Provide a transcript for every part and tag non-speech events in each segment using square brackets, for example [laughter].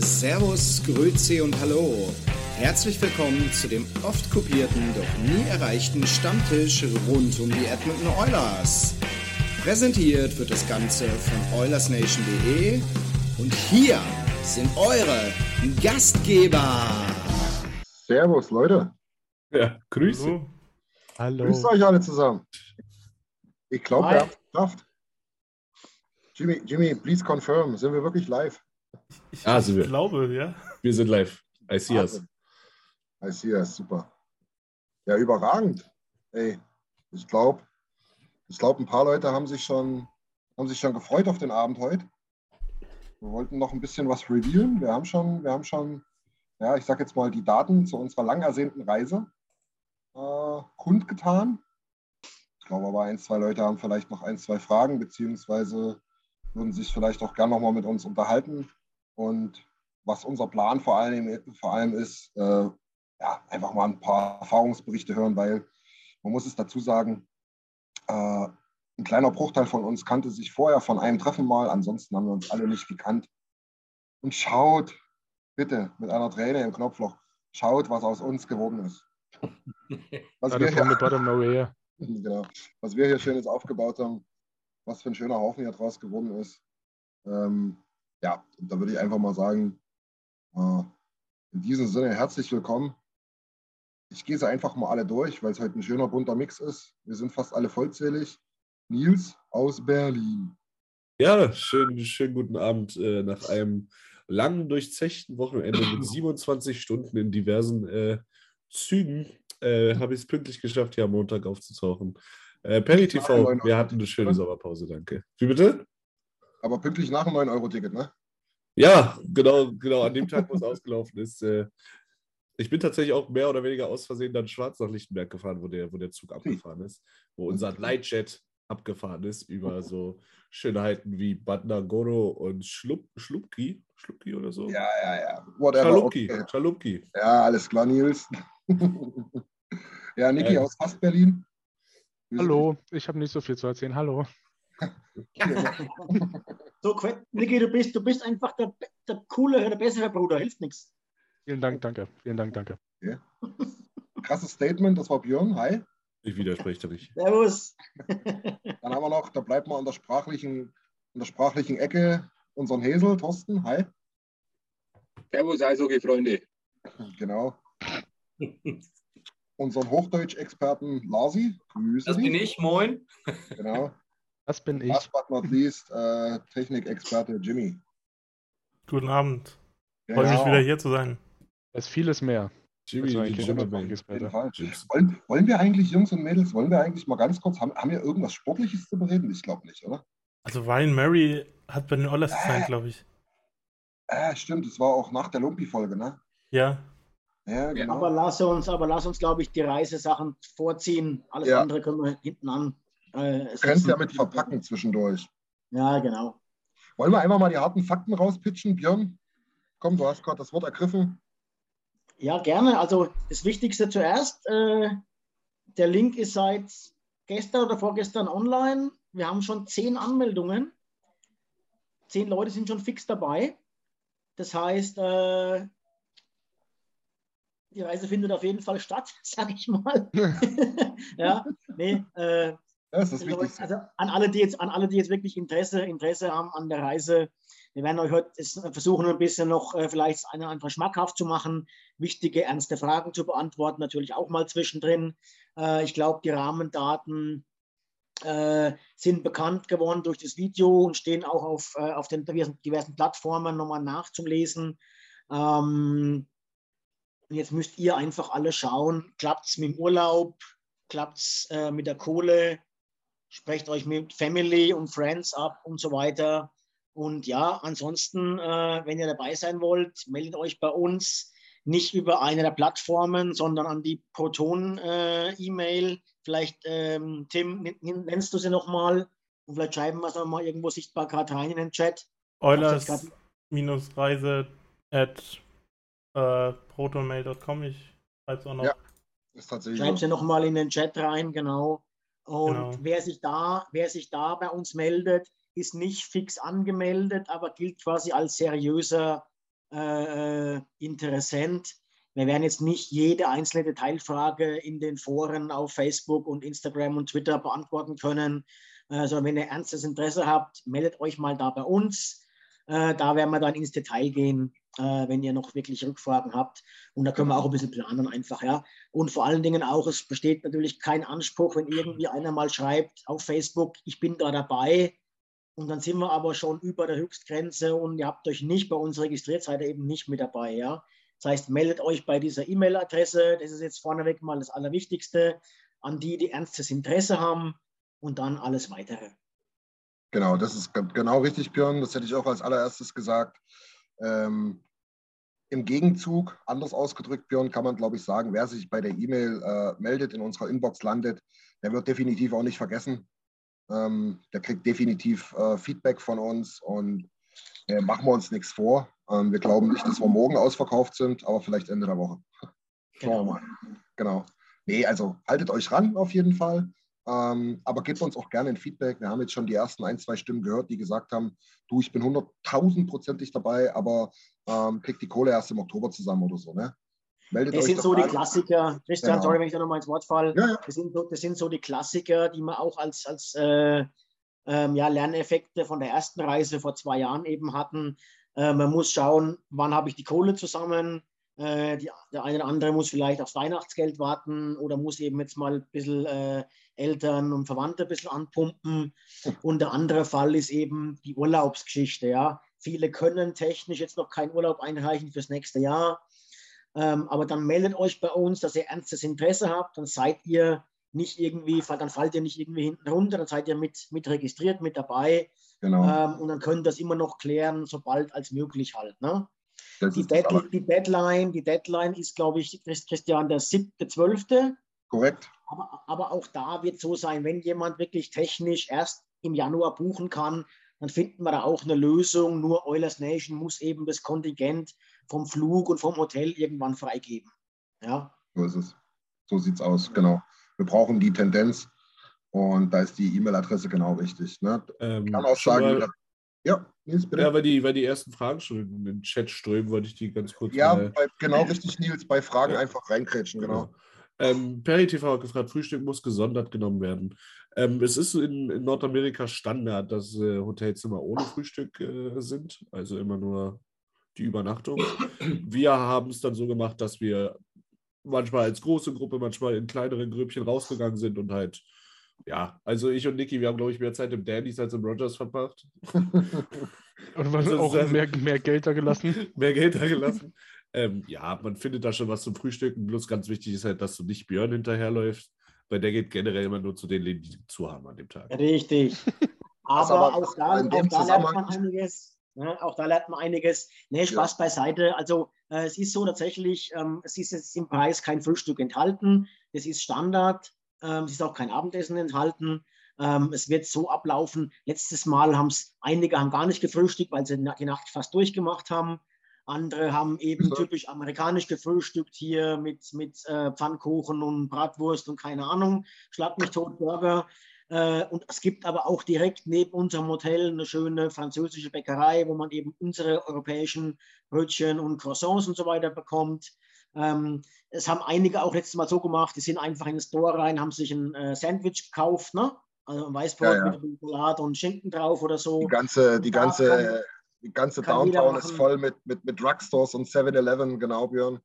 Servus, Grüezi und Hallo. Herzlich willkommen zu dem oft kopierten, doch nie erreichten Stammtisch rund um die Edmonton Oilers. Präsentiert wird das Ganze von OilersNation.de und hier sind eure Gastgeber. Servus, Leute. Ja, Grüße. Hallo. Grüßt euch alle zusammen. Ich glaube, wir haben es geschafft. Jimmy, Jimmy, please confirm. Sind wir wirklich live? Ich, Ah, sind wir. glaube, ja. Wir sind live. I see us. I see us, super. Ja, überragend. Ey, ich glaube, ich glaube, ein paar Leute haben sich schon, haben sich schon gefreut auf den Abend heute. Wir wollten noch ein bisschen was revealen. Wir haben schon, wir haben schon, ja, ich sag jetzt mal, die Daten zu unserer lang ersehnten Reise äh, kundgetan. Ich glaube aber, ein, zwei Leute haben vielleicht noch ein, zwei Fragen, beziehungsweise würden sich vielleicht auch gerne nochmal mit uns unterhalten. Und was unser Plan vor allem, vor allem ist, äh, ja, einfach mal ein paar Erfahrungsberichte hören, weil man muss es dazu sagen, äh, ein kleiner Bruchteil von uns kannte sich vorher von einem Treffen mal, ansonsten haben wir uns alle nicht gekannt. Und schaut, bitte, mit einer Träne im Knopfloch, schaut, was aus uns geworden ist. [laughs] Was wir, hier, [laughs] genau, was wir hier Schönes aufgebaut haben, was für ein schöner Haufen hier draus geworden ist. Ähm, ja, da würde ich einfach mal sagen, äh, in diesem Sinne herzlich willkommen. Ich gehe sie einfach mal alle durch, weil es heute ein schöner bunter Mix ist. Wir sind fast alle vollzählig. Nils aus Berlin. Ja, schönen, schönen guten Abend äh, nach einem langen, durchzechten Wochenende mit [clears throat] 27 Stunden in diversen äh, Zügen. Äh, Habe ich es pünktlich geschafft, hier am Montag aufzutauchen. Äh, Penny TV, wir hatten eine schöne Sommerpause, danke. Wie bitte? Aber pünktlich nach dem 9-Euro-Ticket, ne? Ja, genau, genau an dem Tag, wo es [laughs] ausgelaufen ist. Äh, ich bin tatsächlich auch mehr oder weniger aus Versehen dann schwarz nach Lichtenberg gefahren, wo der, wo der Zug abgefahren ist, wo unser Lightjet abgefahren ist über so Schönheiten wie Bad Nagoro und Schlup, Schlupki, Schlupki oder so? Ja, ja, ja. Whatever. Chalupki, Okay. Chalupki. Ja, alles klar, Nils. [laughs] ja, Niki Ja. aus fast Berlin. Hallo, ich habe nicht so viel zu erzählen. Hallo. Dich. [laughs] So, Niki, du bist, du bist einfach der, der coolere, der bessere Bruder, hilft nichts. Vielen Dank, danke. Vielen Dank, danke. Krasses Statement, das war Björn. Hi. Ich widerspreche da nicht. Servus. [laughs] Dann haben wir noch, da bleibt mal an der sprachlichen, an der sprachlichen Ecke unseren Häsel, Thorsten. Hi. Servus, Eishockey-Freunde. Genau. Unseren Hochdeutsch-Experten Larsi. Grüße Das dich. bin ich, moin. Genau. Das bin ich. Last but not least, äh, Technikexperte Jimmy. Guten Abend. Freue mich Genau. wieder hier zu sein. Es ist vieles mehr. Jimmy. Wollen, wollen wir eigentlich, Jungs und Mädels, wollen wir eigentlich mal ganz kurz, haben, haben wir irgendwas Sportliches zu bereden? Ich glaube nicht, oder? Also Ryan Murray hat bei den Oilers sein, glaube ich. Äh, stimmt, es war auch nach der Lumpi-Folge, ne? Ja. Ja, genau. Aber lass uns, aber lass uns, glaube ich, die Reisesachen vorziehen. Alles Ja. andere können wir hinten an. Äh, setzen. ja mit verpacken zwischendurch. Ja, genau. Wollen wir einfach mal die harten Fakten rauspitchen, Björn? Komm, du hast gerade das Wort ergriffen. Ja, gerne. Also das Wichtigste zuerst. Äh, der Link ist seit gestern oder vorgestern online. Wir haben schon zehn Anmeldungen. Zehn Leute sind schon fix dabei. Das heißt, äh, die Reise findet auf jeden Fall statt, [laughs] sage ich mal. [laughs] ja, nee, äh, Das ist Also, Wichtigste. also an alle, die jetzt, an alle, die jetzt wirklich Interesse, Interesse haben an der Reise, wir werden euch heute versuchen, ein bisschen noch äh, vielleicht eine andere schmackhaft zu machen, wichtige, ernste Fragen zu beantworten, natürlich auch mal zwischendrin. Äh, ich glaube, die Rahmendaten äh, sind bekannt geworden durch das Video und stehen auch auf, auf den diversen, Plattformen nochmal nachzulesen. Ähm, jetzt müsst ihr einfach alle schauen, klappt es mit dem Urlaub, klappt es mit der Kohle, sprecht euch mit Family und Friends ab und so weiter. Und ja, ansonsten, äh, wenn ihr dabei sein wollt, meldet euch bei uns nicht über eine der Plattformen, sondern an die Proton-E-Mail. vielleicht, ähm, Tim, nen- nen- nennst du sie nochmal und vielleicht schreiben wir es nochmal irgendwo sichtbar gerade rein in den Chat. Eulers-reise at äh, protonmail.com. Ich schreibe es auch noch. Ja. Ist tatsächlich sie nochmal in den Chat rein, genau. Und Genau. wer, sich da, wer sich da bei uns meldet, ist nicht fix angemeldet, aber gilt quasi als seriöser äh, äh, Interessent. Wir werden jetzt nicht jede einzelne Detailfrage in den Foren auf Facebook und Instagram und Twitter beantworten können, äh, sondern wenn ihr ernstes Interesse habt, meldet euch mal da bei uns. Äh, da werden wir dann ins Detail gehen, äh, wenn ihr noch wirklich Rückfragen habt. Und da können wir auch ein bisschen planen einfach, ja. Und vor allen Dingen auch, es besteht natürlich kein Anspruch, wenn irgendwie einer mal schreibt auf Facebook, ich bin da dabei. Und dann sind wir aber schon über der Höchstgrenze und ihr habt euch nicht bei uns registriert, seid ihr eben nicht mit dabei, ja. Das heißt, meldet euch bei dieser E-Mail-Adresse, das ist jetzt vorneweg mal das Allerwichtigste, an die, die ernstes Interesse haben und dann alles weitere. Genau, das ist genau richtig, Björn. Das hätte ich auch als allererstes gesagt. Ähm, Im Gegenzug, anders ausgedrückt, Björn, kann man, glaube ich, sagen, wer sich bei der E-Mail äh, meldet, in unserer Inbox landet, der wird definitiv auch nicht vergessen. Ähm, der kriegt definitiv äh, Feedback von uns und äh, machen wir uns nichts vor. Ähm, wir glauben nicht, dass wir morgen ausverkauft sind, aber vielleicht Ende der Woche. Schauen wir mal. Genau. Nee, also haltet euch ran auf jeden Fall. Ähm, aber gebt uns auch gerne ein Feedback. Wir haben jetzt schon die ersten ein, zwei Stimmen gehört, die gesagt haben, du, ich bin hunderttausendprozentig dabei, aber ähm, krieg die Kohle erst im Oktober zusammen oder so. Ne? Meldet Das euch sind so die an. Klassiker. Christian, Genau. sorry, wenn ich da nochmal ins Wort falle. Ja, ja. Das, sind so, das sind so die Klassiker, die man auch als, als äh, ähm, ja, Lerneffekte von der ersten Reise vor zwei Jahren eben hatten. Äh, man muss schauen, wann habe ich die Kohle zusammen. Äh, die, der eine oder andere muss vielleicht aufs Weihnachtsgeld warten oder muss eben jetzt mal ein bisschen äh, Eltern und Verwandte ein bisschen anpumpen. Und der andere Fall ist eben die Urlaubsgeschichte. Ja. Viele können technisch jetzt noch keinen Urlaub einreichen fürs nächste Jahr. Ähm, aber dann meldet euch bei uns, dass ihr ernstes Interesse habt, dann seid ihr nicht irgendwie, dann fallt ihr nicht irgendwie hinten runter, dann seid ihr mit, mit registriert, mit dabei Genau. ähm, und dann könnt ihr das immer noch klären, sobald als möglich halt. Ne? Die, ist das Dead, aller- die, Deadline, die Deadline ist, glaube ich, Christ- Christian, der 7.12. korrekt. Aber, aber auch da wird so sein, wenn jemand wirklich technisch erst im Januar buchen kann, dann finden wir da auch eine Lösung. Nur Oilers Nation muss eben das Kontingent vom Flug und vom Hotel irgendwann freigeben. Ja, So ist es. So sieht es aus, genau. Wir brauchen die Tendenz und da ist die E-Mail-Adresse genau richtig. Ne? Ähm, Kann auch sagen, mal- ja, Nils, bitte. Ja, weil die, weil die ersten Fragen schon in den Chat strömen, wollte ich die ganz kurz Ja, mal- bei, genau richtig, Nils. Bei Fragen Ja. einfach reinkrätschen, genau. Ähm, Perry TV hat gefragt, Frühstück muss gesondert genommen werden. Ähm, es ist in, in Nordamerika Standard, dass äh, Hotelzimmer ohne Frühstück äh, sind, also immer nur die Übernachtung. Wir haben es dann so gemacht, dass wir manchmal als große Gruppe, manchmal in kleineren Grüppchen rausgegangen sind und halt, ja, also ich und Niki, wir haben, glaube ich, mehr Zeit im Dandys als im Rogers verbracht. [laughs] Und was Also, auch mehr, mehr Geld da gelassen. [laughs] mehr Geld da gelassen. Ähm, ja, man findet da schon was zum Frühstücken. Bloß ganz wichtig ist halt, dass du nicht Björn hinterherläufst, weil der geht generell immer nur zu den Läden, die zu haben an dem Tag. richtig. [laughs] Aber, aber auch da, in auch da lernt man einiges. Ne? Auch da lernt man einiges. Nee, Spaß beiseite. Also äh, es ist so tatsächlich, ähm, es ist jetzt im Preis kein Frühstück enthalten. Es ist Standard. Ähm, es ist auch kein Abendessen enthalten. Ähm, es wird so ablaufen. Letztes Mal haben es einige haben gar nicht gefrühstückt, weil sie na- die Nacht fast durchgemacht haben. Andere haben eben Ja. typisch amerikanisch gefrühstückt hier mit, mit äh, Pfannkuchen und Bratwurst und keine Ahnung. Schlag mich tot, Burger. Äh, und es gibt aber auch direkt neben unserem Hotel eine schöne französische Bäckerei, wo man eben unsere europäischen Brötchen und Croissants und so weiter bekommt. Ähm, es haben einige auch letztes Mal so gemacht, die sind einfach in den Store rein, haben sich ein äh, Sandwich gekauft, ne? Also ein Weißbrot Ja, ja. mit Salat und Schinken drauf oder so. Die ganze, die ganze, die ganze kann Downtown ist voll mit, mit, mit Drugstores und 7-Eleven, genau, Björn.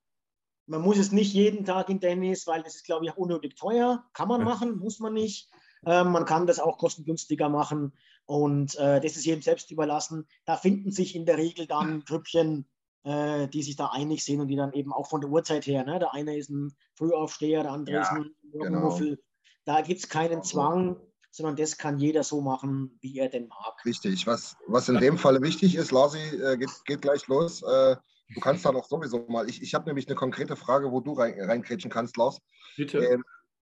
Man muss es nicht jeden Tag in Dennis, weil das ist, glaube ich, auch unnötig teuer. Kann man Ja. machen, muss man nicht. Ähm, man kann das auch kostengünstiger machen und äh, das ist jedem selbst überlassen. Da finden sich in der Regel dann Grüppchen, äh, die sich da einig sind und die dann eben auch von der Uhrzeit her, ne? der eine ist ein Frühaufsteher, der andere Ja, ist ein genau. Morgenmuffel. Da gibt es keinen Genau so. Zwang, sondern das kann jeder so machen, wie er denn mag. Richtig. Was, was in dem Falle wichtig ist, Lasi, äh, geht, geht gleich los. Äh, du kannst da noch sowieso mal. Ich, ich habe nämlich eine konkrete Frage, wo du rein, reinkrätschen kannst, Lars. Bitte. Ähm,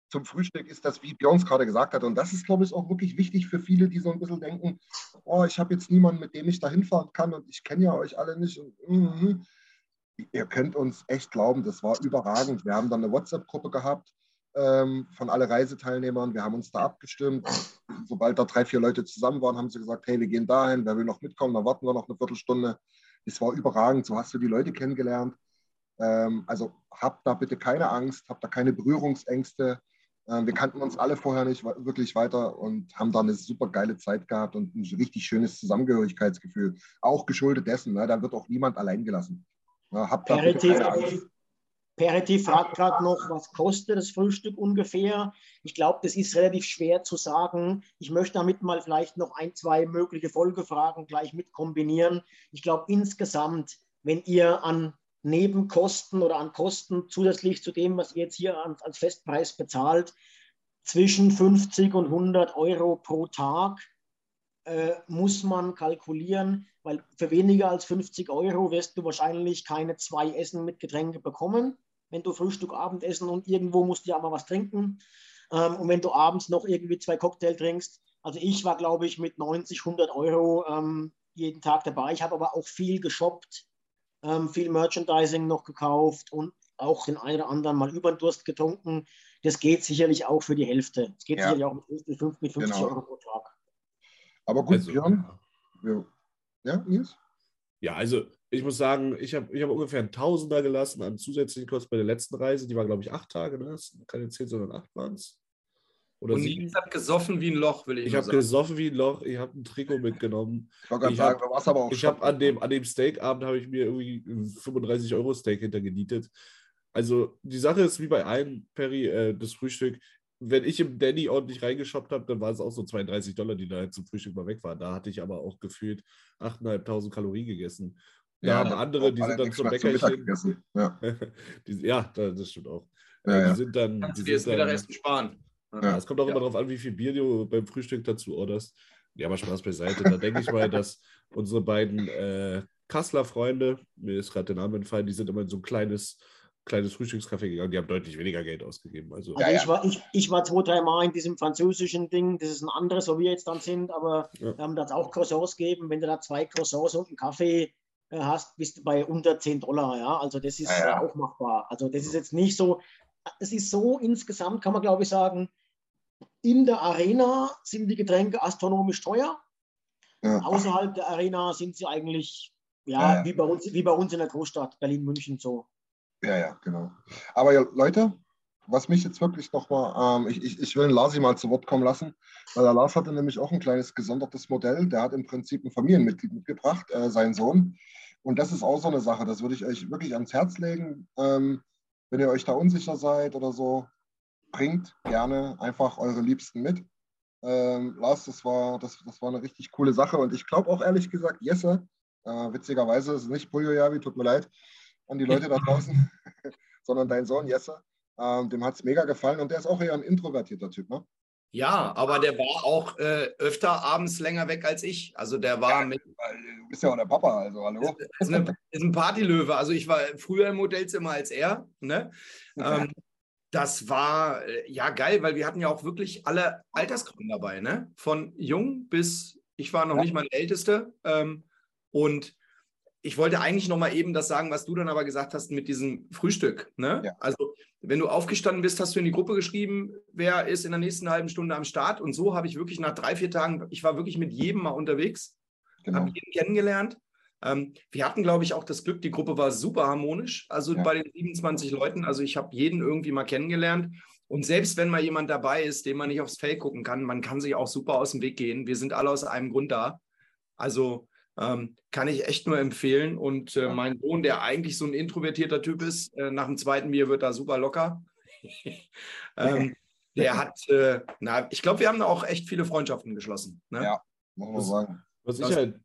zum Frühstück ist das, wie Björns gerade gesagt hat. Und das ist, glaube ich, auch wirklich wichtig für viele, die so ein bisschen denken, oh, ich habe jetzt niemanden, mit dem ich da hinfahren kann und ich kenne ja euch alle nicht. Und, mhm. Ihr könnt uns echt glauben, das war überragend. Wir haben dann eine WhatsApp-Gruppe gehabt ähm, von alle Reiseteilnehmern. Wir haben uns da abgestimmt. Sobald da drei, vier Leute zusammen waren, haben sie gesagt, hey, wir gehen dahin, wer will noch mitkommen, dann warten wir noch eine Viertelstunde. Es war überragend, so hast du die Leute kennengelernt. Ähm, also habt da bitte keine Angst, habt da keine Berührungsängste. Ähm, wir kannten uns alle vorher nicht wirklich weiter und haben da eine super geile Zeit gehabt und ein richtig schönes Zusammengehörigkeitsgefühl. Auch geschuldet dessen, ne? da wird auch niemand allein gelassen. Ja, habt da bitte keine Angst. Perity fragt gerade noch, was kostet das Frühstück ungefähr? Ich glaube, das ist relativ schwer zu sagen. Ich möchte damit mal vielleicht noch ein, zwei mögliche Folgefragen gleich mit kombinieren. Ich glaube, insgesamt, wenn ihr an Nebenkosten oder an Kosten zusätzlich zu dem, was ihr jetzt hier als Festpreis bezahlt, zwischen 50 und 100 Euro pro Tag äh, muss man kalkulieren, weil für weniger als 50 Euro wirst du wahrscheinlich keine zwei Essen mit Getränke bekommen. Wenn du Frühstück, Abendessen und irgendwo musst du ja mal was trinken. Ähm, und wenn du abends noch irgendwie zwei Cocktail trinkst. Also ich war, glaube ich, mit 90, 100 Euro ähm, jeden Tag dabei. Ich habe aber auch viel geshoppt, ähm, viel Merchandising noch gekauft und auch den einen oder anderen mal über den Durst getrunken. Das geht sicherlich auch für die Hälfte. Es geht Ja. sicherlich auch mit 50, mit 50 Genau. Euro pro Tag. Aber gut, Also, Björn. Ja, ja Nils? Ja, also ich muss sagen, ich habe ich hab ungefähr einen Tausender gelassen an zusätzlichen Kosten bei der letzten Reise. Die war, glaube ich, acht Tage. Ne? Das sind keine zehn, sondern acht waren es. Oder Und. Nils hat gesoffen wie ein Loch, will ich, Ich nur habe gesoffen wie ein Loch. Ich habe ein Trikot mitgenommen. Ich wollte gerade sagen, hab- warst aber auch Ich habe an dem, an dem Steakabend habe ich mir irgendwie ein 35 Euro Steak hintergenietet. Also die Sache ist wie bei allen, Perry, äh, das Frühstück. Wenn ich im Danny ordentlich reingeshoppt habe, dann waren es auch so 32 Dollar, die da halt zum Frühstück mal weg waren. Da hatte ich aber auch gefühlt 8.500 Kalorien gegessen. Haben da andere, die sind dann zum Bäckerchen. Ja. [laughs] die, ja, da- das stimmt auch. Äh, Ja, die ja. sind dann. Kannst Die du dir das Mittagessen sparen. ja, es kommt auch Ja. immer darauf an, wie viel Bier du beim Frühstück dazu orderst. Ja, aber Spaß beiseite. Da denke ich mal, dass unsere beiden äh, Kasseler Freunde, mir ist gerade der Name entfallen, die sind immer in so ein kleines, kleines Frühstückscafé gegangen. Die haben deutlich weniger Geld ausgegeben. Also, Also Ja, ja. Ich, war, ich, ich war zwei, drei Mal in diesem französischen Ding, das ist ein anderes, wo wir jetzt dann sind, aber Ja. wir haben da auch Croissants gegeben. Wenn du da zwei Croissants und einen Kaffee äh, hast, bist du bei unter 10 Dollar. Ja? Also das ist Ja, ja. äh, auch machbar. Also das ist jetzt nicht so, es ist so insgesamt, kann man glaube ich sagen, in der Arena sind die Getränke astronomisch teuer. Ja. Außerhalb der Arena sind sie eigentlich, ja. Wie, bei uns, wie bei uns in der Großstadt, Berlin, München so. Ja, ja, genau. Aber ja, Leute, was mich jetzt wirklich nochmal, ähm, ich, ich, ich will Lasi mal zu Wort kommen lassen, weil der Lars hatte nämlich auch ein kleines gesondertes Modell. Der hat im Prinzip ein Familienmitglied mitgebracht, äh, seinen Sohn. Und das ist auch so eine Sache, das würde ich euch wirklich ans Herz legen. Ähm, wenn ihr euch da unsicher seid oder so, bringt gerne einfach eure Liebsten mit. Ähm, Lars, das war, das, das war eine richtig coole Sache. Und ich glaube auch ehrlich gesagt, Jesse, äh, witzigerweise ist es nicht Puyo Yavi, tut mir leid an die Leute da draußen, [laughs] sondern dein Sohn Jesse. Ähm, dem hat es mega gefallen und der ist auch eher ein introvertierter Typ, ne? Ja, aber der war auch äh, öfter abends länger weg als ich. Also der war mit, Weil Du bist ja auch der Papa, also hallo. ist, eine, ist ein Partylöwe. Also ich war früher im Hotelzimmer als er. Ne? Ähm, das war äh, ja geil, weil wir hatten ja auch wirklich alle Altersgruppen dabei, ne? Von jung bis ich war noch Ja. nicht mal der Älteste. Ähm, und ich wollte eigentlich noch mal eben das sagen, was du dann aber gesagt hast mit diesem Frühstück. Ne? Ja. Also wenn du aufgestanden bist, hast du in die Gruppe geschrieben, wer ist in der nächsten halben Stunde am Start. Und so habe ich wirklich nach drei, vier Tagen, ich war wirklich mit jedem mal unterwegs Genau. habe jeden kennengelernt. Ähm, wir hatten, glaube ich, auch das Glück, die Gruppe war super harmonisch, also Ja. bei den 27 Leuten. Also ich habe jeden irgendwie mal kennengelernt. Und selbst wenn mal jemand dabei ist, dem man nicht aufs Feld gucken kann, man kann sich auch super aus dem Weg gehen. Wir sind alle aus einem Grund da. Also ähm, kann ich echt nur empfehlen. Und äh, mein Sohn, der eigentlich so ein introvertierter Typ ist, äh, nach dem zweiten Bier wird er super locker. [laughs] ähm, der hat, äh, na, ich glaube, wir haben da auch echt viele Freundschaften geschlossen. Ne? Ja, muss man sagen. Was ich halt,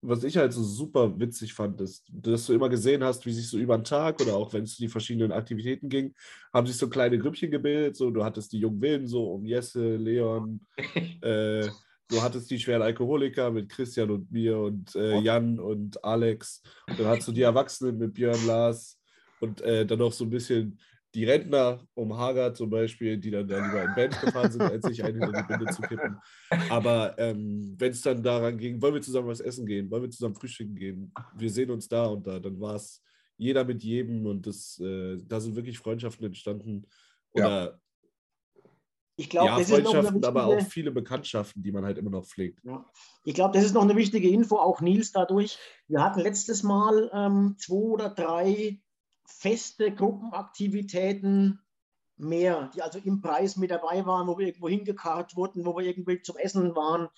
was ich halt so super witzig fand, ist, dass du immer gesehen hast, wie sich so über den Tag oder auch wenn es die verschiedenen Aktivitäten ging, haben sich so kleine Grüppchen gebildet. So, du hattest die jungen Wilden so um Jesse, Leon, [laughs] äh, du hattest die schweren Alkoholiker mit Christian und mir und äh, Jan und Alex. Und dann hattest du die Erwachsenen mit Björn, Lars und äh, dann noch so ein bisschen die Rentner um Hager zum Beispiel, die dann da lieber in Band gefahren sind, als sich einen in die Binde zu kippen. Aber ähm, wenn es dann daran ging, wollen wir zusammen was essen gehen, wollen wir zusammen frühstücken gehen, wir sehen uns da und da, dann war es jeder mit jedem und das, äh, da sind wirklich Freundschaften entstanden. Oder Ich glaube, ja, das ist noch eine Freundschaften, aber auch wichtige- viele Bekanntschaften, die man halt immer noch pflegt. Ja. Ich glaube, das ist noch eine wichtige Info, auch Nils dadurch. Wir hatten letztes Mal ähm, zwei oder drei feste Gruppenaktivitäten mehr, die also im Preis mit dabei waren, wo wir irgendwo hingekarrt wurden, wo wir irgendwie zum Essen waren.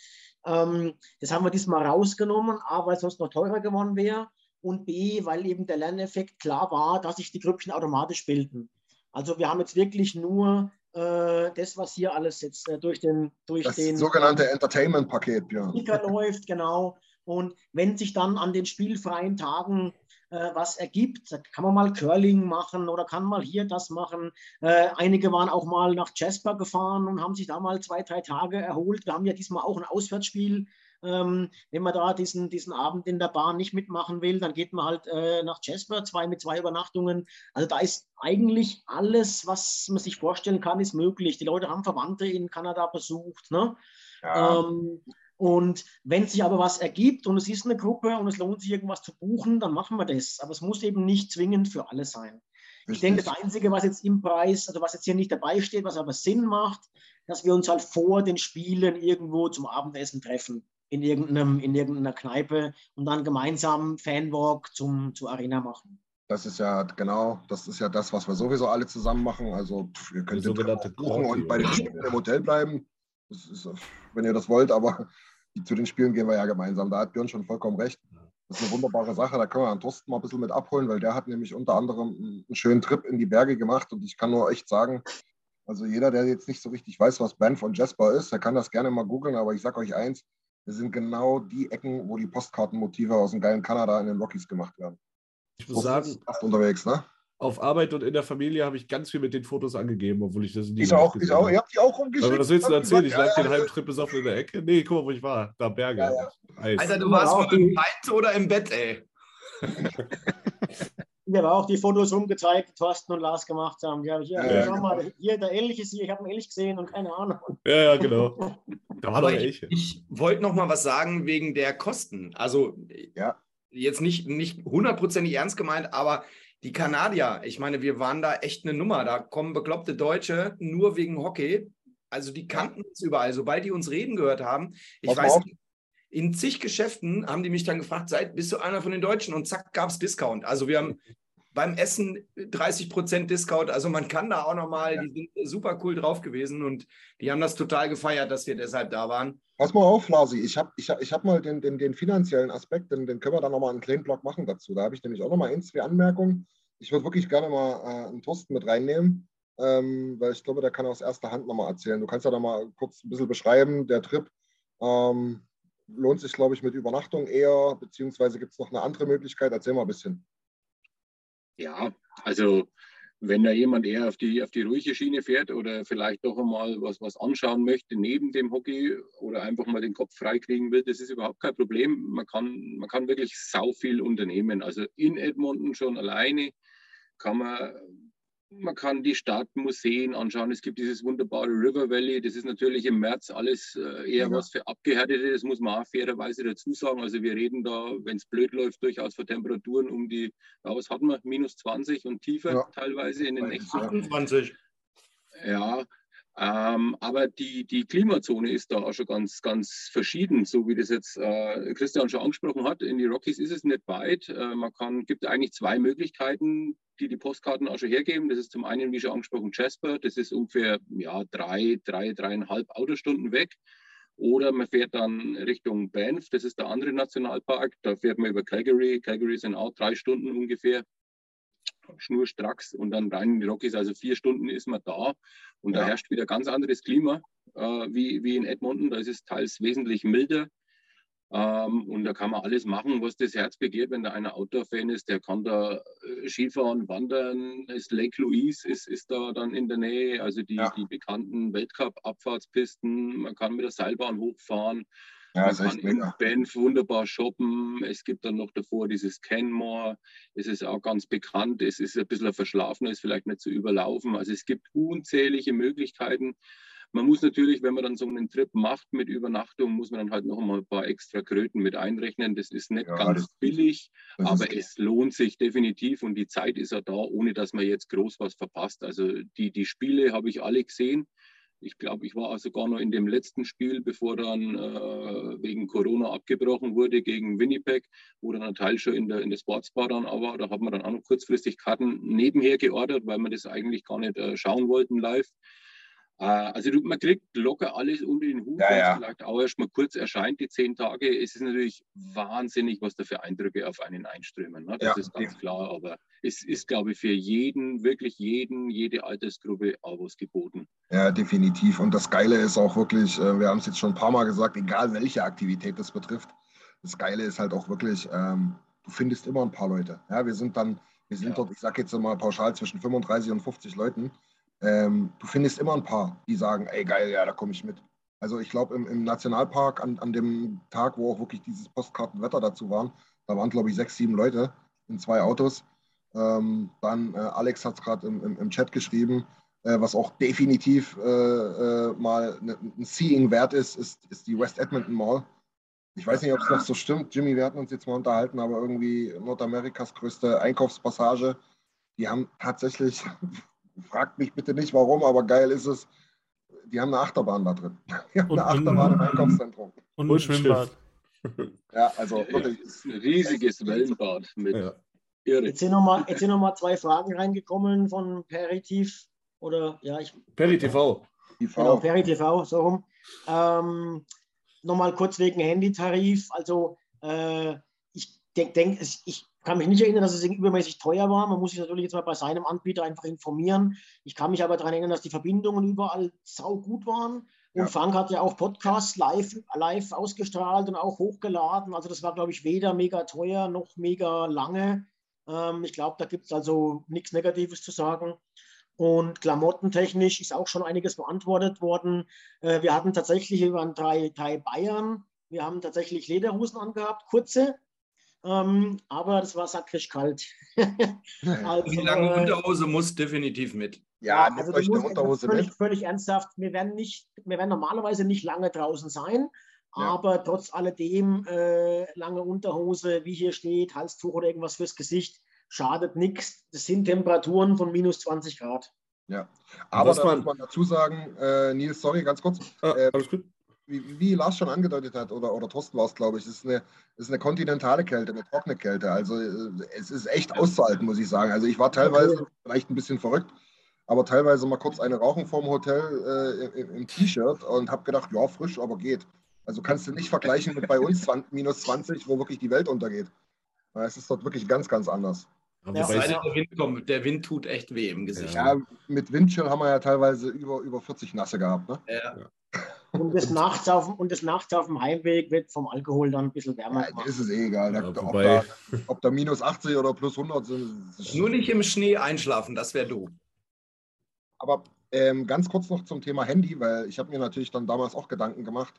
Ähm, das haben wir diesmal rausgenommen, A, weil es sonst noch teurer geworden wäre und B, weil eben der Lerneffekt klar war, dass sich die Grüppchen automatisch bilden. Also wir haben jetzt wirklich nur das, was hier alles jetzt äh, durch den, durch Das den sogenannte Entertainment-Paket, Björn. Kicker läuft, genau. Und wenn sich dann an den spielfreien Tagen äh, was ergibt, kann man mal Curling machen oder kann mal hier das machen. Äh, einige waren auch mal nach Jasper gefahren und haben sich da mal zwei, drei Tage erholt. Wir haben ja diesmal auch ein Auswärtsspiel. Ähm, wenn man da diesen, diesen Abend in der Bahn nicht mitmachen will, dann geht man halt äh, nach Jasper, zwei mit zwei Übernachtungen. Also da ist eigentlich alles, was man sich vorstellen kann, ist möglich. Die Leute haben Verwandte in Kanada besucht. Ne? Ja. Ähm, und wenn sich aber was ergibt und es ist eine Gruppe und es lohnt sich irgendwas zu buchen, dann machen wir das. Aber es muss eben nicht zwingend für alle sein. Ich Richtig. denke, das Einzige, was jetzt im Preis, also was jetzt hier nicht dabei steht, was aber Sinn macht, dass wir uns halt vor den Spielen irgendwo zum Abendessen treffen. In, irgendeinem, in irgendeiner Kneipe und dann gemeinsam Fanwalk zum, zur Arena machen. Das ist ja genau, das ist ja das, was wir sowieso alle zusammen machen. Also pff, ihr könnt den buchen und bei den? Spielen im Hotel bleiben. Das ist, äh, wenn ihr das wollt, aber zu den Spielen gehen wir ja gemeinsam. Da hat Björn schon vollkommen recht. Das ist eine wunderbare Sache. Da können wir Herrn Thorsten mal ein bisschen mit abholen, weil der hat nämlich unter anderem einen schönen Trip in die Berge gemacht. Und ich kann nur echt sagen, also jeder, der jetzt nicht so richtig weiß, was Banff und Jasper ist, der kann das gerne mal googeln. Aber ich sage euch eins, das sind genau die Ecken, wo die Postkartenmotive aus dem geilen Kanada in den Rockies gemacht werden. Ich muss sagen, Fast unterwegs, ne? auf Arbeit und in der Familie habe ich ganz viel mit den Fotos angegeben, obwohl ich das nie Ich auch, ich gesehen auch. habe. Ihr habt die auch rumgeschickt. Aber was willst du erzählen? Ich lag ja, den halben Trip besoffen in der Ecke. Nee, guck mal, wo ich war. Da Berge. Ja, ja. Alter, du warst mal im Wald oder im Bett, ey. [laughs] Ich habe auch die Fotos rumgezeigt, die Thorsten und Lars gemacht haben. Die habe ich, hier, Ja, schau mal, hier der Elch ist hier, ich habe einen Elch gesehen und keine Ahnung. Ja, ja, genau. [laughs] Da war doch ich, Elche. ich wollte noch mal was sagen wegen der Kosten. Also Ja. jetzt nicht, nicht hundertprozentig ernst gemeint, aber die Kanadier, ich meine, wir waren da echt eine Nummer. Da kommen bekloppte Deutsche nur wegen Hockey. Also die kannten uns überall. Sobald die uns reden gehört haben, ich Pass weiß nicht, in zig Geschäften haben die mich dann gefragt, seid, bist du einer von den Deutschen? Und zack, gab es Discount. Also wir haben beim Essen 30% Discount. Also man kann da auch nochmal, die sind super cool drauf gewesen und die haben das total gefeiert, dass wir deshalb da waren. Pass mal auf, Lasi. Ich habe ich hab, ich hab mal den, den, den finanziellen Aspekt, den, den können wir dann nochmal einen kleinen Blog machen dazu. Da habe ich nämlich auch nochmal ein, zwei Anmerkungen. Ich würde wirklich gerne mal äh, einen Thorsten mit reinnehmen, ähm, weil ich glaube, der kann aus erster Hand nochmal erzählen. Du kannst ja da mal kurz ein bisschen beschreiben, der Trip. Ähm, lohnt sich, glaube ich, mit Übernachtung eher, beziehungsweise gibt es noch eine andere Möglichkeit? Erzähl mal ein bisschen. Ja, also wenn da jemand eher auf die, auf die ruhige Schiene fährt oder vielleicht doch einmal was, was anschauen möchte neben dem Hockey oder einfach mal den Kopf freikriegen will, das ist überhaupt kein Problem. Man kann, man kann wirklich sau viel unternehmen. Also in Edmonton schon alleine kann man, man kann die Stadt, Museen anschauen. Es gibt dieses wunderbare River Valley. Das ist natürlich im März alles äh, eher Ja. was für Abgehärtete. Das muss man auch fairerweise dazu sagen. Also wir reden da, wenn es blöd läuft, durchaus von Temperaturen um die, ja, was hatten wir, minus 20 und tiefer Ja. teilweise in den Ja. Nächten. 28. Ja, Ähm, aber die, die Klimazone ist da auch schon ganz, ganz verschieden, so wie das jetzt äh, Christian schon angesprochen hat. In die Rockies ist es nicht weit. Äh, man kann, gibt eigentlich zwei Möglichkeiten, die die Postkarten auch schon hergeben. Das ist zum einen, wie schon angesprochen, Jasper. Das ist ungefähr ja, drei, drei, dreieinhalb Autostunden weg. Oder man fährt dann Richtung Banff, das ist der andere Nationalpark. Da fährt man über Calgary. Calgary sind auch drei Stunden ungefähr schnurstracks und dann rein in die Rockies. Also vier Stunden ist man da und ja. da herrscht wieder ganz anderes Klima äh, wie, wie in Edmonton. Da ist es teils wesentlich milder. Ähm, und da kann man alles machen, was das Herz begehrt. Wenn da einer Outdoor-Fan ist, der kann da äh, Skifahren, wandern. Das Lake Louise ist, ist da dann in der Nähe, also die, ja. die bekannten Weltcup-Abfahrtspisten. Man kann mit der Seilbahn hochfahren. Ja, Man kann in Banff wunderbar shoppen. Es gibt dann noch davor dieses Canmore. Es ist auch ganz bekannt. Es ist ein bisschen verschlafen, ist vielleicht nicht zu so überlaufen. Also es gibt unzählige Möglichkeiten. Man muss natürlich, wenn man dann so einen Trip macht mit Übernachtung, muss man dann halt noch mal ein paar extra Kröten mit einrechnen. Das ist nicht ja, ganz das, billig, das aber es lohnt sich definitiv und die Zeit ist ja da, ohne dass man jetzt groß was verpasst. Also die, die Spiele habe ich alle gesehen. Ich glaube, ich war sogar noch in dem letzten Spiel, bevor dann äh, wegen Corona abgebrochen wurde gegen Winnipeg, wo dann ein Teil schon in der, in der Sportsbar dann war. Da hat man dann auch noch kurzfristig Karten nebenher geordert, weil wir das eigentlich gar nicht äh, schauen wollten live. Äh, also du, man kriegt locker alles unter den Hut, ja, ja. vielleicht auch erst mal kurz erscheint, die zehn Tage. Es ist natürlich wahnsinnig, was da für Eindrücke auf einen einströmen. Ne? Das ja, ist ganz klar, aber es ist, glaube ich, für jeden, wirklich jeden, jede Altersgruppe auch was geboten. Ja, definitiv. Und das Geile ist auch wirklich, äh, wir haben es jetzt schon ein paar Mal gesagt, egal welche Aktivität das betrifft, das Geile ist halt auch wirklich, ähm, du findest immer ein paar Leute. Ja, wir sind dann, wir sind dort, ich sage jetzt mal pauschal zwischen 35 und 50 Leuten ähm, du findest immer ein paar, die sagen, ey geil, ja, da komme ich mit. Also ich glaube, im, im, Nationalpark an, an dem Tag, wo auch wirklich dieses Postkartenwetter dazu waren, da waren, glaube ich, sechs, sieben Leute in zwei Autos. Ähm, dann äh, Alex hat es gerade im, im, im, Chat geschrieben, äh, was auch definitiv äh, äh mal ne, ein Seeing wert ist, ist, ist die West Edmonton Mall. Ich weiß nicht, ob es noch so stimmt. Jimmy, wir hatten uns jetzt mal unterhalten, aber irgendwie Nordamerikas größte Einkaufspassage. Die haben tatsächlich fragt mich bitte nicht warum, aber geil ist es. Die haben eine Achterbahn da drin. [laughs] Die haben und, eine Achterbahn im Einkaufszentrum. Und ein Schwimmbad. Ja, also wirklich. Ein riesiges Wellenbad mit. Ja. Jetzt sind nochmal noch, zwei Fragen reingekommen von Peritiv. Oder ja, ich. PeriTV. Genau, PeriTV, so rum. Ähm, nochmal kurz wegen Handytarif. Also äh, ich denke, denk, ich kann mich nicht erinnern, dass es übermäßig teuer war. Man muss sich natürlich jetzt mal bei seinem Anbieter einfach informieren. Ich kann mich aber daran erinnern, dass die Verbindungen überall sau gut waren. Und ja. Frank hat ja auch Podcasts live, live ausgestrahlt und auch hochgeladen. Also das war, glaube ich, weder mega teuer noch mega lange. Ähm, ich glaube, da gibt es also nichts Negatives zu sagen. Und klamottentechnisch ist auch schon einiges beantwortet worden. Äh, wir hatten tatsächlich, wir waren drei, drei Bayern. Wir haben tatsächlich Lederhosen angehabt, kurze, ähm, aber das war sakrisch kalt. [laughs] also, die lange äh, Unterhose muss definitiv mit. Ja, also euch eine Unterhose völlig, mit. Völlig ernsthaft. Wir werden, nicht, wir werden normalerweise nicht lange draußen sein, ja. aber trotz alledem äh, lange Unterhose, wie hier steht, Halstuch oder irgendwas fürs Gesicht, schadet nichts. Das sind Temperaturen von minus 20 Grad. Ja, aber da muss man dazu sagen, äh, Nils, sorry, ganz kurz. Ah, äh, alles gut wie, wie Lars schon angedeutet hat, oder, oder Thorsten war es, glaube ich, ist eine, ist eine kontinentale Kälte, eine trockene Kälte. Also äh, es ist echt auszuhalten, muss ich sagen. Also ich war teilweise okay. vielleicht ein bisschen verrückt, aber teilweise mal kurz eine rauchen vorm Hotel äh, im, im T-Shirt und habe gedacht, ja, frisch, aber geht. Also kannst du nicht vergleichen mit bei uns 20, minus 20, wo wirklich die Welt untergeht. Es ist dort wirklich ganz, ganz anders. Ja, der, Wind kommt, der Wind tut echt weh im Gesicht. Ja, mit Windchill haben wir ja teilweise über, über 40 Nasse gehabt. Ne? Ja. Und das, nachts auf, und das nachts auf dem Heimweg wird vom Alkohol dann ein bisschen wärmer ja, Ist es eh egal, ja, ob, da, ob, da, minus 80 oder plus 100 sind. Nur nicht im Schnee einschlafen, das wäre doof. Aber ähm, ganz kurz noch zum Thema Handy, weil ich habe mir natürlich dann damals auch Gedanken gemacht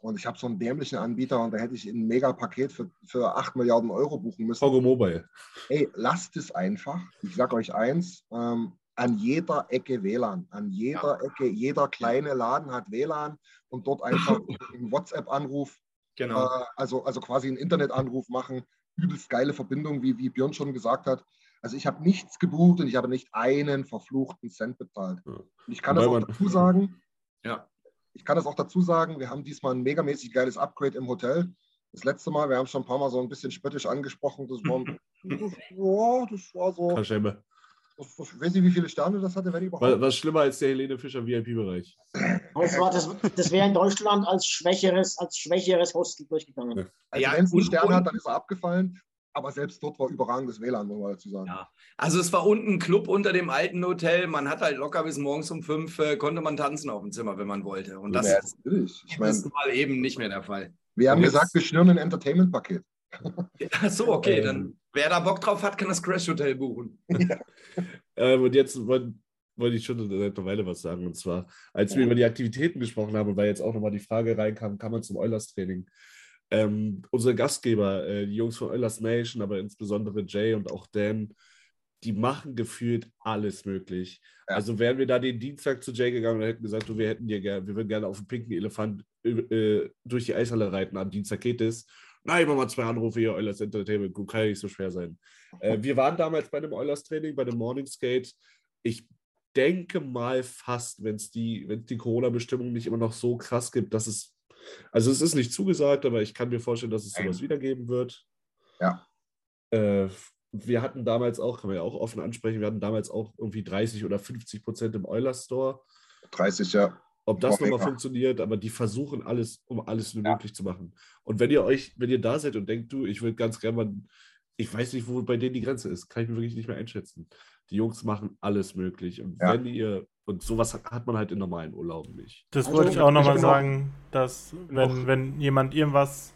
und ich habe so einen dämlichen Anbieter und da hätte ich ein Mega-Paket für, für 8 Milliarden Euro buchen müssen. Pogo Mobile. Ey, lasst es einfach. Ich sage euch eins, ähm, an jeder Ecke WLAN. An jeder ja. Ecke, jeder kleine Laden hat WLAN und dort einfach [laughs] einen WhatsApp-Anruf, genau. äh, also, also quasi einen Internetanruf machen. Übelst geile Verbindung, wie, wie Björn schon gesagt hat. Also ich habe nichts gebucht und ich habe nicht einen verfluchten Cent bezahlt. Ja. Und ich kann das Wobei auch man- dazu sagen, [laughs] Ja. ich kann das auch dazu sagen, wir haben diesmal ein megamäßig geiles Upgrade im Hotel. Das letzte Mal, wir haben schon ein paar Mal so ein bisschen spöttisch angesprochen, das war, das, [laughs] ja, das war so, Kaschemme. Das, ich weiß nicht, wie viele Sterne das hatte, wenn überhaupt. Was, schlimmer als der Helene Fischer VIP-Bereich. Das, war- das, das wäre in Deutschland als schwächeres, als schwächeres Hostel durchgegangen. Also Ja, wenn es einen Stern hat, dann ist er abgefallen. Aber selbst dort war überragendes WLAN, muss man dazu sagen. Ja. Also es war unten ein Club unter dem alten Hotel. Man hat halt locker bis morgens um fünf äh, konnte man tanzen auf dem Zimmer, wenn man wollte. Und das Ja, ist. Ich meine, ist mal eben nicht mehr der Fall. wir haben Und gesagt, wir schnüren ein Entertainment-Paket. [laughs] Ach so, okay, Ähm. dann wer da Bock drauf hat, kann das Crash Hotel buchen. Ähm, und jetzt wollte wollte ich schon seit einer Weile was sagen. Und zwar, als wir über die Aktivitäten gesprochen haben weil jetzt auch nochmal die Frage reinkam, kann man zum Eulers-Training? Ähm, unsere Gastgeber, äh, die Jungs von Eulers Nation, aber insbesondere Jay und auch Dan, die machen gefühlt alles möglich. Ja. Also wären wir da den Dienstag zu Jay gegangen und hätten gesagt, du, wir hätten dir gerne, wir würden gerne auf dem pinken Elefant äh, durch die Eishalle reiten, am Dienstag geht es. Nein, mach mal zwei Anrufe hier, Eulers Entertainment Group, kann ja nicht so schwer sein. Äh, [laughs] wir waren damals bei dem Eulers Training, bei dem Morning Skate. Ich denke mal fast, wenn es die, die Corona-Bestimmungen nicht immer noch so krass gibt, dass es, also es ist nicht zugesagt, aber ich kann mir vorstellen, dass es sowas wiedergeben wird. Ja. Äh, wir hatten damals auch, kann man ja auch offen ansprechen, wir hatten damals auch irgendwie 30 oder 50 Prozent im Eulers Store. 30, ja. Ob das nochmal funktioniert, aber die versuchen alles, um alles nur Ja. möglich zu machen. Und wenn ihr euch, wenn ihr da seid und denkt, du, ich würde ganz gerne mal, ich weiß nicht, wo bei denen die Grenze ist, kann ich mir wirklich nicht mehr einschätzen. Die Jungs machen alles möglich. Und Ja. wenn ihr, und sowas hat, man halt in normalen Urlauben nicht. Das Also, wollte ich auch nochmal auch- sagen, dass wenn, wenn jemand irgendwas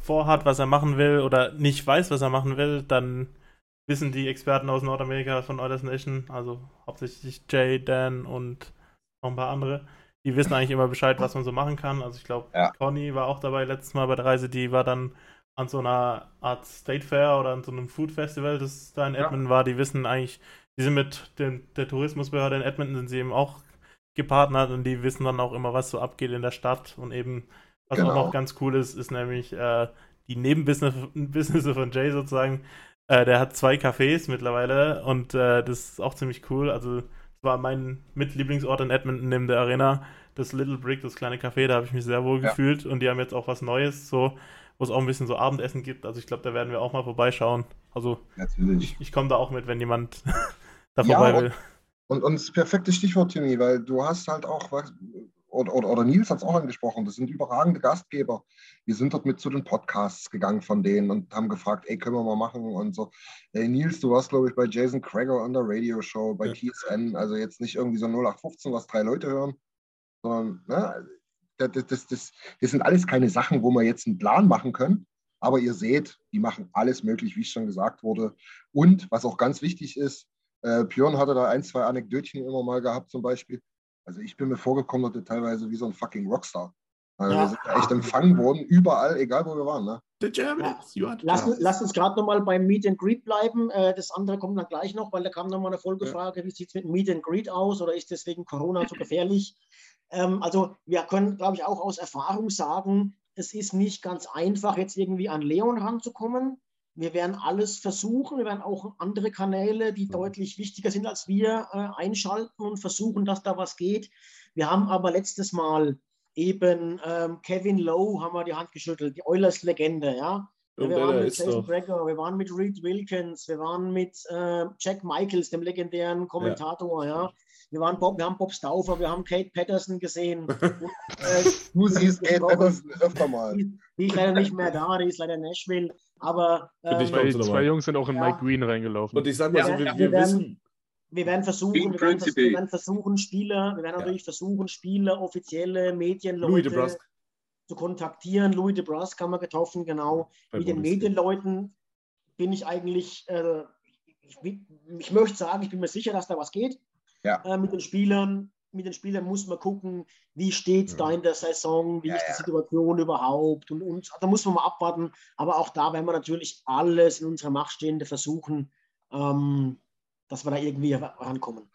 vorhat, was er machen will oder nicht weiß, was er machen will, dann wissen die Experten aus Nordamerika von Eulers Nation, also hauptsächlich Jay, Dan und noch ein paar andere, die wissen eigentlich immer Bescheid, was man so machen kann. Also ich glaube, Ja. Conny war auch dabei letztes Mal bei der Reise, die war dann an so einer Art State Fair oder an so einem Food Festival, das da in Ja. Edmonton war. Die wissen eigentlich, die sind mit dem, der Tourismusbehörde in Edmonton sind sie eben auch gepartnert und die wissen dann auch immer, was so abgeht in der Stadt. Und eben, was auch Genau. noch ganz cool ist, ist nämlich äh, die Nebenbusiness von Jay sozusagen. Äh, der hat zwei Cafés mittlerweile und äh, das ist auch ziemlich cool. Also, war mein Mitlieblingsort in Edmonton neben der Arena. Das Little Brick, das kleine Café, da habe ich mich sehr wohl Ja. gefühlt und die haben jetzt auch was Neues, so, wo es auch ein bisschen so Abendessen gibt. Also, ich glaube, da werden wir auch mal vorbeischauen. Also, Natürlich. ich, ich komme da auch mit, wenn jemand [laughs] da Ja, vorbei und- will. Und, und das perfekte Stichwort, Timmy, weil du hast halt auch, was, oder, oder, oder Nils hat es auch angesprochen, das sind überragende Gastgeber. Wir sind dort mit zu den Podcasts gegangen von denen und haben gefragt, ey, können wir mal machen und so. Ey, Nils, du warst, glaube ich, bei Jason Krager an der Radio-Show, bei Ja. TSN, also jetzt nicht irgendwie so 0815, was drei Leute hören, sondern, ne, das, das, das, das, sind alles keine Sachen, wo wir jetzt einen Plan machen können. Aber ihr seht, die machen alles möglich, wie es schon gesagt wurde. Und was auch ganz wichtig ist, äh, Björn hatte da ein, zwei Anekdötchen immer mal gehabt, zum Beispiel. Also ich bin mir vorgekommen, dass teilweise wie so ein fucking Rockstar. Also Ja. wir sind echt empfangen worden, überall, egal wo wir waren. Ne? The Germans, you are the Lass, lass uns gerade nochmal beim Meet and Greet bleiben. Äh, das andere kommt dann gleich noch, weil da kam nochmal eine Folgefrage, wie sieht es mit Meet and Greet aus oder ist das wegen Corona so gefährlich? Ähm, also wir können, glaube ich, auch aus Erfahrung sagen, es ist nicht ganz einfach, jetzt irgendwie an Leon ranzukommen. Wir werden alles versuchen. Wir werden auch andere Kanäle, die deutlich wichtiger sind als wir, äh, einschalten und versuchen, dass da was geht. Wir haben aber letztes Mal eben ähm, Kevin Lowe haben wir die Hand geschüttelt, die Oilers-Legende, ja. Ja, wir waren mit Jason. Greger, wir waren mit Reed Wilkins, wir waren mit äh, Jack Michaels, dem legendären Kommentator, ja. Wir, waren Bob, wir haben Bob Stauffer, wir haben Kate Patterson gesehen. Und, [laughs] äh, Du siehst Kate. Patterson öfter mal. die, die ist leider nicht mehr da, die ist leider in Nashville. Aber ähm, Zwei, zwei Jungs sind auch in Ja. Mike Green reingelaufen. Und ich sag mal Ja, so, ja, wir, wir wir werden- wissen, wir werden versuchen, wir werden, vers wir werden versuchen, Spieler, wir werden natürlich versuchen, Spieler, offizielle Medienleute Louis de Brusque zu kontaktieren. Louis de Brusque haben wir getroffen, genau. bei Mit den. Medienleuten bin ich eigentlich, äh, ich, ich möchte sagen, ich bin mir sicher, dass da was geht. Ja. Äh, mit den Spielern, mit den Spielern muss man gucken, wie steht es Ja. da in der Saison, wie Ja, ist die. Situation überhaupt und, und da muss man mal abwarten. Aber auch da werden wir natürlich alles in unserer Macht Stehende versuchen, ähm, dass wir da irgendwie rankommen.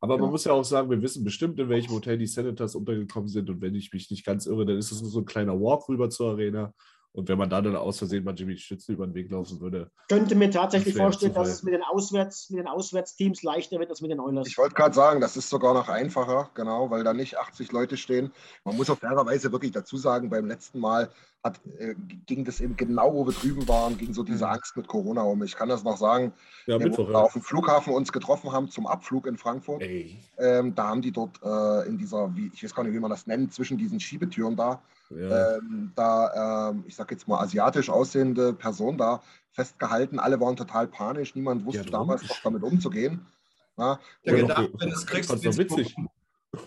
Aber man muss ja auch sagen, wir wissen bestimmt, in welchem Hotel die Senators untergekommen sind. Und wenn ich mich nicht ganz irre, dann ist es nur so ein kleiner Walk rüber zur Arena. Und wenn man da dann aus Versehen mal Jimmy Stützen über den Weg laufen würde. Könnte mir tatsächlich vorstellen, dass es mit den, Auswärts, mit den Auswärtsteams leichter wird als mit den Oilers. Ich wollte gerade sagen, das ist sogar noch einfacher, genau, weil da nicht 80 Leute stehen. Man muss auf fairerweise wirklich dazu sagen, beim letzten Mal hat, äh, ging das eben genau, wo wir drüben waren, ging so diese Angst mit Corona um. Ich kann das noch sagen, Ja, wo Mittwoch, wir ja. auf dem Flughafen uns getroffen haben zum Abflug in Frankfurt. Ähm, da haben die dort äh, in dieser, wie, ich weiß gar nicht, wie man das nennt, zwischen diesen Schiebetüren da, Ja. ähm, da, ähm, ich sag jetzt mal, asiatisch aussehende Person da festgehalten. Alle waren total panisch. Niemand wusste damals noch damit umzugehen. Ja, Der Ja, gedacht, wenn du es kriegst, du witzig.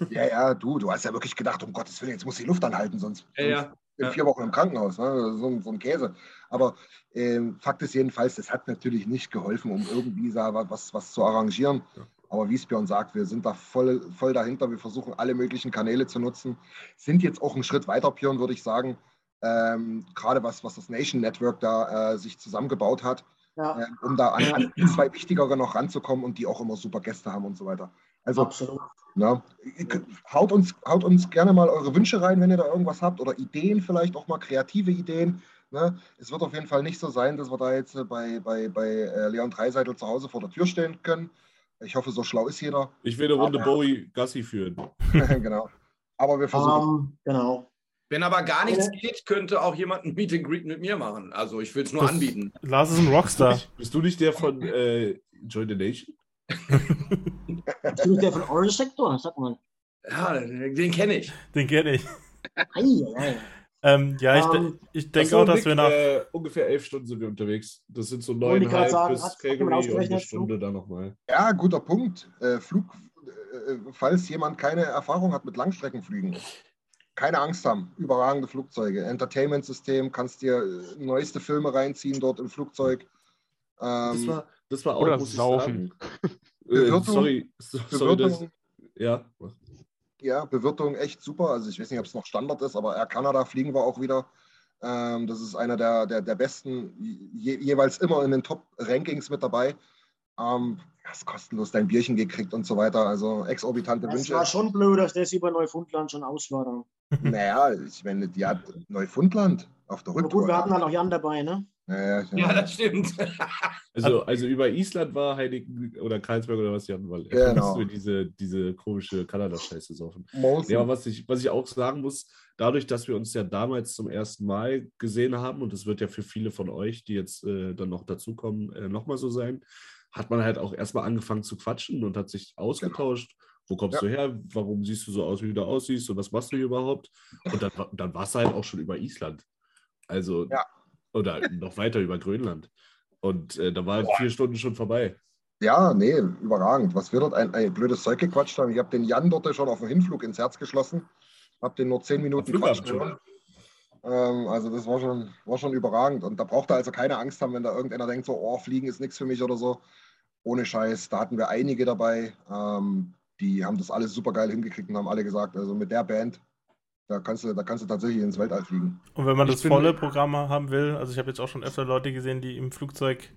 ja, ja, du, du hast ja wirklich gedacht, um Gottes Willen, jetzt muss die Luft anhalten, sonst Ja, ja. In Ja. vier Wochen im Krankenhaus. Ne? So, ein- so ein Käse. Aber ähm, Fakt ist jedenfalls, das hat natürlich nicht geholfen, um irgendwie da was, was zu arrangieren. Aber wie es Björn sagt, wir sind da voll, voll dahinter. Wir versuchen alle möglichen Kanäle zu nutzen. Sind jetzt auch einen Schritt weiter, Björn, würde ich sagen. Ähm, Gerade was, was das Nation Network da äh, sich zusammengebaut hat, Ja, äh, um da an, an die zwei wichtigere noch ranzukommen und die auch immer super Gäste haben und so weiter. Also absolut. na, könnt- haut, uns, haut uns gerne mal eure Wünsche rein, wenn ihr da irgendwas habt oder Ideen vielleicht auch mal, kreative Ideen. Ne? Es wird auf jeden Fall nicht so sein, dass wir da jetzt äh, bei, bei, bei äh, Leon Dreiseitel zu Hause vor der Tür stehen können. Ich hoffe, so schlau ist jeder. Ich will eine Runde Aber- Bowie Gassi führen. [laughs] genau. Aber wir versuchen. Ähm, genau. Wenn aber gar nichts geht, könnte auch jemand ein Meet and Greet mit mir machen. Also ich will es nur Das- anbieten. Lars ist ein Rockstar. [laughs] Bist du nicht der von äh, Join the Nation? Bist du der von Orange Sector? Sag mal. Ja, den kenne ich. Den kenne ich. Ei, ei, ei. Ähm, ja, ich, Ähm, ich denke auch, dass wir nach. Äh, ungefähr elf Stunden sind wir unterwegs. Das sind so neuneinhalb sagen, bis hat- und eine Stunde dann nochmal. Ja, guter Punkt. Äh, Flug, äh, falls jemand keine Erfahrung hat mit Langstreckenflügen, keine Angst haben. Überragende Flugzeuge. Entertainment-System, kannst dir äh, neueste Filme reinziehen dort im Flugzeug. Das Ähm, war, das war auch, Oder muss ich saufen. sagen. [laughs] Äh, Bewirtung- sorry, so- sorry das, Bewirtung, ja. ja, Bewirtung echt super. Also ich weiß nicht, ob es noch Standard ist, aber Air Canada fliegen wir auch wieder. Ähm, das ist einer der, der, der besten, je, jeweils immer in den Top-Rankings mit dabei. Ähm, hast kostenlos dein Bierchen gekriegt und so weiter. Also exorbitante Es Wünsche. war schon blöd, dass das über Neufundland schon aus war. dann. Naja, ich meine, die hat Neufundland auf der Aber Rücktour. gut, wir hatten halt auch Jan dabei, ne? Ja, ja, Ja, das stimmt. [laughs] Also, also über Island war Heiligen oder Karlsberg oder was die hatten, weil Genau. mussten wir diese, diese komische Kanada-Scheiße saufen. Ja, aber was ich, was ich auch sagen muss, dadurch, dass wir uns ja damals zum ersten Mal gesehen haben, und das wird ja für viele von euch, die jetzt äh, dann noch dazukommen, äh, nochmal so sein, hat man halt auch erstmal angefangen zu quatschen und hat sich ausgetauscht. Wo kommst Ja. du her? Warum siehst du so aus, wie du aussiehst? Und was machst du hier überhaupt? Und dann, war- dann war es halt auch schon über Island. Also, Ja. Oder noch weiter über Grönland. Und äh, da waren vier Stunden schon vorbei. Ja, nee, überragend. Was wir dort ein, ein blödes Zeug gequatscht haben. Ich habe den Jan dort schon auf dem Hinflug ins Herz geschlossen. Habe den nur zehn Minuten quatschen. Ähm, also das war schon, war schon überragend. Und da braucht er also keine Angst haben, wenn da irgendeiner denkt, so, oh, Fliegen ist nichts für mich oder so. Ohne Scheiß, da hatten wir einige dabei. Ähm, die haben das alles super geil hingekriegt und haben alle gesagt, also mit der Band, da kannst du, da kannst du tatsächlich ins Weltall fliegen. Und wenn man Ich das volle Programm haben will, also ich habe jetzt auch schon öfter Leute gesehen, die im Flugzeug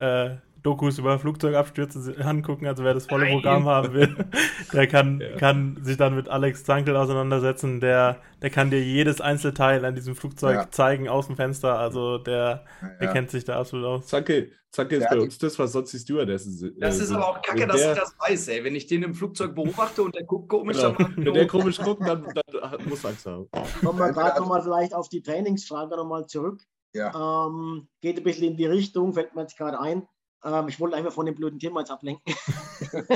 äh, Dokus über Flugzeugabstürze angucken, also wer das volle Nein. Programm haben will, [laughs] der kann, Ja. kann sich dann mit Alex Zankel auseinandersetzen, der, der kann dir jedes Einzelteil an diesem Flugzeug Ja. zeigen aus dem Fenster, also der, der Ja. kennt sich da absolut aus. Zanke, Zanke ist Ja, bei uns das, was sonst die Stewardessen sind. Das äh, ist aber auch kacke, Wenn dass der- ich das weiß, ey. Wenn ich den im Flugzeug beobachte und der guckt komisch, Genau. dann Wenn der [laughs] komisch guckt, dann, dann muss Angst haben. Kommen wir gerade nochmal vielleicht auf die Trainingsfrage nochmal zurück. Ja. Ähm, geht ein bisschen in die Richtung, fällt mir jetzt gerade ein. Ähm, ich wollte einfach von dem blöden Thema jetzt ablenken. [laughs]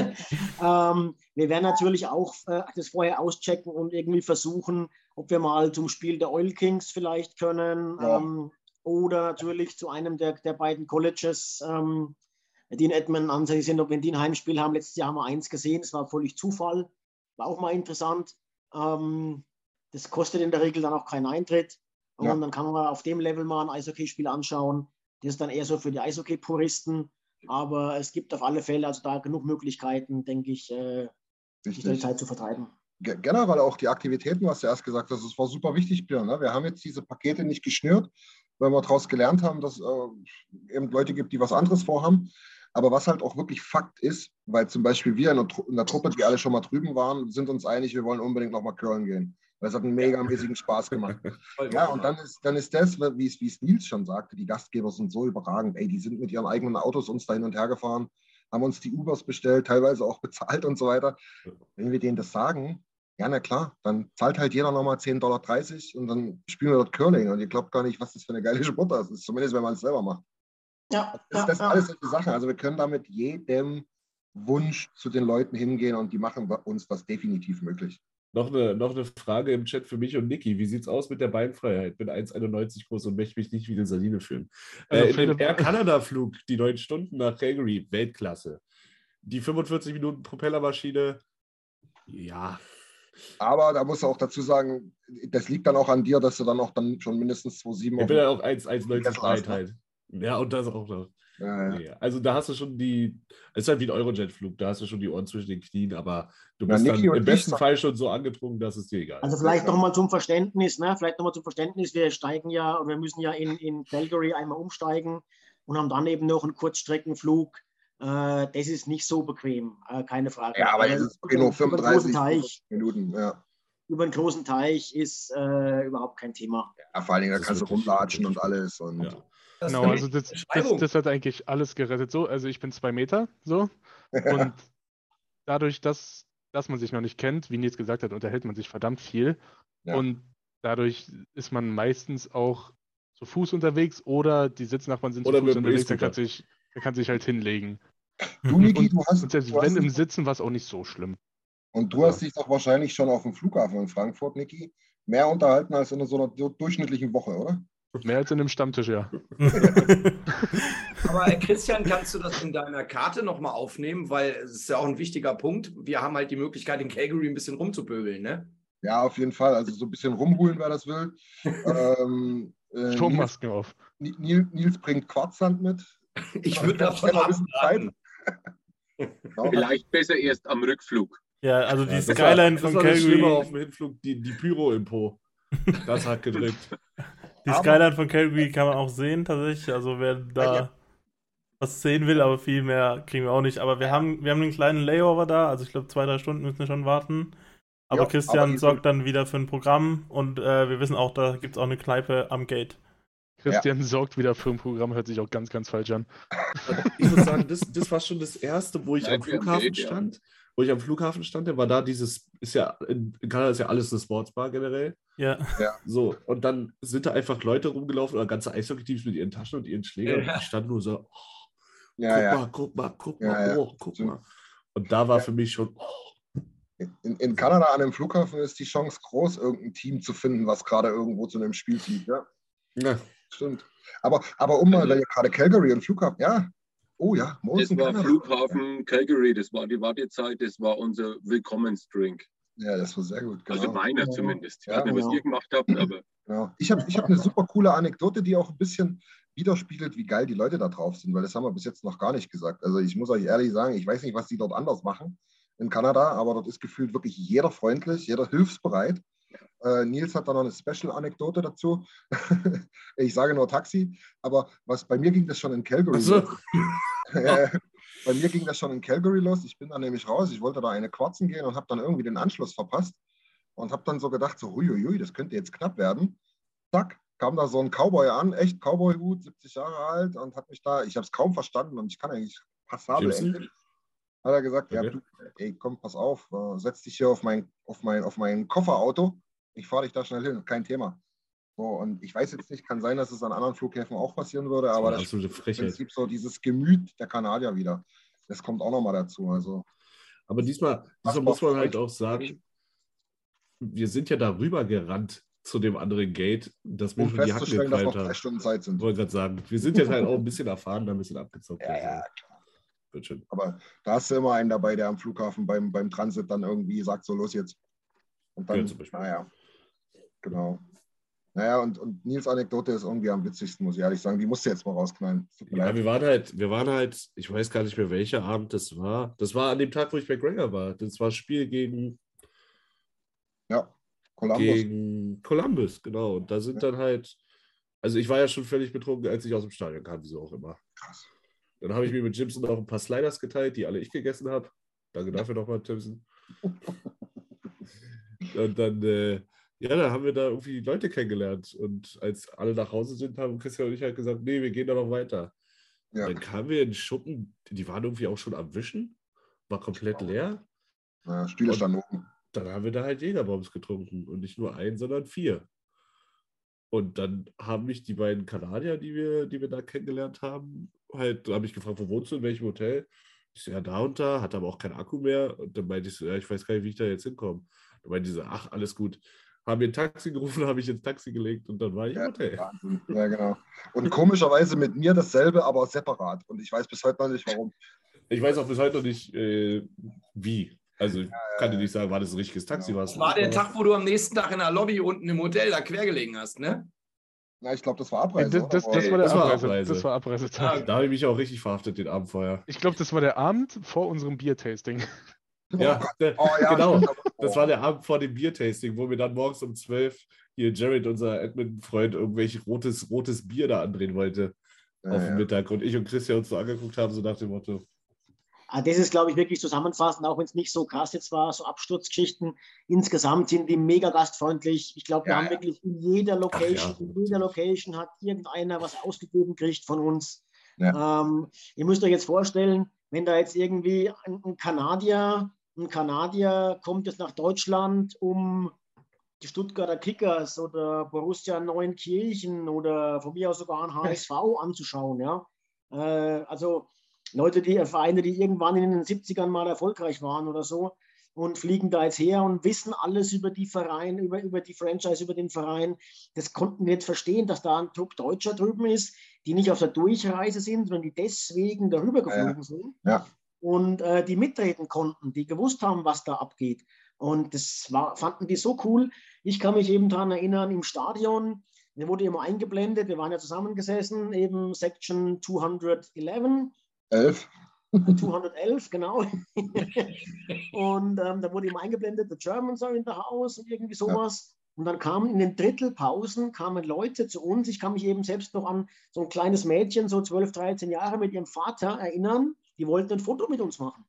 ähm, wir werden natürlich auch äh, das vorher auschecken und irgendwie versuchen, ob wir mal zum Spiel der Oil Kings vielleicht können Ja. ähm, oder natürlich zu einem der, der beiden Colleges, ähm, die in Edmonton ansässig sind, ob wir die ein Heimspiel haben. Letztes Jahr haben wir eins gesehen, das war völlig Zufall, war auch mal interessant. Ähm, das kostet in der Regel dann auch keinen Eintritt. Und Ja. dann kann man auf dem Level mal ein Eishockeyspiel anschauen. Das ist dann eher so für die Eishockey-Puristen. Aber es gibt auf alle Fälle also da genug Möglichkeiten, denke ich, äh, sich die. Zeit zu vertreiben. Ge- generell auch die Aktivitäten, was du erst gesagt hast, das war super wichtig, Björn. Ne? Wir haben jetzt diese Pakete nicht geschnürt, weil wir daraus gelernt haben, dass äh, eben Leute gibt, die was anderes vorhaben. Aber was halt auch wirklich Fakt ist, weil zum Beispiel wir in der, Tru in der Truppe, die alle schon mal drüben waren, sind uns einig, wir wollen unbedingt nochmal curlen gehen. Weil es hat einen megamäßigen Spaß gemacht. [laughs] Ja, und dann ist, dann ist das, wie es, wie es Nils schon sagte, die Gastgeber sind so überragend. Ey, die sind mit ihren eigenen Autos uns da hin und her gefahren, haben uns die Ubers bestellt, teilweise auch [laughs] bezahlt und so weiter. Wenn wir denen das sagen, ja, na klar, dann zahlt halt jeder nochmal 10,30 Dollar und dann spielen wir dort Curling und ihr glaubt gar nicht, was das für eine geile Sportart ist, zumindest wenn man es selber macht. Ja, Das, ja, das sind ja. alles solche Sachen. Also wir können damit jedem Wunsch zu den Leuten hingehen und die machen bei uns das definitiv möglich. Noch eine, noch eine Frage im Chat für mich und Niki. Wie sieht's aus mit der Beinfreiheit? Bin 1,91 groß und möchte mich nicht wie eine Saline fühlen. Also äh, in dem Air Canada-Flug, die neun Stunden nach Calgary, Weltklasse. Die 45 Minuten Propellermaschine, ja. Aber da muss auch dazu sagen, das liegt dann auch an dir, dass du dann auch dann schon mindestens 2,7 Ich bin ja auch 1 Gegessen 1,90 hast, breit ne? halt. Ja, und das auch noch. Ja, ja. Ja, Also da hast du schon die, es ist halt wie ein Eurojet-Flug, da hast du schon die Ohren zwischen den Knien, aber du Ja, bist Niki dann im besten sagen- Fall schon so angetrunken, dass es dir egal Also ist. vielleicht nochmal zum Verständnis, ne? vielleicht nochmal zum Verständnis, wir steigen ja, oder wir müssen ja in, in Calgary einmal umsteigen und haben dann eben noch einen Kurzstreckenflug. Äh, das ist nicht so bequem, äh, keine Frage. ja, aber es ist über, nur über den großen 35 Teich, Minuten. Ja. über den großen Teich ist äh, überhaupt kein Thema. ja, vor allen Dingen, da Das ist kannst du rumlatschen und alles. Und Ja. Das Genau, also das, das, das hat eigentlich alles gerettet. So, also ich bin zwei Meter so und [laughs] dadurch, dass, dass man sich noch nicht kennt, wie Nils gesagt hat, unterhält man sich verdammt viel Ja. und dadurch ist man meistens auch zu Fuß unterwegs oder die Sitznachbarn sind Oder zu Fuß unterwegs, der kann sich, der kann sich halt hinlegen. [laughs] du, Niki, du hast, Und selbst wenn im Sitzen war es auch nicht so schlimm. und du hast dich doch wahrscheinlich schon auf dem Flughafen in Frankfurt, Niki, mehr unterhalten als in so einer du- durchschnittlichen Woche, oder? Mehr als in einem Stammtisch, ja. [laughs] Aber äh, Christian, kannst du das in deiner Karte nochmal aufnehmen? Weil es ist ja auch ein wichtiger Punkt. Wir haben halt die Möglichkeit, in Calgary ein bisschen rumzupöbeln, ne? Ja, auf jeden Fall. Also so ein bisschen rumholen, wer das will. [laughs] ähm, äh, Nils, Strommasken auf. Nils, Nils bringt Quarzsand mit. [laughs] Ich würde davon bisschen abraten. Genau. Vielleicht besser erst am Rückflug. ja, also die Ja, das war- Skyline das von war das Schlimme auf Calgary. dem Hinflug, die, die Pyro im Po. Das hat gedrückt. Die Skyline von Calgary kann man auch sehen, tatsächlich. Also wer da Ja. was sehen will, aber viel mehr kriegen wir auch nicht. Aber wir haben, wir haben einen kleinen Layover da, also ich glaube zwei, drei Stunden müssen wir schon warten. Aber Ja, Christian aber sorgt dann wieder für ein Programm und äh, wir wissen auch, da gibt es auch eine Kneipe am Gate. Christian sorgt wieder für ein Programm, hört sich auch ganz, ganz falsch an. [laughs] Ich muss sagen, das, das war schon das erste, wo ich Nein, am Flughafen ja. stand. Wo ich am Flughafen stand, da war da dieses, ist ja, in Kanada ist ja alles eine Sportsbar generell. Ja, So, und dann sind da einfach Leute rumgelaufen oder ganze Eishockey-Teams mit ihren Taschen und ihren Schlägern. Ja. Und ich stand nur so, oh, Ja, guck ja. mal, guck mal, guck Ja, mal, ja. oh, guck mal. Und da war Ja. für mich schon, oh, In, in Kanada an einem Flughafen ist die Chance groß, irgendein Team zu finden, was gerade irgendwo zu einem Spiel zieht. Ja, na, stimmt. Aber, aber um mal, weil ihr gerade Calgary und Flughafen, ja. Oh ja, Das Molson war Kanada. Flughafen Calgary, das war die Wartezeit, das war unser Willkommensdrink. Ja, das war sehr gut. Genau. Also meiner zumindest. Ich Ja, weiß nicht, was genau. ihr gemacht habt, aber genau. Ich habe ich hab eine super coole Anekdote, die auch ein bisschen widerspiegelt, wie geil die Leute da drauf sind, weil das haben wir bis jetzt noch gar nicht gesagt. Also ich muss euch ehrlich sagen, ich weiß nicht, was die dort anders machen in Kanada, aber dort ist gefühlt wirklich jeder freundlich, jeder hilfsbereit. Äh, Nils hat da noch eine Special-Anekdote dazu. [laughs] ich sage nur Taxi, aber was bei mir ging das schon in Calgary. Also, los. [laughs] Äh, bei mir ging das schon in Calgary los. Ich bin dann nämlich raus. Ich wollte da eine Quarzen gehen und habe dann irgendwie den Anschluss verpasst und habe dann so gedacht, so huiuiui, das könnte jetzt knapp werden. Zack, kam da so ein Cowboy an, echt Cowboy-Hut, 70 Jahre alt und hat mich da, ich habe es kaum verstanden und ich kann eigentlich passabel? Englisch. Hat er gesagt, ja, Okay. du, ey, komm, pass auf, äh, setz dich hier auf mein, auf mein, auf mein Kofferauto. Ich fahre dich da schnell hin, kein Thema. So, und ich weiß jetzt nicht, kann sein, dass es an anderen Flughäfen auch passieren würde, aber das ist im. Prinzip so dieses Gemüt der Kanadier wieder. Das kommt auch nochmal dazu. Also, Aber diesmal, diesmal muss man halt auch sagen, wir sind ja darüber gerannt zu dem anderen Gate, dass wir um schon die Hacken noch gekrallt drei haben. Stunden Zeit sind. Wollte gerade sagen, wir sind jetzt halt auch ein bisschen erfahren, ein bisschen abgezockt. Ja, ja, Also, Wird schon. Aber da hast du immer einen dabei, der am Flughafen beim, beim Transit dann irgendwie sagt, so los jetzt. Und dann, Ja, zum Beispiel. naja, genau. Naja, und, und Nils Anekdote ist irgendwie am witzigsten, muss ich ehrlich sagen. Die musst du jetzt mal rausknallen. Ja, leid. wir waren halt, wir waren halt, ich weiß gar nicht mehr, welcher Abend das war. Das war an dem Tag, wo ich bei Gregor war. Das war Spiel gegen, Ja, Columbus. gegen Columbus, genau. Und da sind Ja. dann halt, also ich war ja schon völlig betrunken, als ich aus dem Stadion kam, wieso auch immer. Krass. Dann habe ich mir mit Jimson auch ein paar Sliders geteilt, die alle ich gegessen habe. Danke dafür nochmal, Timson. [laughs] Und dann, äh, ja, da haben wir da irgendwie Leute kennengelernt. Und als alle nach Hause sind, haben Christian und ich halt gesagt, nee, wir gehen da noch weiter. Ja. Dann kamen wir in Schuppen, die waren irgendwie auch schon am Wischen, war komplett leer. Ja, Stühle Und- standen oben. Dann haben wir da halt Jägerbombs getrunken und nicht nur ein, sondern vier. Und dann haben mich die beiden Kanadier, die wir, die wir da kennengelernt haben, halt, habe ich gefragt, wo wohnst du, in welchem Hotel? Ich so, ja, da und da, hatte aber auch keinen Akku mehr. Und dann meinte ich so, ja, ich weiß gar nicht, wie ich da jetzt hinkomme. Dann meinte die so, ach, alles gut. Haben mir ein Taxi gerufen, [laughs] habe ich ins Taxi gelegt und dann war ich im Ja, Hotel. Wahnsinn. ja, genau. Und komischerweise mit mir dasselbe, aber separat. Und ich weiß bis heute noch nicht, warum. Ich weiß auch bis heute noch nicht, äh, wie. Also ich kann dir nicht sagen, war das ein richtiges Taxi? War es Das war der Tag, wo du am nächsten Tag in der Lobby unten im Hotel da quer gelegen hast, ne? Na, ich glaube, das war Ey, Abreise. das, das, das war der Das war Abreise. Abreise. Das war Abreisetag. Da habe ich mich auch richtig verhaftet den Abend vorher. Ich glaube, das war der Abend vor unserem Biertasting. Ja, der, Oh, ja, genau. Das war der Abend vor dem Biertasting, wo wir dann morgens um 12 hier Jared, unser Edmonton-Freund, irgendwelches rotes, rotes Bier da andrehen wollte Ja, auf den ja. Mittag. Und ich und Christian uns so angeguckt haben, so nach dem Motto, Ah, Das ist, glaube ich, wirklich zusammenfassend, auch wenn es nicht so krass jetzt war, so Absturzgeschichten. Insgesamt sind die mega gastfreundlich. Ich glaube, wir Ja, haben ja. wirklich in jeder Location, Ach ja. in jeder Location hat irgendeiner was ausgegeben kriegt von uns. Ja. Ähm, ihr müsst euch jetzt vorstellen, wenn da jetzt irgendwie ein Kanadier, ein Kanadier kommt jetzt nach Deutschland, um die Stuttgarter Kickers oder Borussia Neunkirchen oder von mir aus sogar ein HSV [laughs] anzuschauen, ja. Äh, also Leute, die Vereine, die irgendwann in den 70ern mal erfolgreich waren oder so und fliegen da jetzt her und wissen alles über die Vereine, über, über die Franchise, über den Verein. Das konnten wir nicht verstehen, dass da ein Trupp Deutscher drüben ist, die nicht auf der Durchreise sind, sondern die deswegen darüber Ja, ja. geflogen sind Ja. Und äh, die mitreden konnten, die gewusst haben, was da abgeht. Und das war, fanden die so cool. Ich kann mich eben daran erinnern, im Stadion, der wurde immer eingeblendet, wir waren ja zusammengesessen, eben Section 211. Elf. 211, genau. [laughs] und ähm, da wurde ihm eingeblendet, the Germans are in the house und irgendwie sowas. Und dann kamen in den Drittelpausen kamen Leute zu uns. Ich kann mich eben selbst noch an so ein kleines Mädchen, so 12, 13 Jahre, mit ihrem Vater erinnern. Die wollten ein Foto mit uns machen.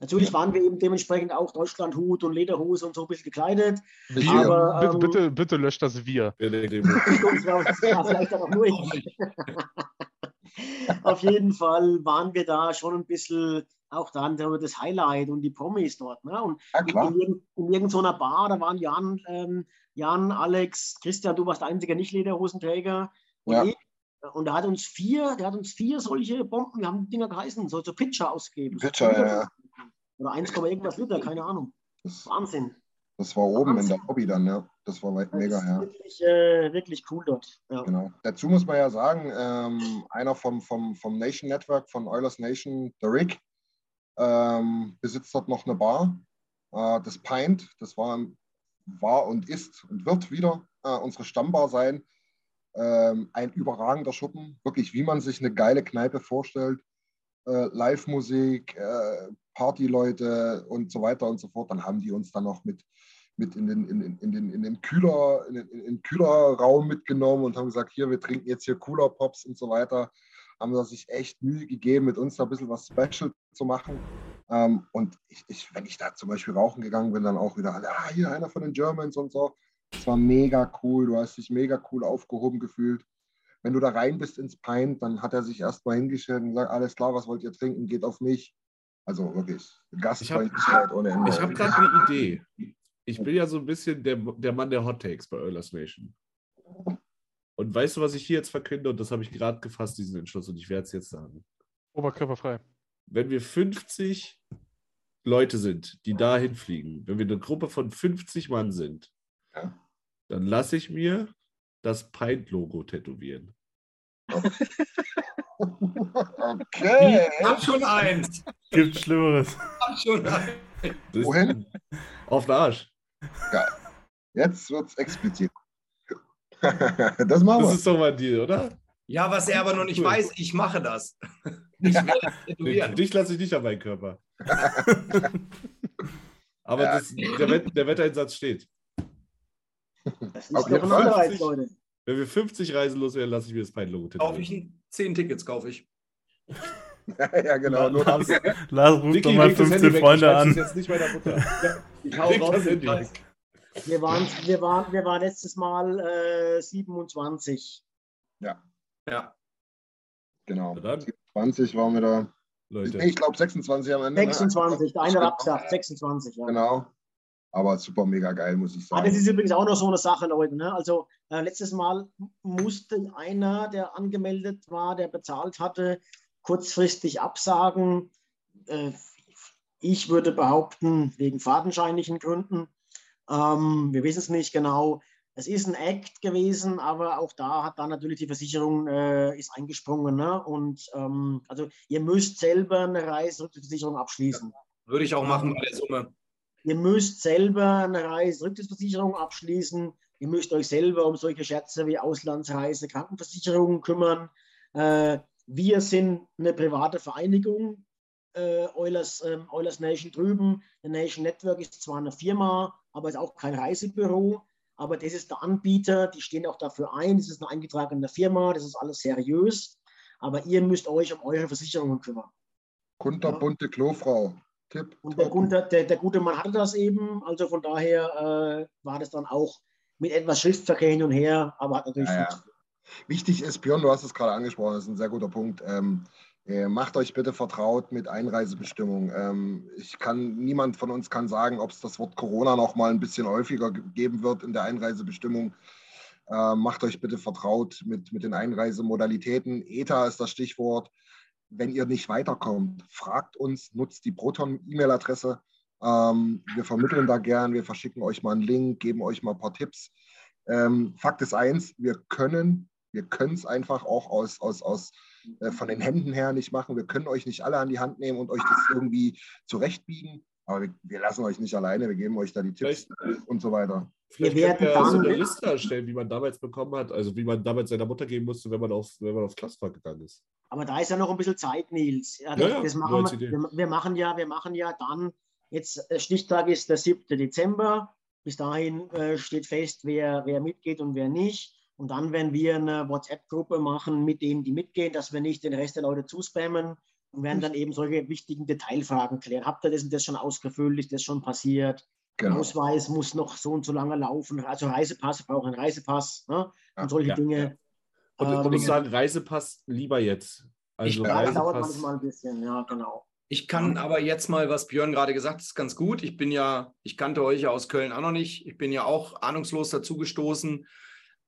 Natürlich waren wir eben dementsprechend auch Deutschlandhut und Lederhose und so ein bisschen gekleidet. Wir. Aber bitte, ähm, bitte, bitte löscht das Wir. Ja, vielleicht auch nur ich. [laughs] Auf jeden Fall waren wir da schon ein bisschen auch dann das Highlight und die Promis dort. Ne? Und Ja, in, in, irgend- in irgendeiner Bar, da waren Jan, ähm, Jan, Alex, Christian, du warst der einzige Nicht-Lederhosenträger. Und, Ja. ich. Und er hat uns vier, der hat uns vier solche Bomben, wir haben die Dinger geheißen, so, so Pitcher ausgegeben. Pitcher, ja, ja. Oder 1, irgendwas Liter, keine Ahnung. Wahnsinn. das war oben in der Wahnsinn. Lobby dann, ja. Das war weit- Das mega, ist ja. wirklich, äh, wirklich cool dort. Ja. Genau. Dazu muss man ja sagen, ähm, einer vom, vom, vom Nation Network, von Oilers Nation, der Rick, ähm, besitzt dort noch eine Bar. Äh, das Pint, das war, war und ist und wird wieder äh, unsere Stammbar sein. Ähm, ein überragender Schuppen, wirklich wie man sich eine geile Kneipe vorstellt. Äh, Live-Musik, äh, Partyleute und so weiter und so fort. Dann haben die uns dann noch mit, mit in, den, in, in, den, in, den Kühler, in, in den Kühlerraum mitgenommen und haben gesagt, hier, wir trinken jetzt hier Cooler Pops und so weiter. Haben da sich echt Mühe gegeben, mit uns da ein bisschen was Special zu machen. Ähm, und ich, ich, wenn ich da zum Beispiel rauchen gegangen bin, dann auch wieder alle, ah, hier einer von den Germans und so. Das war mega cool, du hast dich mega cool aufgehoben gefühlt. Wenn du da rein bist ins Pint, dann hat er sich erstmal hingestellt und gesagt, alles klar, was wollt ihr trinken, geht auf mich. Also wirklich, Gastfreundlichkeit ohne Ende. Ich habe gerade eine Idee. Ich bin ja so ein bisschen der, der Mann der Hot Takes bei Oilers Nation. Und weißt du, was ich hier jetzt verkünde? Und das habe ich gerade gefasst, diesen Entschluss, und ich werde es jetzt sagen. Oberkörperfrei. Wenn wir 50 Leute sind, die dahin fliegen, wenn wir eine Gruppe von 50 Mann sind, Ja. dann lasse ich mir das Pint-Logo tätowieren. Okay. Ich hab schon eins. Gibt Schlimmeres. Ich hab schon eins. Das Wohin? Auf den Arsch. Jetzt wird es explizit. das machen Das wir. ist doch mal Deal, oder? Ja, was er aber noch nicht Cool. weiß, ich mache das. [laughs] Ich es Nee, tätowieren. dich lasse ich nicht an meinen Körper. [laughs] Aber Ja. das, der, Wett, der Wetteinsatz steht. Das ist Auf doch ein. Anreiz, Leute. Wenn wir 50 Reisen loswerden, lasse ich mir das Pint-Logo Kaufe ich tätowieren. ein- zehn Tickets, kaufe ich. [laughs] ja, genau. Nur Lars. Lars ruft leg das 15 Handy weg, Freunde an. jetzt nicht meiner Mutter. Ich hau raus, jetzt. weg. Wir waren, wir waren, wir waren letztes Mal äh, 27. Ja, Ja. genau. Na dann, 20 waren wir da. Leute. Nee, ich glaube 26 am Ende. ne? 26, der eine hat abgesagt, 26. Ja. Genau. Aber super mega geil, muss ich Ah, sagen. das ist übrigens auch noch so eine Sache, Leute. Ne? Also äh, letztes Mal musste einer, der angemeldet war, der bezahlt hatte, kurzfristig absagen. Äh, ich würde behaupten, wegen fadenscheinlichen Gründen. Ähm, wir wissen es nicht genau. Es ist ein Act gewesen, aber auch da hat dann natürlich die Versicherung äh, ist eingesprungen. Ne? Und ähm, also ihr müsst selber eine Reiserückversicherung abschließen. Würde ich auch machen bei der Summe. Ihr müsst selber eine Reiserücktrittsversicherung abschließen. Ihr müsst euch selber um solche Scherze wie Auslandsreise, Krankenversicherungen kümmern. Äh, wir sind eine private Vereinigung, äh, Eulers, ähm, Eulers Nation drüben. Der Nation Network ist zwar eine Firma, aber ist auch kein Reisebüro. Aber das ist der Anbieter, die stehen auch dafür ein. Das ist eine eingetragene Firma, das ist alles seriös. Aber ihr müsst euch um eure Versicherungen kümmern. Kunterbunte Klofrau. Tipp. Und der. Gunter, der, der gute Mann hatte das eben, also von daher äh, war das dann auch mit etwas Schriftverkehr hin und her, aber hat natürlich Ja. Wichtig ist, Björn, du hast es gerade angesprochen, das ist ein sehr guter Punkt. Ähm, äh, macht euch bitte vertraut mit Einreisebestimmungen. Ähm, ich kann, niemand von uns kann sagen, ob es das Wort Corona noch mal ein bisschen häufiger ge- geben wird in der Einreisebestimmung. Äh, macht euch bitte vertraut mit, mit den Einreisemodalitäten. ETA ist das Stichwort. Wenn ihr nicht weiterkommt, fragt uns, nutzt die Proton-E-Mail-Adresse. Ähm, wir vermitteln da gern, wir verschicken euch mal einen Link, geben euch mal ein paar Tipps. Ähm, Fakt ist eins, wir können, wir können es einfach auch aus, aus, aus äh, von den Händen her nicht machen. Wir können euch nicht alle an die Hand nehmen und euch das irgendwie zurechtbiegen. Aber wir, wir lassen euch nicht alleine, wir geben euch da die Tipps und so weiter. Vielleicht Wir können wir werden so dann- eine Liste erstellen, wie man damals bekommen hat, also wie man damals seiner Mutter geben musste, wenn man auf, wenn man auf Klassenfahrt gegangen ist. Aber da ist ja noch ein bisschen Zeit, Nils. Ja, Ja, das, ja, das machen als wir, Idee. wir, wir, machen ja, wir machen ja dann, jetzt äh, Stichtag ist der 7. Dezember. Bis dahin äh, steht fest, wer, wer mitgeht und wer nicht. Und dann werden wir eine WhatsApp-Gruppe machen mit denen, die mitgehen, dass wir nicht den Rest der Leute zuspammen und werden dann eben solche wichtigen Detailfragen klären. Habt ihr das und das schon ausgefüllt? Ist das schon passiert? Genau. Ausweis muss noch so und so lange laufen. Also Reisepass, wir brauchen einen Reisepass ne? Ja, und solche ja, Dinge. Und Ähm, ich muss sagen, Reisepass lieber jetzt. Also Ich- Ja, das dauert Reisepass. manchmal ein bisschen, ja, genau. Ich kann aber jetzt mal, was Björn gerade gesagt hat, ist ganz gut. Ich bin ja, ich kannte euch ja aus Köln auch noch nicht. Ich bin ja auch ahnungslos dazugestoßen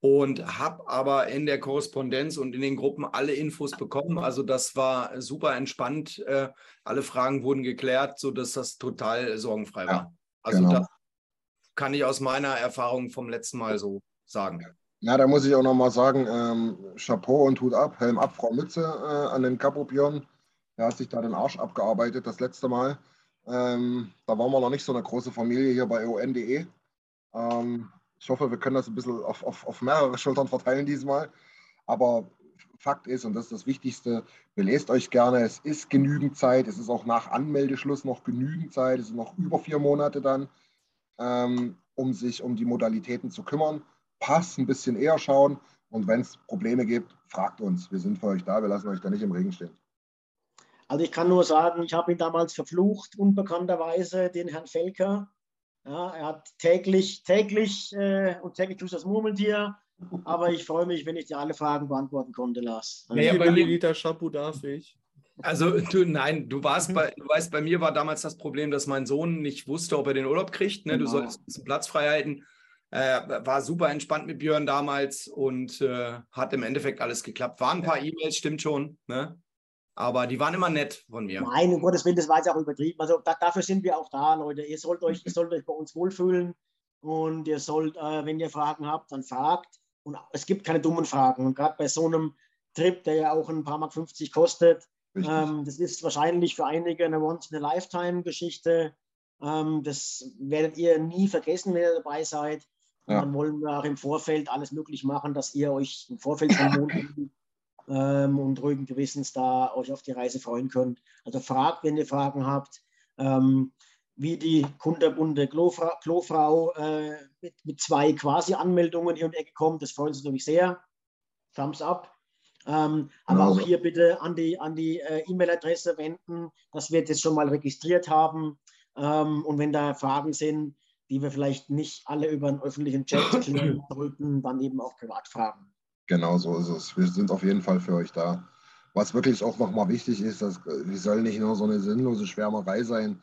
und habe aber in der Korrespondenz und in den Gruppen alle Infos bekommen. Also das war super entspannt. Äh, alle Fragen wurden geklärt, sodass das total sorgenfrei Ja, war. Also genau. das kann ich aus meiner Erfahrung vom letzten Mal so sagen. Ja, da muss ich auch nochmal sagen, ähm, Chapeau und Hut ab, Helm ab, Frau Mütze äh, an den Björn. Der hat sich da den Arsch abgearbeitet das letzte Mal. Ähm, da waren wir noch nicht so eine große Familie hier bei on.de. Ähm, ich hoffe, wir können das ein bisschen auf, auf, auf mehrere Schultern verteilen diesmal. Aber Fakt ist, und das ist das Wichtigste, belest euch gerne. Es ist genügend Zeit. Es ist auch nach Anmeldeschluss noch genügend Zeit. Es sind noch über vier Monate dann, ähm, um sich um die Modalitäten zu kümmern. Pass ein bisschen eher schauen. Und wenn es Probleme gibt, fragt uns. Wir sind für euch da. Wir lassen euch da nicht im Regen stehen. Also ich kann nur sagen, ich habe ihn damals verflucht, unbekannterweise, den Herrn Felker. Ja, er hat täglich, täglich äh, und täglich tust das Murmeltier. Aber ich freue mich, wenn ich dir alle Fragen beantworten konnte, Lars. Ja, ja, Wie bei mir- Milliliter Shampoo darf ich? Also du, nein, du warst bei, du weißt, bei mir war damals das Problem, dass mein Sohn nicht wusste, ob er den Urlaub kriegt. Ne? Du Genau. solltest ein bisschen Platz frei halten. Äh, war super entspannt mit Björn damals und äh, hat im Endeffekt alles geklappt. Waren ein paar E-Mails, stimmt schon, ne? Aber die waren immer nett von mir. Nein, um Gottes Willen, das war jetzt auch übertrieben. Also da, dafür sind wir auch da, Leute. Ihr sollt euch, ihr sollt euch bei uns wohlfühlen und ihr sollt, äh, wenn ihr Fragen habt, dann fragt. Und es gibt keine dummen Fragen. Und gerade bei so einem Trip, der ja auch ein paar Mark 50 kostet, ähm, das ist wahrscheinlich für einige eine Once-in-a-Lifetime-Geschichte. Ähm, das werdet ihr nie vergessen, wenn ihr dabei seid. Und Ja. dann wollen wir auch im Vorfeld alles möglich machen, dass ihr euch im Vorfeld von Monaten [laughs] ähm, und ruhigen Gewissens da euch auf die Reise freuen könnt. Also fragt, wenn ihr Fragen habt, ähm, wie die kunterbunte Klofrau, Klofrau äh, mit, mit zwei Quasi-Anmeldungen hier um die Ecke kommt. Das freut uns natürlich sehr. Thumbs up. Ähm, aber Genau auch so. hier bitte an die, an die äh, E-Mail-Adresse wenden, dass wir das schon mal registriert haben. Ähm, und wenn da Fragen sind, die wir vielleicht nicht alle über einen öffentlichen Chat [clears throat] klären sollten, dann eben auch privat fragen. Genau so ist es. Wir sind auf jeden Fall für euch da. Was wirklich auch nochmal wichtig ist, dass wir sollen nicht nur so eine sinnlose Schwärmerei sein,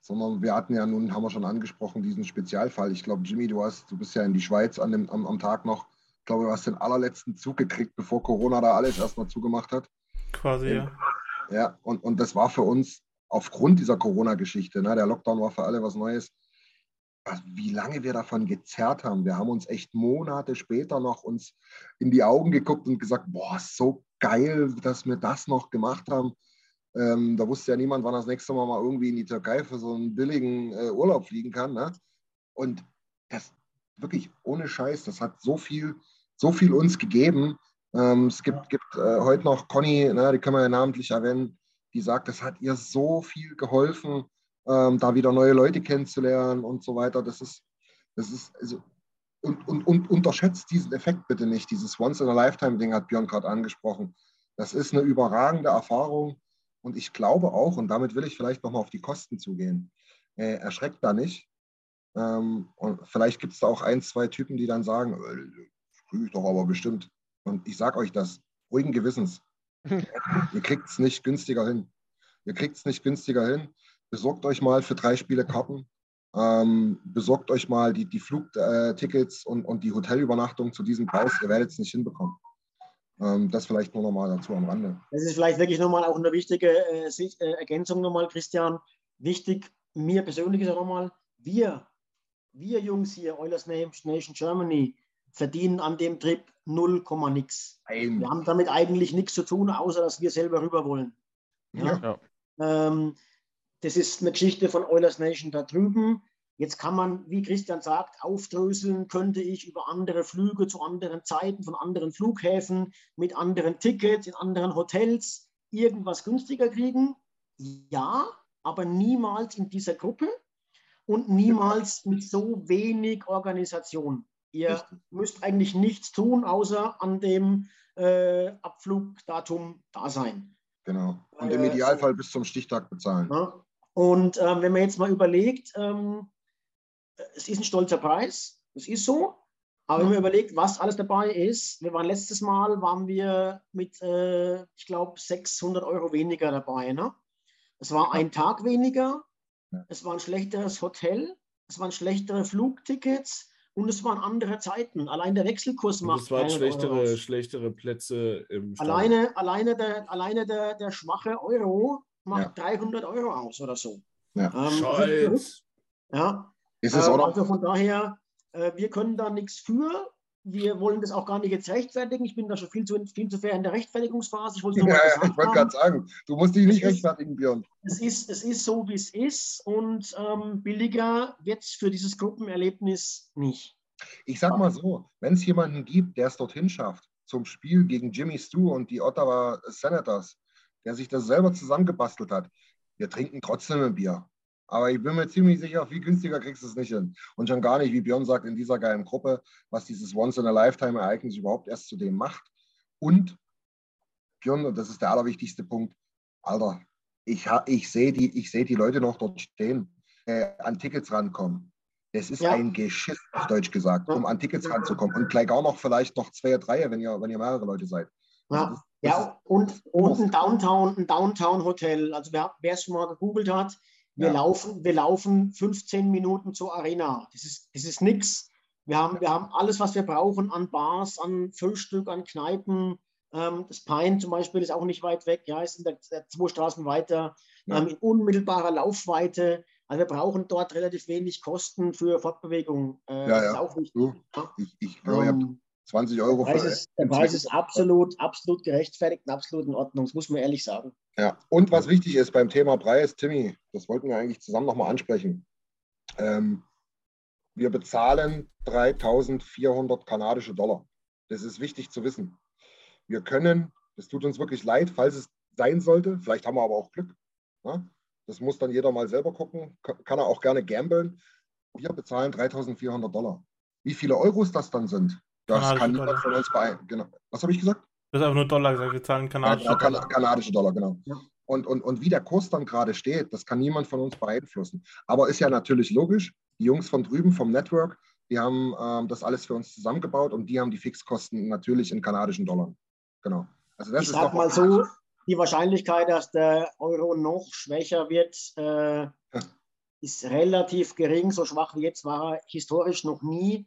sondern wir hatten ja nun, haben wir schon angesprochen, diesen Spezialfall. Ich glaube, Jimmy, du hast, du bist ja in die Schweiz an dem, am, am Tag noch. Ich glaube, du hast den allerletzten Zug gekriegt, bevor Corona da alles erstmal zugemacht hat. Quasi, ja. Ja, und, und das war für uns aufgrund dieser Corona-Geschichte, ne, der Lockdown war für alle was Neues, was- wie lange wir davon gezerrt haben. Wir haben uns echt Monate später noch uns in die Augen geguckt und gesagt, boah, so geil, dass wir das noch gemacht haben. Ähm, da wusste ja niemand, wann das nächste Mal mal irgendwie in die Türkei für so einen billigen äh, Urlaub fliegen kann. Ne? Und das wirklich ohne Scheiß, das hat so viel, so viel uns gegeben. Ähm, es gibt, gibt äh, heute noch Conny, ne, die können wir ja namentlich erwähnen, die sagt, das hat ihr so viel geholfen, ähm, da wieder neue Leute kennenzulernen und so weiter. Das ist, das ist, also, und, und, und unterschätzt diesen Effekt bitte nicht. Dieses Once-in-a-Lifetime-Ding hat Björn gerade angesprochen. Das ist eine überragende Erfahrung. Und ich glaube auch, und damit will ich vielleicht nochmal auf die Kosten zugehen, äh, erschreckt da nicht. Ähm, und vielleicht gibt es da auch ein, zwei Typen, die dann sagen, äh, kriege ich doch aber bestimmt. Und ich sage euch das, ruhigen Gewissens. [laughs] Ihr kriegt es nicht günstiger hin. Ihr kriegt es nicht günstiger hin. Besorgt euch mal für drei Spiele Karten. Ähm, besorgt euch mal die, die Flugtickets und, und die Hotelübernachtung zu diesem Preis. Ihr werdet es nicht hinbekommen. Ähm, das vielleicht nur nochmal dazu am Rande. Das ist vielleicht wirklich nochmal auch eine wichtige äh, äh, Ergänzung nochmal, Christian. Wichtig, mir persönlich ist auch nochmal, wir, wir Jungs hier, Oilers Nation Germany, verdienen an dem Trip 0, nix. Ein, Wir haben damit eigentlich nichts zu tun, außer dass wir selber rüber wollen. Ja? Ja. Ähm, das ist eine Geschichte von Oilers Nation da drüben. Jetzt kann man, wie Christian sagt, aufdröseln, könnte ich über andere Flüge zu anderen Zeiten von anderen Flughäfen mit anderen Tickets in anderen Hotels irgendwas günstiger kriegen. Ja, aber niemals in dieser Gruppe und niemals mit so wenig Organisation. Ihr Richtig. müsst eigentlich nichts tun, außer an dem äh, Abflugdatum da sein. genau. Und im Idealfall bis zum Stichtag bezahlen. Ja. Und ähm, wenn man jetzt mal überlegt, ähm, es ist ein stolzer Preis, es ist so, aber wenn man überlegt, was alles dabei ist, wir waren letztes Mal, waren wir mit, äh, ich glaube, 600 Euro weniger dabei. Ne? Es war ein Tag weniger, es war ein schlechteres Hotel, es waren schlechtere Flugtickets und es waren andere Zeiten. Allein der Wechselkurs Und macht es waren 300 Euro schlechtere, schlechtere Plätze im Stadion. Alleine, alleine, der, alleine der, der schwache Euro macht Ja. 300 Euro aus oder so. Ja. Ähm. Scholz. Ja, Ist es ähm, auch noch, also von daher, äh, wir können da nichts für. Wir wollen das auch gar nicht jetzt rechtfertigen. Ich bin da schon viel zu, viel zu fair in der Rechtfertigungsphase. Ich wollte ja, ja, ich gesagt wollte haben. gerade sagen, du musst dich nicht Es rechtfertigen, Björn. Es ist, es ist so, wie es ist. Und ähm, billiger wird es für dieses Gruppenerlebnis nicht. Ich sag mal so, wenn es jemanden gibt, der es dorthin schafft, zum Spiel gegen Jimmy Stu und die Ottawa Senators, der sich das selber zusammengebastelt hat, wir trinken trotzdem ein Bier. Aber ich bin mir ziemlich sicher, viel günstiger kriegst du es nicht hin. Und schon gar nicht, wie Björn sagt, in dieser geilen Gruppe, was dieses Once-in-a-Lifetime-Ereignis überhaupt erst zu dem macht. Und, Björn, und das ist der allerwichtigste Punkt, Alter, ich, ich sehe die, ich seh die Leute noch dort stehen, äh, an Tickets rankommen. Es ist Ja. ein Geschiss, auf Deutsch gesagt, um an Tickets ranzukommen. Und gleich auch noch vielleicht noch zwei, drei, wenn ihr, wenn ihr mehrere Leute seid. Also Ja, das ja und, und ein Downtown, ein Downtown-Hotel. Also wer es schon mal gegoogelt hat, wir, Ja. laufen, wir laufen 15 Minuten zur Arena. Das ist, das ist nichts. Wir haben, wir haben alles, was wir brauchen an Bars, an Frühstück, an Kneipen. Ähm, das Pine zum Beispiel ist auch nicht weit weg, ja, ist in der, der zwei Straßen weiter, Ja. ähm, in unmittelbarer Laufweite. Also wir brauchen dort relativ wenig Kosten für Fortbewegung. Äh, Ja, ja. auch. Du, Ja. ich, ich ihr habt Ähm, 20 Euro der Preis für ist, der Preis ist absolut, absolut gerechtfertigt und absolut in Ordnung. Das muss man ehrlich sagen. Ja, und was wichtig ist beim Thema Preis, Timmy, das wollten wir eigentlich zusammen nochmal ansprechen. Ähm, wir bezahlen 3400 kanadische Dollar. Das ist wichtig zu wissen. Wir können, das tut uns wirklich leid, falls es sein sollte, vielleicht haben wir aber auch Glück. Ne? Das muss dann jeder mal selber gucken, Ka- kann er auch gerne gambeln. Wir bezahlen 3400 Dollar. Wie viele Euros das dann sind, das kann niemand Dollar. von uns beeinflussen. Genau. Was habe ich gesagt? Du hast einfach nur Dollar gesagt, wir zahlen Ja, kanadische kan Dollar. kanadische Dollar, genau. Ja. Und, und, und wie der Kurs dann gerade steht, das kann niemand von uns beeinflussen. Aber ist ja natürlich logisch, Die Jungs von drüben vom Network, die haben ähm, das alles für uns zusammengebaut und die haben die Fixkosten natürlich in kanadischen Dollar. Genau. Also das ich ist sag mal so, die Wahrscheinlichkeit, dass der Euro noch schwächer wird, äh, ja. ist relativ gering. So schwach wie jetzt war er historisch noch nie.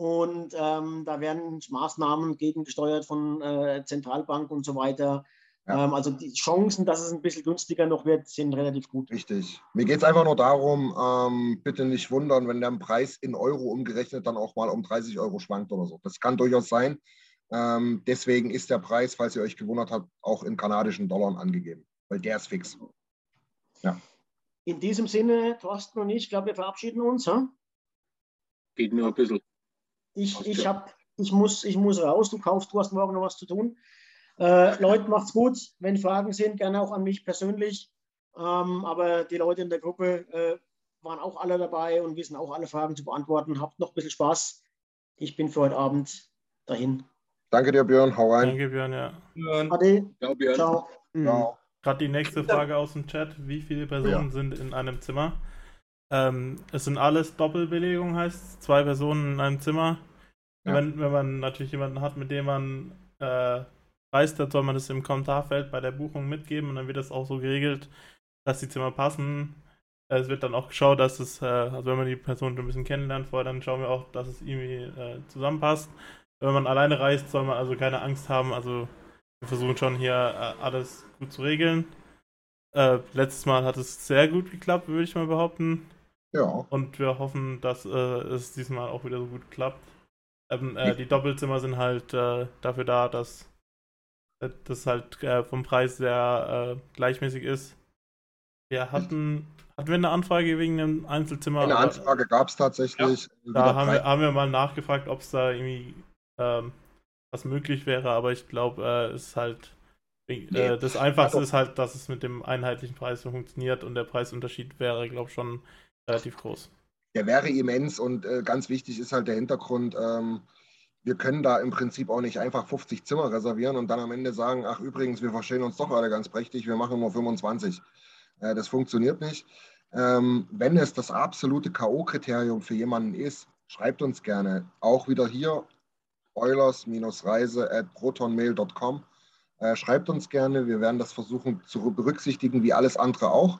Und ähm, da werden Maßnahmen gegengesteuert von äh, Zentralbank und so weiter. Ja. Ähm, also die Chancen, dass es ein bisschen günstiger noch wird, sind relativ gut. Richtig. Mir geht es einfach nur darum, ähm, bitte nicht wundern, wenn der Preis in Euro umgerechnet dann auch mal um 30 Euro schwankt oder so. Das kann durchaus sein. Ähm, deswegen ist der Preis, falls ihr euch gewundert habt, auch in kanadischen Dollar angegeben, weil der ist fix. Ja. In diesem Sinne, Thorsten und ich, glaube, wir verabschieden uns. Hm? Geht nur ein bisschen. Ich, ich, hab, ich, muss, ich muss raus, du kaufst, du hast morgen noch was zu tun. Äh, Leute, macht's gut. Wenn Fragen sind, gerne auch an mich persönlich. Ähm, aber die Leute in der Gruppe äh, waren auch alle dabei und wissen auch alle Fragen zu beantworten. Habt noch ein bisschen Spaß. Ich bin für heute Abend dahin. Danke dir, Björn. Hau rein. Danke, Björn, ja. Ade. Ciao, Björn. Ciao. Ciao. Gerade die nächste Frage aus dem Chat. Wie viele Personen ja. sind in einem Zimmer? Ähm, es sind alles Doppelbelegungen, heißt zwei Personen in einem Zimmer. Ja. Wenn, wenn man natürlich jemanden hat, mit dem man äh, reist, dann soll man das im Kommentarfeld bei der Buchung mitgeben und dann wird das auch so geregelt, dass die Zimmer passen. Es wird dann auch geschaut, dass es, äh, also wenn man die Person ein bisschen kennenlernt vorher, dann schauen wir auch, dass es irgendwie äh, zusammenpasst. Wenn man alleine reist, soll man also keine Angst haben. Also wir versuchen schon hier äh, alles gut zu regeln. Äh, letztes Mal hat es sehr gut geklappt, würde ich mal behaupten. Ja. Und wir hoffen, dass äh, es diesmal auch wieder so gut klappt. Ähm, äh, die Doppelzimmer sind halt äh, dafür da, dass äh, das halt äh, vom Preis sehr äh, gleichmäßig ist. Wir hatten, hatten wir eine Anfrage wegen einem Einzelzimmer? Eine Anfrage gab es tatsächlich. Ja, da haben wir, haben wir mal nachgefragt, ob es da irgendwie ähm, was möglich wäre, aber ich glaube, es ist halt nee. das Einfachste also, ist halt, dass es mit dem einheitlichen Preis funktioniert und der Preisunterschied wäre, glaube ich, schon relativ groß. Der wäre immens und äh, ganz wichtig ist halt der Hintergrund. Ähm, wir können da im Prinzip auch nicht einfach 50 Zimmer reservieren und dann am Ende sagen, ach übrigens, wir verstehen uns doch alle ganz prächtig, wir machen nur 25. Äh, das funktioniert nicht. Ähm, wenn es das absolute K.O.-Kriterium für jemanden ist, schreibt uns gerne. Auch wieder hier eulers-reise at protonmail.com. Äh, schreibt uns gerne, wir werden das versuchen zu berücksichtigen, wie alles andere auch.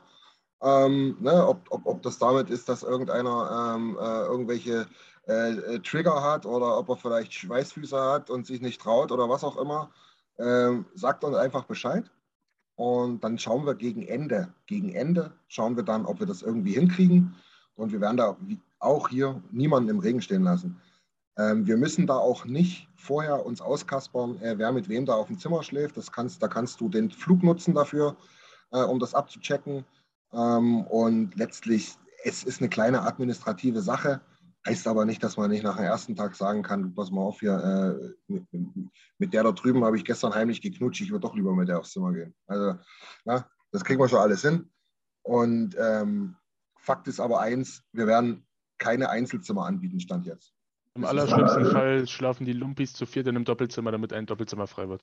Ähm, ne, ob, ob, ob das damit ist, dass irgendeiner ähm, äh, irgendwelche äh, äh, Trigger hat oder ob er vielleicht Schweißfüße hat und sich nicht traut oder was auch immer, ähm, sagt uns einfach Bescheid. Und dann schauen wir gegen Ende, gegen Ende schauen wir dann, ob wir das irgendwie hinkriegen. Und wir werden da auch hier niemanden im Regen stehen lassen. Ähm, wir müssen da auch nicht vorher uns auskaspern, äh, wer mit wem da auf dem Zimmer schläft. Das kannst, da kannst du den Flug nutzen dafür, äh, um das abzuchecken. Ähm, und letztlich, es ist eine kleine administrative Sache. Heißt aber nicht, dass man nicht nach dem ersten Tag sagen kann, pass mal auf hier, äh, mit, mit, der da drüben habe ich gestern heimlich geknutscht, ich würde doch lieber mit der aufs Zimmer gehen. Also, na, das kriegen wir schon alles hin. Und ähm, Fakt ist aber eins, wir werden keine Einzelzimmer anbieten, Stand jetzt. Im allerschlimmsten Fall schlafen die Lumpis zu viert in einem Doppelzimmer, damit ein Doppelzimmer frei wird.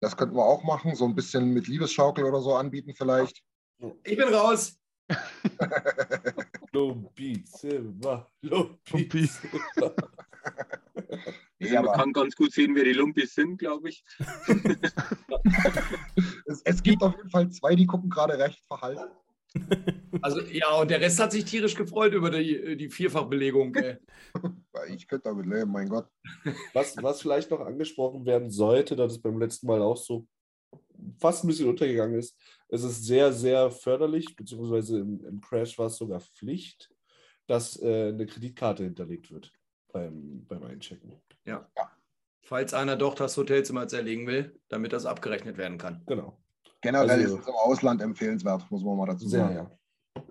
Das könnten wir auch machen, so ein bisschen mit Liebesschaukel oder so anbieten vielleicht. Ich bin raus. [laughs] Lumpi-Zimmer, Lumpi-Zimmer. Ja, man kann ganz gut sehen, wer die Lumpis sind, glaube ich. es, es, gibt auf jeden Fall zwei, die gucken gerade recht verhalten. Also ja, und der Rest hat sich tierisch gefreut über die, die Vierfachbelegung. Ey. [laughs] Ich könnte damit leben, mein Gott. Was, was vielleicht noch angesprochen werden sollte, das ist beim letzten Mal auch so fast ein bisschen untergegangen ist, es ist sehr, sehr förderlich, beziehungsweise im, im Crash war es sogar Pflicht, dass äh, eine Kreditkarte hinterlegt wird beim, beim Einchecken. Ja. ja. Falls einer doch das Hotelzimmer zerlegen will, damit das abgerechnet werden kann. Genau. Generell also, ist es im Ausland empfehlenswert, muss man mal dazu sagen. Sehr,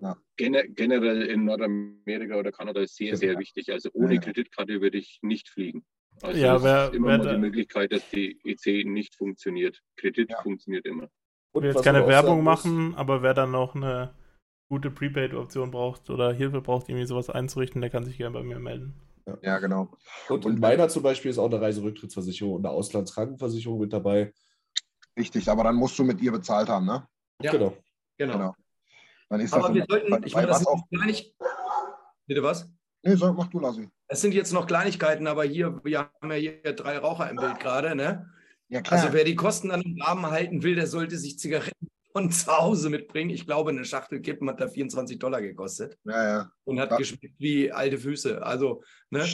ja. Ja. generell in Nordamerika oder Kanada ist sehr, sehr wichtig. Also ohne ja, Kreditkarte würde ich nicht fliegen. Also ja, wer, immer wer mal die Möglichkeit, dass die EC nicht funktioniert. Kredit funktioniert immer. Ich will jetzt keine Werbung machen, aber wer dann noch eine gute Prepaid-Option braucht oder Hilfe braucht, irgendwie sowas einzurichten, der kann sich gerne bei mir melden. Ja, ja genau. Und, und meiner zum Beispiel ist auch eine Reiserücktrittsversicherung und eine Auslandskrankenversicherung mit dabei. Richtig, aber dann musst du mit ihr bezahlt haben, ne? Ja, genau. genau. genau. Dann ist aber das wir sollten, ich meine, das auch gar nicht, Bitte was? Nee, sag, mach du, Lassi. Es sind jetzt noch Kleinigkeiten, aber hier, wir haben ja hier drei Raucher im Bild gerade, ne? Ja, klar. Also wer die Kosten dann im Rahmen halten will, der sollte sich Zigaretten von [laughs] zu Hause mitbringen. Ich glaube, eine Schachtel Kippen hat da 24 Dollar gekostet ja, ja. und hat Ja. geschmeckt wie alte Füße. Also, ne?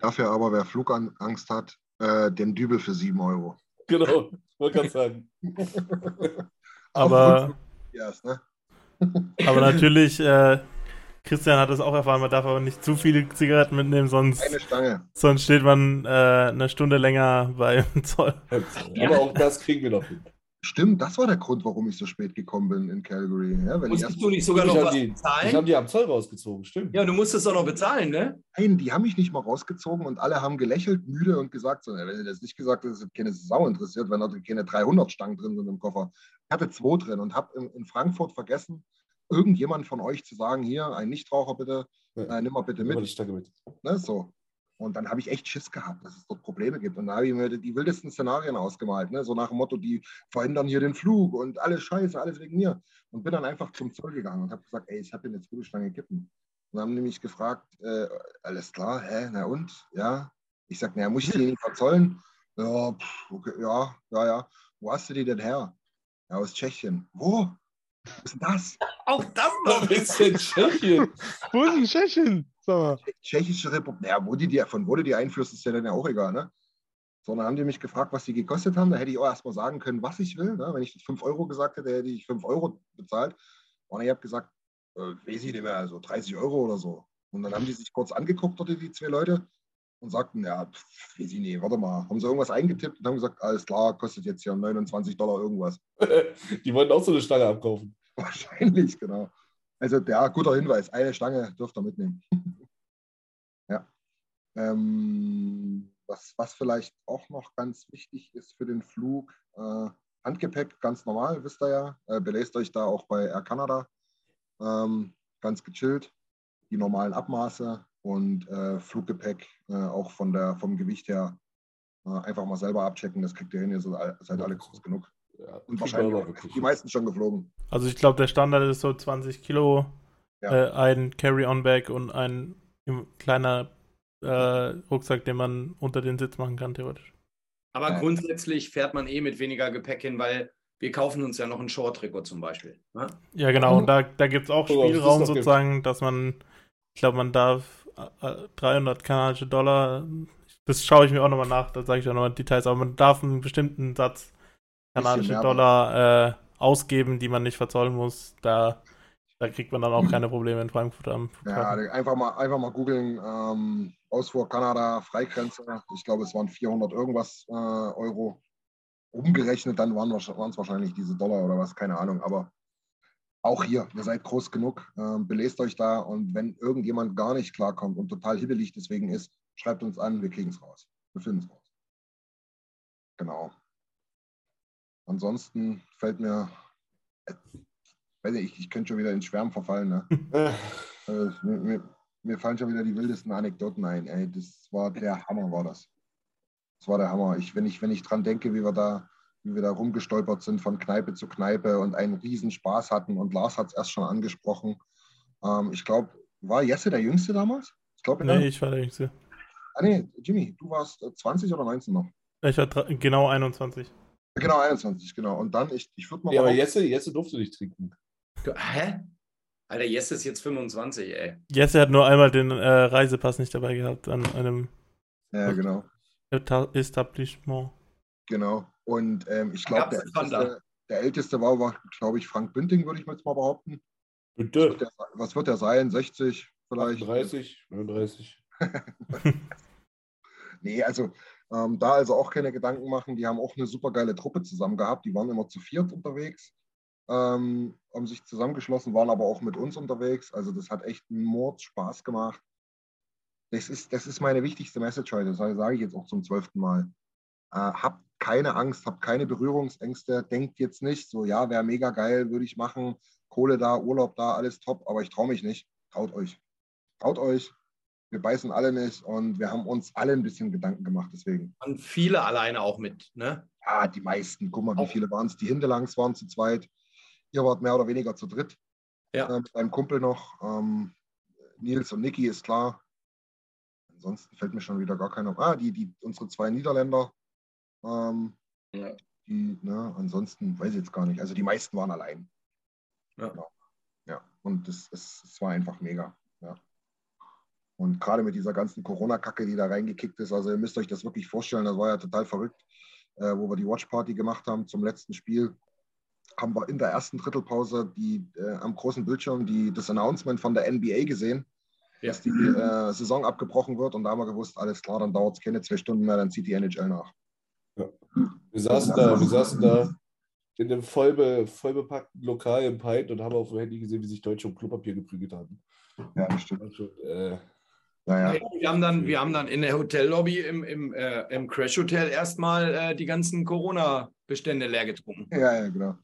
Dafür aber, wer Flugangst hat, äh, den Dübel für 7 Euro. Genau, wollte gerade sagen. Aber, ne? aber natürlich, äh, Christian hat es auch erfahren, man darf aber nicht zu viele Zigaretten mitnehmen, sonst, Eine Stange. sonst steht man äh, eine Stunde länger beim [laughs] Zoll. Aber auch das kriegen wir noch hin. Stimmt, das war der Grund, warum ich so spät gekommen bin in Calgary. Ja, weil Musstest du nicht sogar noch was die, ich habe bezahlen? die am Zoll rausgezogen, stimmt. Ja, du musstest doch noch bezahlen, ne? nein, die haben mich nicht mal rausgezogen und alle haben gelächelt, müde und gesagt, so, wenn du das nicht gesagt hast, ist keine Sau interessiert, wenn da keine 300 Stangen drin sind im Koffer. Ich hatte zwei drin und habe in, in Frankfurt vergessen, irgendjemand von euch zu sagen, hier, ein Nichtraucher bitte, Ja. äh, nimm mal bitte mit. mit. Ne, so. Und dann habe ich echt Schiss gehabt, dass es dort Probleme gibt. Und da habe ich mir die wildesten Szenarien ausgemalt. Ne? So nach dem Motto, die verhindern hier den Flug und alles Scheiße, alles wegen mir. Und bin dann einfach zum Zoll gegangen und habe gesagt, ey, ich habe hier eine Zwiebelstange Kippen. Und haben mich gefragt, äh, alles klar, hä, na und? Ja. Ich sage, naja, muss ich die nicht verzollen? Ja, pff, okay, ja, ja, ja. Wo hast du die denn her? Ja, aus Tschechien. Wo? Was ist denn das? Auch das Wo noch. ist denn Tschechien? Wo ist denn Tschechien? Mal. Tschechische Republik. Ja, wo die, die, von wo du die einführst, ist ja dann ja auch egal, ne? Sondern haben die mich gefragt, was die gekostet haben. Da hätte ich auch erstmal sagen können, was ich will. Ne? Wenn ich 5 Euro gesagt hätte, hätte ich 5 Euro bezahlt. Und ich habe gesagt, äh, weiß ich nicht mehr, also 30 Euro oder so. Und dann haben die sich kurz angeguckt, dort die zwei Leute, und sagten, ja, pff, weiß ich nicht, warte mal. Haben sie irgendwas eingetippt und haben gesagt, alles klar, kostet jetzt hier 29 Dollar irgendwas. [laughs] Die wollten auch so eine Stange abkaufen. [laughs] Wahrscheinlich, genau. Also, ja, guter Hinweis. Eine Stange dürft ihr mitnehmen. [laughs] ja. Ähm, was, was vielleicht auch noch ganz wichtig ist für den Flug, äh, Handgepäck ganz normal, wisst ihr ja. Äh, belest euch da auch bei Air Canada. Ähm, ganz gechillt. Die normalen Abmaße und äh, Fluggepäck äh, auch von der, vom Gewicht her äh, einfach mal selber abchecken. Das kriegt ihr hin, ihr seid, seid alle groß genug. Ja, Und wahrscheinlich die meisten schon geflogen. Also ich glaube, der Standard ist so 20 Kilo, Ja. äh, ein Carry-on-Bag und ein kleiner äh, Rucksack, den man unter den Sitz machen kann, theoretisch. Aber Ja. grundsätzlich fährt man eh mit weniger Gepäck hin, weil wir kaufen uns ja noch ein Short-Trikot zum Beispiel. Ne? Ja, genau. Und da, da gibt es auch Spielraum gibt. sozusagen, dass man, ich glaube, man darf 300 kanadische Dollar, das schaue ich mir auch nochmal nach, da sage ich auch nochmal Details, aber man darf einen bestimmten Satz kanadische Dollar äh, ausgeben, die man nicht verzollen muss. Da, da kriegt man dann auch keine Probleme in Frankfurt am Ja, Flughafen. einfach mal, einfach mal googeln. Ähm, Ausfuhr Kanada, Freigrenze. Ich glaube, es waren 400 irgendwas äh, Euro. Umgerechnet, dann waren es wahrscheinlich diese Dollar oder was, keine Ahnung. Aber auch hier, ihr seid groß genug, ähm, belest euch da und wenn irgendjemand gar nicht klarkommt und total hibbelig deswegen ist, schreibt uns an, wir kriegen es raus. Wir finden es raus. Genau. Ansonsten fällt mir, äh, weiß nicht, ich, ich könnte schon wieder ins Schwärmen verfallen. Ne? [laughs] Äh, mir, mir, mir fallen schon wieder die wildesten Anekdoten ein. Ey, das war der Hammer, war das. Das war der Hammer. Ich, wenn, ich, wenn ich dran denke, wie wir da, wie wir da rumgestolpert sind von Kneipe zu Kneipe und einen riesen Spaß hatten und Lars hat es erst schon angesprochen. Ähm, ich glaube, war Jesse der Jüngste damals? Ich glaube, Nee, ich war der Jüngste. Ah, nee, Jimmy, du warst äh, 20 oder 19 noch? Ich war genau 21. Genau, 21, genau. Und dann, ich, ich würde mal Ja, aber Jesse, Jesse durfte nicht trinken. Hä? Alter, Jesse ist jetzt 25, ey. Jesse hat nur einmal den äh, Reisepass nicht dabei gehabt an einem Ja, genau. Eta Etablissement. Genau. Und ähm, ich glaube, der, älteste- der älteste war, war glaube ich, Frank Bünding, würde ich jetzt mal behaupten. Was Bitte. wird, der, was wird der sein? 60 vielleicht? 30, 39. [laughs] Nee, also ähm, da also auch keine Gedanken machen. Die haben auch eine super geile Truppe zusammen gehabt. Die waren immer zu viert unterwegs, ähm, haben sich zusammengeschlossen, waren aber auch mit uns unterwegs. Also das hat echt einen Mord Spaß gemacht. Das ist, das ist meine wichtigste Message heute, das sage ich jetzt auch zum zwölften Mal. Äh, habt keine Angst, habt keine Berührungsängste, denkt jetzt nicht so, ja, wäre mega geil, würde ich machen, Kohle da, Urlaub da, alles top, aber ich traue mich nicht. Traut euch. Traut euch. Wir beißen alle nicht und wir haben uns alle ein bisschen Gedanken gemacht, deswegen. Und viele alleine auch mit, ne? Ja, die meisten, guck mal, wie Auch- viele waren es? Die Hinterlangs waren zu zweit. Ihr wart mehr oder weniger zu dritt. Ja. äh, mit einem Kumpel noch. Ähm, Nils und Niki ist klar. Ansonsten fällt mir schon wieder gar keiner. Ah, die, die, unsere zwei Niederländer. Ähm, Ja. die, ne, ansonsten weiß ich jetzt gar nicht. Also die meisten waren allein. Ja. Genau. Ja, und das, es, es war einfach mega. Ja. Und gerade mit dieser ganzen Corona-Kacke, die da reingekickt ist, also ihr müsst euch das wirklich vorstellen, das war ja total verrückt, äh, wo wir die Watchparty gemacht haben zum letzten Spiel, haben wir in der ersten Drittelpause die, äh, am großen Bildschirm die, das Announcement von der NBA gesehen, Ja. dass die äh, Saison abgebrochen wird und da haben wir gewusst, alles klar, dann dauert es keine zwei Stunden mehr, dann zieht die NHL nach. Wir saßen da, wir saßen da in einem voll, voll bepackten Lokal im Pint und haben auf dem Handy gesehen, wie sich Deutsche um Klopapier geprügelt haben. Ja, das stimmt. Schon, äh, Naja, Wir haben dann, wir haben dann in der Hotellobby im, im, äh, im Crash Hotel erstmal äh, die ganzen Corona-Bestände leer getrunken. ja, ja, genau.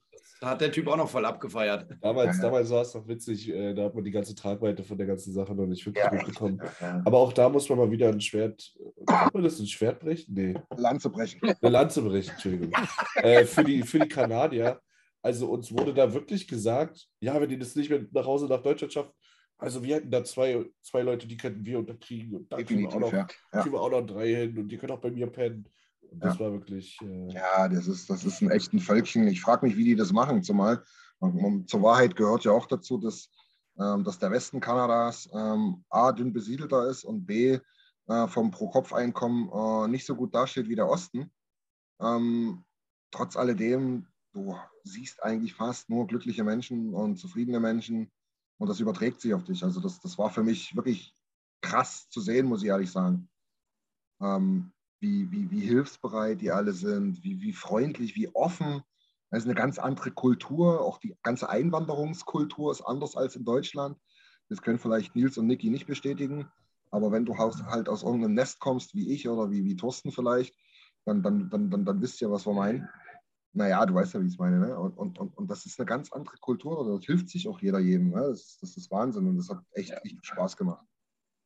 Da hat der Typ auch noch voll abgefeiert. damals, damals war es noch witzig, äh, da hat man die ganze Tragweite von der ganzen Sache noch nicht wirklich Ja, mitbekommen. Ja, ja. Aber auch da muss man mal wieder ein Schwert. Kann man das ein Schwert brechen? Nee. Lanze brechen. Eine Lanze brechen, Entschuldigung. äh, für, die, für die Kanadier. Also uns wurde da wirklich gesagt, ja, wenn die das nicht mehr nach Hause nach Deutschland schaffen, also wir hätten da zwei, zwei Leute, die könnten wir unterkriegen und dann kriegen wir, auch noch, ja. Ja. kriegen wir auch noch drei hin und die können auch bei mir pennen. Und das war wirklich. Äh, Ja, das ist, das ist ein echten Völkchen. Ich frage mich, wie die das machen. Zumal zur Wahrheit gehört ja auch dazu, dass, ähm, dass der Westen Kanadas ähm, A, dünn besiedelter ist und B, äh, vom Pro-Kopf-Einkommen äh, nicht so gut dasteht wie der Osten. Ähm, trotz alledem, du siehst eigentlich fast nur glückliche Menschen und zufriedene Menschen und das überträgt sich auf dich. Also das, das war für mich wirklich krass zu sehen, muss ich ehrlich sagen. Ähm, wie, wie, wie hilfsbereit die alle sind, wie, wie freundlich, wie offen. Das ist eine ganz andere Kultur. Auch die ganze Einwanderungskultur ist anders als in Deutschland. Das können vielleicht Nils und Niki nicht bestätigen. Aber wenn du halt aus irgendeinem Nest kommst, wie ich oder wie, wie Thorsten vielleicht, dann, dann, dann, dann, dann wisst ihr, was wir meinen. Naja, du weißt ja, wie ich es meine. Ne? Und, und, und, und das ist eine ganz andere Kultur. Das hilft sich auch jeder jedem. Ne? Das, das ist Wahnsinn. Und das hat echt, echt Spaß gemacht,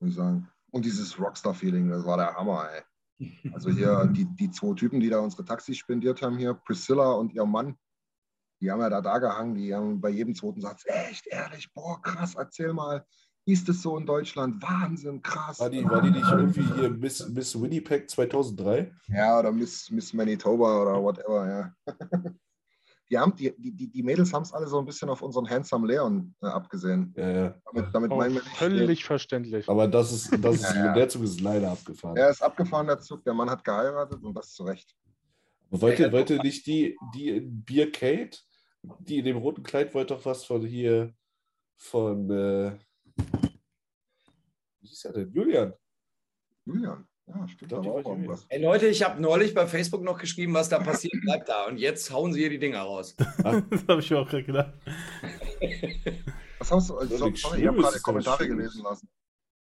muss ich sagen. Und dieses Rockstar-Feeling, das war der Hammer, ey. Also hier die, die zwei Typen, die da unsere Taxis spendiert haben, hier, Priscilla und ihr Mann, die haben ja da da gehangen, die haben bei jedem zweiten Satz, echt, ehrlich, boah, krass, erzähl mal, wie ist das so in Deutschland? Wahnsinn, krass. war, die, war die nicht irgendwie hier Miss, Miss Winnipeg 2003? Ja, oder Miss, Miss Manitoba oder whatever, ja. [laughs] Die, haben, die, die, die Mädels haben es alle so ein bisschen auf unseren Handsome Leon äh, abgesehen. Ja, ja. Damit, damit Auch meinen wir nicht, völlig verständlich. Aber das ist, das ist, [laughs] Ja, ja. der Zug ist leider abgefahren. er ist abgefahren, der Zug, der Mann hat geheiratet und das zu Recht. Wollte, wollte nicht die, die in Bier Kate, die in dem roten Kleid, wollte doch was von hier, von, äh, wie hieß er denn? Julian. Julian, ja, stimmt, war auch irgendwas. Ey Leute, ich habe neulich bei Facebook noch geschrieben, was da passiert, [laughs] bleibt da. Und jetzt hauen sie hier die Dinger raus. [laughs] das habe ich mir auch gerade gedacht. [laughs] Was hast du? Also, sorry, ich habe gerade Kommentare aber gelesen lassen.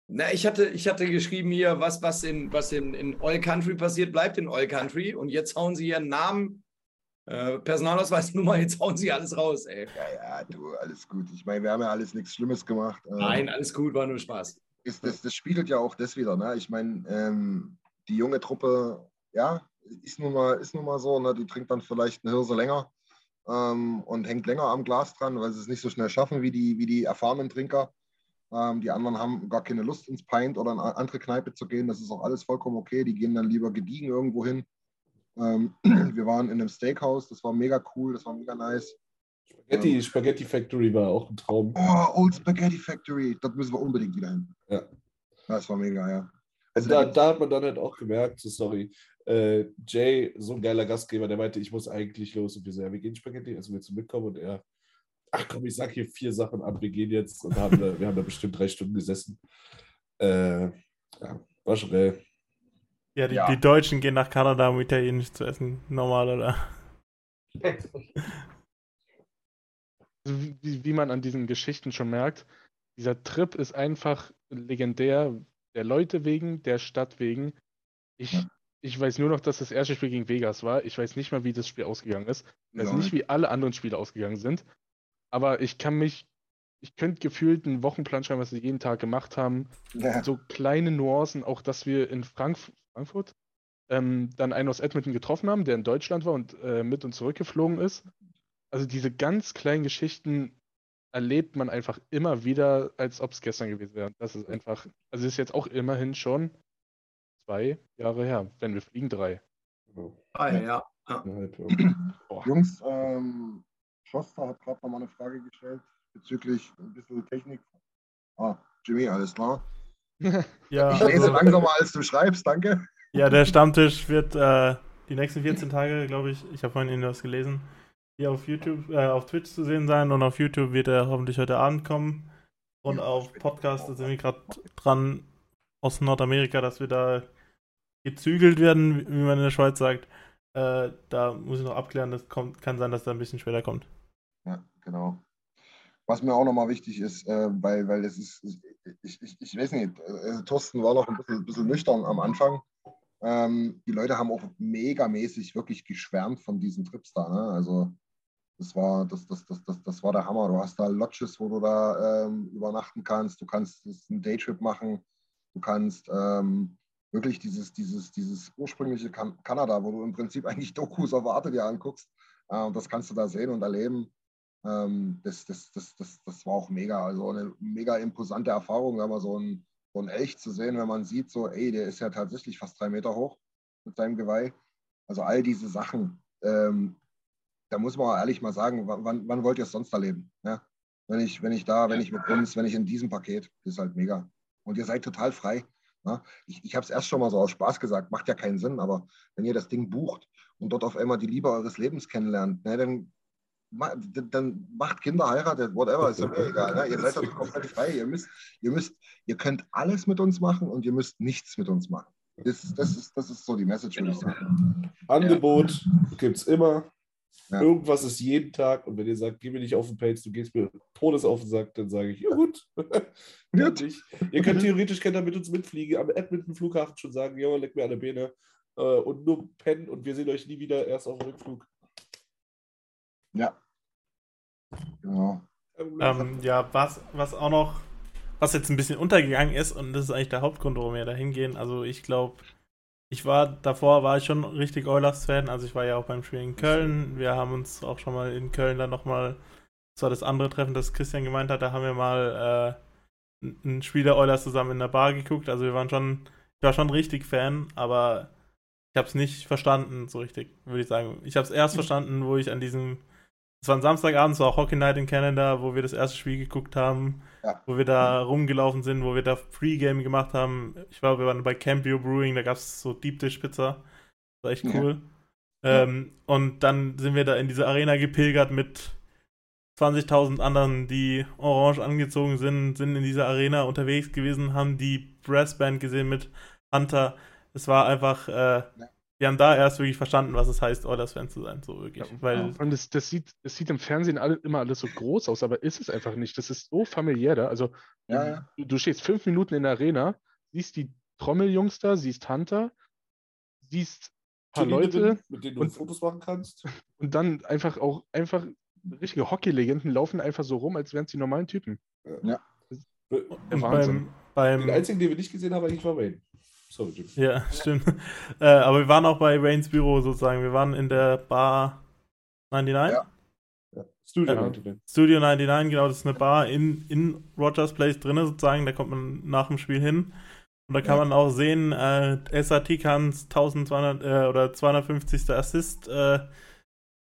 Na, ich hatte, ich hatte geschrieben hier, was, was, in, was in, in Oil Country passiert, bleibt in Oil Country. Und jetzt hauen sie ihren Namen, äh, Personalausweisnummer, jetzt hauen sie alles raus, ey. Ja, ja, du, alles gut. Ich meine, wir haben ja alles nichts Schlimmes gemacht. Ähm, Nein, alles gut, war nur Spaß. Ist, das, das spiegelt ja auch das wieder. Ne? Ich meine, ähm, die junge Truppe, ja, ist nun mal, ist nun mal so, ne? die trinkt dann vielleicht eine Hirse länger ähm, und hängt länger am Glas dran, weil sie es nicht so schnell schaffen wie die, wie die erfahrenen Trinker. Ähm, die anderen haben gar keine Lust ins Pint oder in eine andere Kneipe zu gehen. Das ist auch alles vollkommen okay. Die gehen dann lieber gediegen irgendwo hin. Ähm, [clears throat] wir waren in einem Steakhouse, das war mega cool, das war mega nice. Spaghetti, Spaghetti Factory war auch ein Traum. Oh, Old Spaghetti Factory, das müssen wir unbedingt wieder hin. Ja. Das war mega, ja. Also Also da, da, hat man dann halt auch gemerkt, so sorry, äh, Jay, so ein geiler Gastgeber, der meinte, ich muss eigentlich los. Und wir so, ja, wir gehen Spaghetti, also willst du mitkommen? Und er, ach komm, ich sag hier vier Sachen ab, wir gehen jetzt. Und haben wir, wir haben da bestimmt drei Stunden gesessen. Äh, ja, war schon geil. Ja die, Ja. die Deutschen gehen nach Kanada, um Italienisch zu essen. Normal, oder? [laughs] Wie, wie man an diesen Geschichten schon merkt, dieser Trip ist einfach legendär, der Leute wegen, der Stadt wegen. Ich, Ja. ich weiß nur noch, dass das erste Spiel gegen Vegas war. Ich weiß nicht mal, wie das Spiel ausgegangen ist. Ich weiß Ja. nicht, wie alle anderen Spiele ausgegangen sind. Aber ich kann mich, ich könnte gefühlt einen Wochenplan schreiben, was wir jeden Tag gemacht haben. ja, So kleine Nuancen, auch dass wir in Frank Frankfurt ähm, dann einen aus Edmonton getroffen haben, der in Deutschland war und äh, mit uns zurückgeflogen ist. Also diese ganz kleinen Geschichten, erlebt man einfach immer wieder, als ob es gestern gewesen wäre. Das ist einfach, also ist jetzt auch immerhin schon zwei Jahre her. Wenn wir fliegen, drei. Ah, ja, ja. Jungs, ähm, Schoster hat gerade noch mal eine Frage gestellt bezüglich ein bisschen Technik. Ah, Jimmy, alles klar. [laughs] Ja, Ich lese also, langsamer, als du schreibst, danke. ja, der Stammtisch wird äh, die nächsten 14 Tage, glaube ich, ich habe vorhin Ihnen das gelesen, hier auf YouTube, äh, auf Twitch zu sehen sein und auf YouTube wird er hoffentlich heute Abend kommen. Und Ja, auf. Podcast sind wir gerade dran aus Nordamerika, dass wir da gezügelt werden, wie wie man in der Schweiz sagt. Äh, da muss ich noch abklären, das kommt, kann sein, dass da ein bisschen später kommt. Ja, genau. Was mir auch nochmal wichtig ist, äh, weil, weil das ist, ich, ich, ich weiß nicht, äh, Thorsten war noch ein bisschen, bisschen nüchtern am Anfang. Ähm, die Leute haben auch megamäßig wirklich geschwärmt von diesen Trips da. Ne? Also das war, das, das, das, das, das war der Hammer. Du hast da Lodges, wo du da ähm, übernachten kannst. Du kannst einen Daytrip machen. Du kannst ähm, wirklich dieses, dieses, dieses ursprüngliche kan Kanada, wo du im Prinzip eigentlich Dokus auf Arte dir anguckst. Äh, das kannst du da sehen und erleben. Ähm, das, das, das, das, das war auch mega. Also eine mega imposante Erfahrung, da mal so ein, so ein Elch zu sehen, wenn man sieht, so, ey, der ist ja tatsächlich fast drei Meter hoch mit seinem Geweih. Also all diese Sachen, ähm, da muss man ehrlich mal sagen, wann, wann wollt ihr es sonst erleben? Ja? Wenn ich, wenn ich da, wenn ich mit uns, wenn ich in diesem Paket, das ist halt mega. Und ihr seid total frei. Ja? Ich, ich habe es erst schon mal so aus Spaß gesagt, macht ja keinen Sinn, aber wenn ihr das Ding bucht und dort auf einmal die Liebe eures Lebens kennenlernt, ne, dann, dann macht Kinder, heiratet, whatever, ist ja mir egal. Ne? Ihr seid doch komplett frei. Ihr müsst, ihr müsst, ihr könnt alles mit uns machen und ihr müsst nichts mit uns machen. Das, das, ist, das ist so die Message, würde ich sagen. Angebot gibt es immer. Ja. Irgendwas ist jeden Tag. Und wenn ihr sagt, geh mir nicht auf den Page, du gehst mir Todes auf den Sack, dann sage ich, ja gut. [laughs] Ja, nicht. Ihr könnt theoretisch könnt ihr mit uns mitfliegen, am Edmonton Flughafen schon sagen, ja, leck mir an der Beine. Äh, und nur pennen und wir sehen euch nie wieder erst auf dem Rückflug. Ja. Genau. Ähm, ja, was, was auch noch, was jetzt ein bisschen untergegangen ist, und das ist eigentlich der Hauptgrund, warum wir da hingehen. Also ich glaube, ich war, davor war ich schon richtig Oilers-Fan, also ich war ja auch beim Spiel in Köln. Wir haben uns auch schon mal in Köln dann nochmal, das war das andere Treffen, das Christian gemeint hat, da haben wir mal äh, ein- Spiel der Oilers zusammen in der Bar geguckt. Also wir waren schon, ich war schon richtig Fan, aber ich habe es nicht verstanden, so richtig, würde ich sagen. Ich habe es erst verstanden, wo ich an diesem es war ein Samstagabend, es war auch Hockey Night in Canada, wo wir das erste Spiel geguckt haben, Ja. wo wir da rumgelaufen sind, wo wir da Pre-Game gemacht haben. Ich war, wir waren bei Campio Brewing, da gab es so Deep Dish Pizza. Das war echt Ja. cool. Ja. Ähm, und dann sind wir da in diese Arena gepilgert mit 20.000 anderen, die orange angezogen sind, sind in dieser Arena unterwegs gewesen, haben die Brassband gesehen mit Hunter. Es war einfach, äh, wir haben da erst wirklich verstanden, was es heißt, Oilers-Fan zu sein, so wirklich. Weil Und das, das, sieht, das sieht im Fernsehen alle, immer alles so groß aus, aber ist es einfach nicht. Das ist so familiär da. Also, Ja, ja. Du, du stehst fünf Minuten in der Arena, siehst die Trommeljungs da, siehst Hunter, siehst ein paar Leute mit denen du und- Fotos machen kannst. und dann einfach auch einfach richtige Hockey-Legenden laufen einfach so rum, als wären es die normalen Typen. Ja. Der Und Wahnsinn. beim, Den beim einzigen, den wir nicht gesehen haben, eigentlich war Wayne. Sorry, Jim. ja, [laughs] stimmt. äh, aber wir waren auch bei Waynes Büro sozusagen. Wir waren in der Bar 99, Ja. Ja. Studio Ja. 99. Studio 99, genau, das ist eine Bar in, in Rogers Place drinne sozusagen. Da kommt man nach dem Spiel hin. Und da kann Ja. man auch sehen, äh, SAT Kans 1200 äh, oder 250. Assist, äh,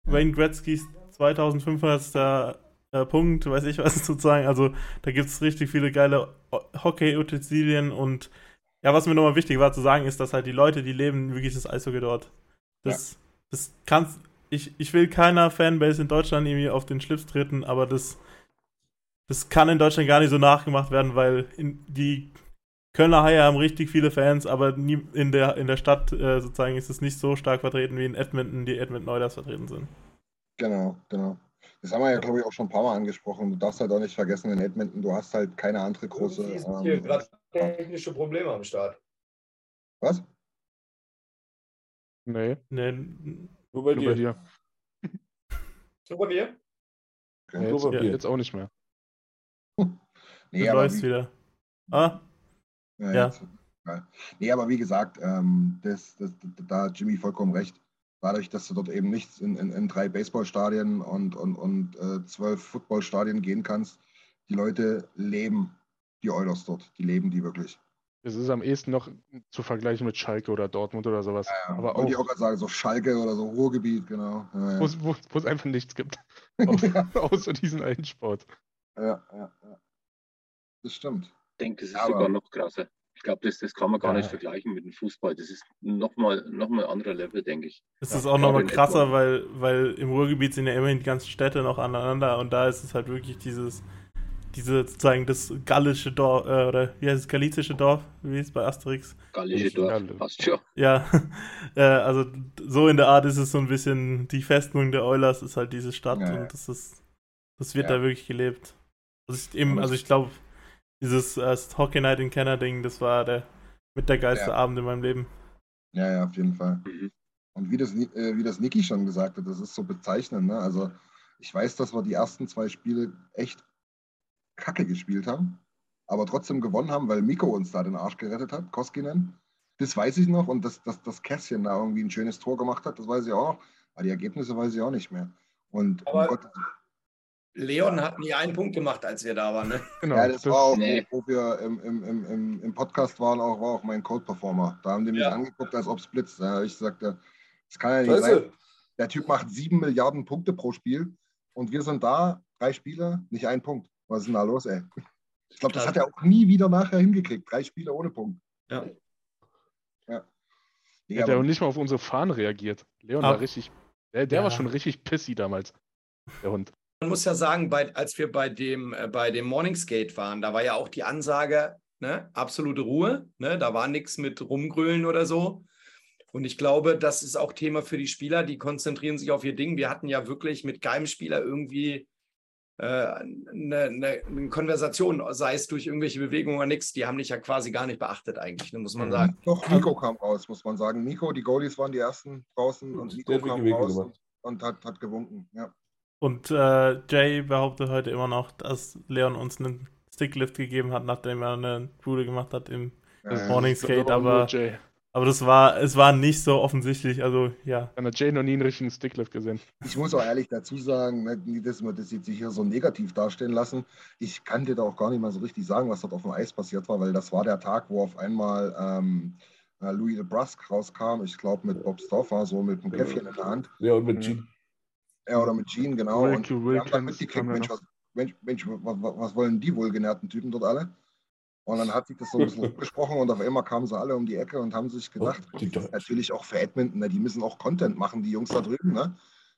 Wayne Gretzkys 2500. Äh, Punkt, weiß ich was [laughs] sozusagen. Also da gibt es richtig viele geile Hockey-Utensilien und ja, was mir nochmal wichtig war zu sagen, ist, dass halt die Leute, die leben wirklich das Eishockey dort. Das, das kannst, ich, ich will keiner Fanbase in Deutschland irgendwie auf den Schlips treten, aber das, das kann in Deutschland gar nicht so nachgemacht werden, weil in, die Kölner Haie haben richtig viele Fans, aber nie, in, der, in der Stadt äh, sozusagen ist es nicht so stark vertreten wie in Edmonton, die Edmonton Oilers vertreten sind. Genau, genau. Das haben wir ja, glaube ich, auch schon ein paar Mal angesprochen. Du darfst halt auch nicht vergessen, in Edmonton, du hast halt keine andere große. Irgendwie sind hier Ähm, gerade technische Probleme am Start. was? Nee, Nee, Nur bei nur dir. bei dir. So bei mir? Okay. Nee, jetzt, Nur bei dir. jetzt auch nicht mehr. [laughs] Nee, du aber läufst wie, wieder. Ah, ja, Ja. jetzt- nee, aber wie gesagt, ähm, das, das, da hat Jimmy vollkommen recht. Dadurch, dass du dort eben nicht in, in, in drei Baseballstadien und, und, und äh, zwölf Footballstadien gehen kannst. Die Leute leben die Oilers dort. Die leben die wirklich. Es ist am ehesten noch zu vergleichen mit Schalke oder Dortmund oder sowas. Ja, Aber Wollte ich auch, auch gerade sagen, so Schalke oder so Ruhrgebiet, genau. Ja, ja. wo es- es einfach nichts gibt. [laughs] Au- Außer diesen einen Sport. ja, ja, ja. Das stimmt. Ich denke, das ist Aber- sogar noch krasser. Ich glaube, das, das kann man gar Ja. nicht vergleichen mit dem Fußball. Das ist nochmal noch mal ein anderer Level, denke ich. Es Ja, ist auch nochmal krasser, weil, weil im Ruhrgebiet sind ja immerhin die ganzen Städte noch aneinander und da ist es halt wirklich dieses, diese sozusagen das gallische Dorf, äh, oder wie heißt es, galizische Dorf, wie ist es bei Asterix? Gallische Dorf, Galle. passt schon. Ja, [laughs] äh, also so in der Art ist es so ein bisschen, die Festung der Oilers ist halt diese Stadt Ja, und das ist, das wird Ja. da wirklich gelebt. Also ich, eben, also das- ich glaube, dieses äh, Hockey Night in Kenner Ding, das war der mit der geilste Ja. Abend in meinem Leben. Ja, ja, auf jeden Fall. Mhm. Und wie das, äh, wie das Niki schon gesagt hat, das ist so bezeichnend. Ne? Also ich weiß, dass wir die ersten zwei Spiele echt kacke gespielt haben, aber trotzdem gewonnen haben, weil Miko uns da den Arsch gerettet hat, Koskinen. Das weiß ich noch und dass das, das Kässchen da irgendwie ein schönes Tor gemacht hat, das weiß ich auch noch. Aber die Ergebnisse weiß ich auch nicht mehr. Und um Aber- Gott, Leon hat nie einen Punkt gemacht, als wir da waren. Ne? [laughs] Genau. ja, das, war auch, Nee. wo, wir im, im, im, im, Podcast waren, auch, war auch mein Code-Performer. Da haben die mich Ja. angeguckt, als ob es blitzt. Da habe ich gesagt, das kann ja nicht sein. Der Typ macht sieben Milliarden Punkte pro Spiel und wir sind da, drei Spiele, nicht ein Punkt. Was ist denn da los, ey? Ich glaube, das hat er auch nie wieder nachher hingekriegt. Drei Spiele ohne Punkt. Ja. Ja. Nee, Der hat auch nicht mal auf unsere Fahnen reagiert. Leon Ah. war richtig. Der, der Ja. war schon richtig pissy damals. Der Hund. Man muss ja sagen, bei, als wir bei dem, äh, bei dem Morningsgate waren, da war ja auch die Ansage, ne, absolute Ruhe, ne, da war nichts mit rumgrölen oder so. Und ich glaube, das ist auch Thema für die Spieler, die konzentrieren sich auf ihr Ding. Wir hatten ja wirklich mit keinem Spieler irgendwie äh, eine, eine, eine Konversation, sei es durch irgendwelche Bewegungen oder nichts. Die haben dich ja quasi gar nicht beachtet eigentlich, ne, muss man Mhm. sagen. doch, Nico kam raus, muss man sagen. Nico, die Goalies waren die ersten draußen und Nico Der hat kam raus und, und hat, hat gewunken. Ja. Und äh, Jay behauptet heute immer noch, dass Leon uns einen Sticklift gegeben hat, nachdem er eine Bude gemacht hat im Ja, ist Morningsgate, aber aber, Jay. aber das war, es war nicht so offensichtlich, also ja. Dann hat Jay noch nie einen richtigen Sticklift gesehen. Ich muss auch ehrlich dazu sagen, ne, nicht, dass wir das jetzt hier so negativ dastehen lassen. Ich kann dir da auch gar nicht mal so richtig sagen, was dort auf dem Eis passiert war, weil das war der Tag, wo auf einmal ähm, äh, Louis LeBrusque rauskam. Ich glaube mit Bob Stauffer, so mit einem Käffchen in der Hand. Ja, und mit Mhm. Gene. Ja, oder mit Gene, genau. Wilke und wir haben dann Wilkins mitgekriegt, Mensch, was, Mensch, Mensch was, was, wollen die wohlgenährten Typen dort alle? Und dann hat sich das so ein bisschen [laughs] gesprochen und auf einmal kamen sie alle um die Ecke und haben sich gedacht, Oh, natürlich auch für Edmonton, ne, die müssen auch Content machen, die Jungs da drüben. Ne?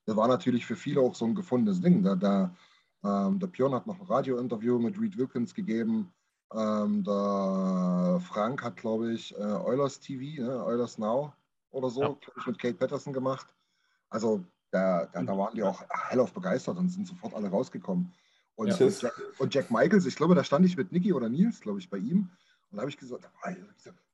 Das war natürlich für viele auch so ein gefundenes Ding. Da, da, ähm, der Björn hat noch ein Radio-Interview mit Reed Wilkins gegeben. Ähm, der Frank hat, glaube ich, äh, Oilers TV, ne? Oilers Now oder so, Ja. ich, mit Kate Patterson gemacht. Also da, da, da waren die auch hellauf begeistert und sind sofort alle rausgekommen. Und, Ja. und, Jack, und Jack Michaels, ich glaube, da stand ich mit Niki oder Nils, glaube ich, bei ihm. Und da habe ich gesagt,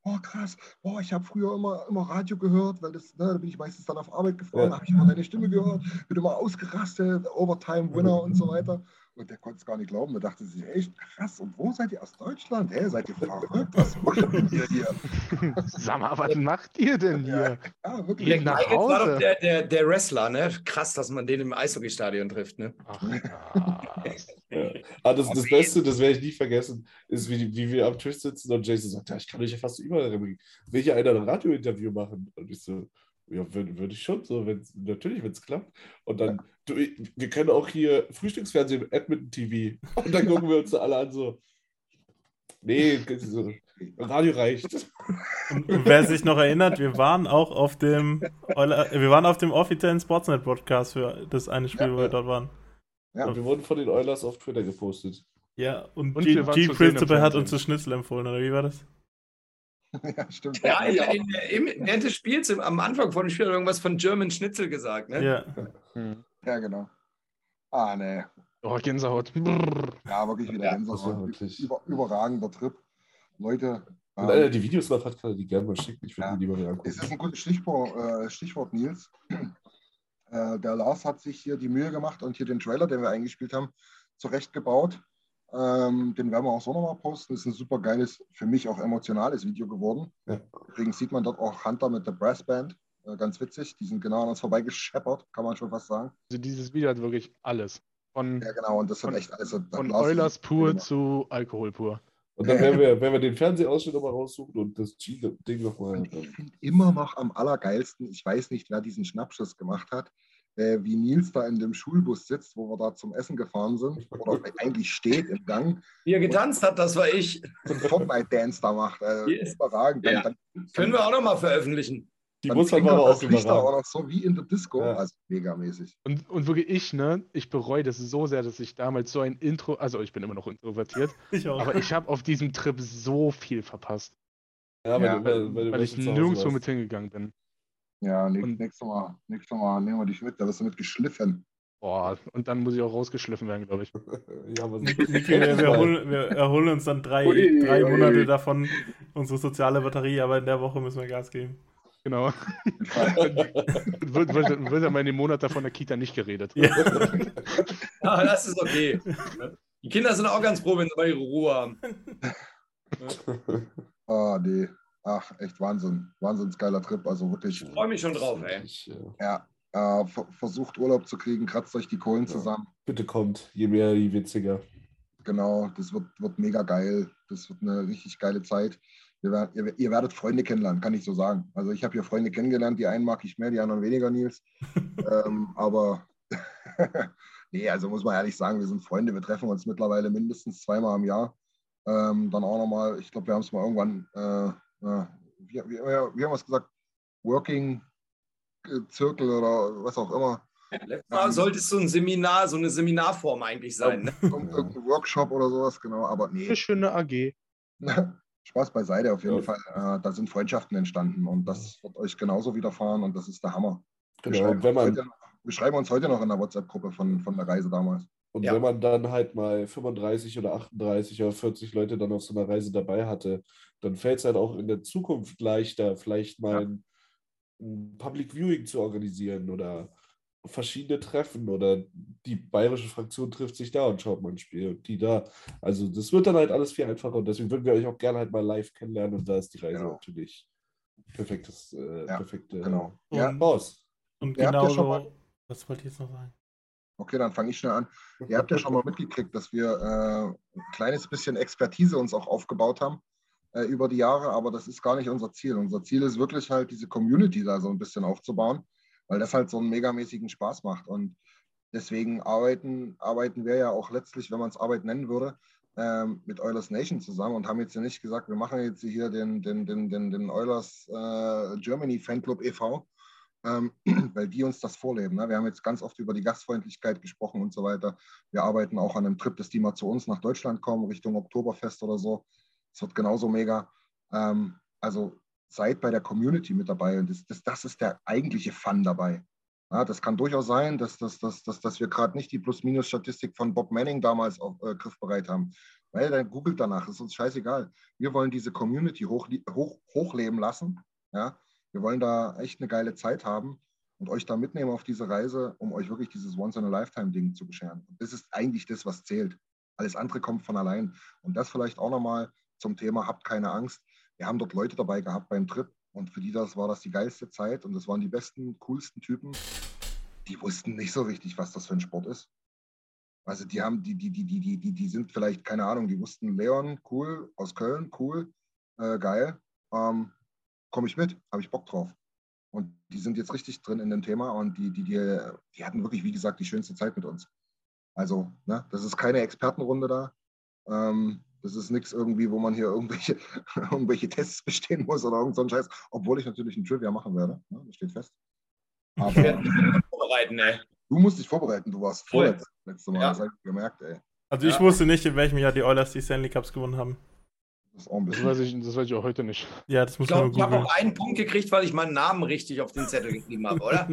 oh krass, boah, ich habe früher immer, immer Radio gehört, weil das, ne, da bin ich meistens dann auf Arbeit gefahren, Ja. da habe ich immer deine Stimme gehört, bin immer ausgerastet, Overtime Winner und so weiter. Und der konnte es gar nicht glauben. Der dachte sich, echt krass. Und wo seid ihr aus Deutschland? Hä, seid ihr verrückt? Was macht ihr hier? [laughs] Sag mal, was macht ihr denn hier? Ja, wirklich. Geht nach Michaels war Hause. doch der, der, der Wrestler, ne? Krass, dass man den im Eishockeystadion trifft, ne? Ach. [laughs] Ja. Ah, das, das Beste, das werde ich nie vergessen, ist, wie, wie wir am Tisch sitzen und Jason sagt, ja, ich kann euch ja fast überall reinbringen. Will hier einer ein Radiointerview machen? Und ich so, ja, würde würd ich schon so, wenn's, natürlich, wenn es klappt. Und dann, du, wir können auch hier Frühstücksfernsehen, Edmonton TV. Und dann gucken wir uns da alle an, so, nee, so, Radio reicht. Und, wer sich noch erinnert, wir waren auch auf dem, Euler- wir waren auf dem offiziellen Sportsnet Podcast für das eine Spiel, wo wir dort waren. Ja. Und wir wurden von den Oilers auf Twitter gepostet. Ja, und, Und G, G Principal hat uns das Schnitzel empfohlen, oder wie war das? [laughs] ja, stimmt. Ja, in, in, im, während des Spiels, im, am Anfang von dem Spiel, hat er irgendwas von German Schnitzel gesagt, ne? Ja. Hm. Ja, genau. Ah, nee. Oh, Gänsehaut. Brrr. Ja, wirklich wieder Ja, Gänsehaut. wirklich. Über, überragender Trip. Leute, Wenn ähm, einer die Videos noch hat, kann er die gerne mal schicken. Ich würde Ja. die lieber wieder es angucken. ist ein gutes Stichwort, äh, Stichwort Nils. Äh, der Lars hat sich hier die Mühe gemacht und hier den Trailer, den wir eingespielt haben, zurechtgebaut. Ähm, den werden wir auch so nochmal posten. Das ist ein super geiles, für mich auch emotionales Video geworden. Ja. Übrigens sieht man dort auch Hunter mit der Brassband. Äh, ganz witzig. Die sind genau an uns vorbeigescheppert, kann man schon fast sagen. Also dieses Video hat wirklich alles. Von, Ja, genau. Und das hat Von- echt alles. hat von Eulers pur gemacht. zu Alkohol pur. Und dann werden wir, werden wir den Fernsehausschnitt nochmal raussuchen und das G-Ding nochmal. Ich finde immer noch am allergeilsten, ich weiß nicht, wer diesen Schnappschuss gemacht hat, äh, wie Nils da in dem Schulbus sitzt, wo wir da zum Essen gefahren sind, oder [laughs] eigentlich steht im Gang, Wie er getanzt hat, das war ich. und Fortnite-Dance da macht. Äh, Yes. Überragend. Dann, Ja. dann, Können wir auch nochmal veröffentlichen. Die dann muss man aber das auch Licht da auch noch so wie in der Disco. Ja. Also megamäßig. Und, und wirklich ich, ne, ich bereue das so sehr, dass ich damals so ein Intro, also ich bin immer noch introvertiert, [laughs] Ich auch. aber ich habe auf diesem Trip so viel verpasst, Ja, weil, Ja, du- weil, weil, du weil ich nirgendwo mit hingegangen bin. Ja, nächstes, Und- nächstes, Mal, nächstes Mal nehmen wir dich mit, da wirst du mit geschliffen. Boah, und dann muss ich auch rausgeschliffen werden, glaube ich. [laughs] Ja, aber Niki, wir, wir, holen, wir erholen uns dann drei, Ui, drei ui. Monate davon, unsere soziale Batterie, aber in der Woche müssen wir Gas geben. Genau. [laughs] wird, wird, wird ja mal in dem Monat davon der Kita nicht geredet. Ja. [laughs] Ah, das ist okay. Die Kinder sind auch ganz froh, wenn sie mal ihre Ruhe haben. Ah, nee. Ach, echt Wahnsinn. Wahnsinns geiler Trip. Also wirklich, Ich freue mich schon drauf, ey. Äh, ja. Äh, ver versucht Urlaub zu kriegen, kratzt euch die Kohlen zusammen. bitte kommt, je mehr, je witziger. Genau, das wird, wird mega geil. Das wird eine richtig geile Zeit. Ihr, wer- ihr, ihr werdet Freunde kennenlernen, kann ich so sagen. Also ich habe hier Freunde kennengelernt, die einen mag ich mehr, die anderen weniger, Nils. [laughs] ähm, aber [laughs] nee, also muss man ehrlich sagen, wir sind Freunde, wir treffen uns mittlerweile mindestens zweimal im Jahr. Ähm, dann auch nochmal, ich glaube, wir haben es mal irgendwann, äh, wie, wie, wie haben wir es gesagt, Working äh, Zirkel oder was auch immer. Letztes Mal sollte es so ein Seminar, so eine Seminarform eigentlich sein. Ne? Irgend- Irgendein Workshop oder sowas, genau. Aber nee, Eine schöne AG. Spaß beiseite auf jeden Ja. Fall. Äh, da sind Freundschaften entstanden und das wird euch genauso widerfahren und das ist der Hammer. Wir, Genau, schreiben, uns man, heute, noch- wir schreiben uns heute noch in der WhatsApp-Gruppe von, von der Reise damals. und Ja. wenn man dann halt mal 35 oder 38 oder 40 Leute dann auf so einer Reise dabei hatte, dann fällt es halt auch in der Zukunft leichter, vielleicht mal Ja. ein, Public Viewing zu organisieren oder verschiedene Treffen oder die bayerische Fraktion trifft sich da und schaut mal ein Spiel und die da. Also das wird dann halt alles viel einfacher und deswegen würden wir euch auch gerne halt mal live kennenlernen und da ist die Reise Genau. natürlich perfektes, äh, Ja, perfekte Genau. Und, Ja, Haus. und Ihr habt ja schon genauso. Was wollte ich jetzt noch sagen? okay, dann fange ich schnell an. Ihr habt ja schon mal mitgekriegt, dass wir äh, ein kleines bisschen Expertise uns auch aufgebaut haben über die Jahre, aber das ist gar nicht unser Ziel. Unser Ziel ist wirklich halt diese Community da so ein bisschen aufzubauen, weil das halt so einen megamäßigen Spaß macht. Und deswegen arbeiten, arbeiten wir ja auch letztlich, wenn man es Arbeit nennen würde, ähm, mit Oilers Nation zusammen und haben jetzt ja nicht gesagt, wir machen jetzt hier den, den, den, den, den Oilers äh, Germany Fanclub e.V., ähm, [clears throat] weil die uns das vorleben. Ne? Wir haben jetzt ganz oft über die Gastfreundlichkeit gesprochen und so weiter. Wir arbeiten auch an einem Trip, dass die mal zu uns nach Deutschland kommen, Richtung Oktoberfest oder so. Es wird genauso mega. Ähm, also seid bei der Community mit dabei und das, das, das ist der eigentliche Fun dabei. Ja, das kann durchaus sein, dass, dass, dass, dass, dass wir gerade nicht die Plus-Minus-Statistik von Bob Manning damals auf, äh, griffbereit haben. Weil dann googelt danach, ist uns scheißegal. Wir wollen diese Community hoch, hoch, hochleben lassen. Ja? Wir wollen da echt eine geile Zeit haben und euch da mitnehmen auf diese Reise, um euch wirklich dieses Once-in-a-Lifetime-Ding zu bescheren. Und das ist eigentlich das, was zählt. Alles andere kommt von allein. Und das vielleicht auch nochmal zum Thema, habt keine Angst. Wir haben dort Leute dabei gehabt beim Trip und für die das war das die geilste Zeit und das waren die besten, coolsten Typen. Die wussten nicht so richtig, was das für ein Sport ist. Also die haben, die, die, die, die, die, die, sind vielleicht, keine Ahnung, die wussten Leon, cool, aus Köln, cool, äh, geil. Ähm, Komme ich mit, habe ich Bock drauf. Und die sind jetzt richtig drin in dem Thema und die, die, die, die hatten wirklich, wie gesagt, die schönste Zeit mit uns. Also, ne, das ist keine Expertenrunde da. Ähm, das ist nichts irgendwie, wo man hier irgendwelche, [laughs] irgendwelche Tests bestehen muss oder irgend so ein Scheiß. Obwohl ich natürlich ein Trivia machen werde. Ne, das steht fest. Aber Vorbereiten, ey. du musst dich vorbereiten. Du warst Voll. vorletztes letzte Mal. Ja. Das habe ich gemerkt, ey. Also ich Ja. wusste nicht, in welchem Jahr die Oilers die Stanley Cups gewonnen haben. Das ist auch ein Das weiß ich, das weiß ich auch heute nicht. Ja, das Ich muss man glaube, ich habe auch einen Punkt gekriegt, weil ich meinen Namen richtig auf den Zettel geschrieben habe, oder?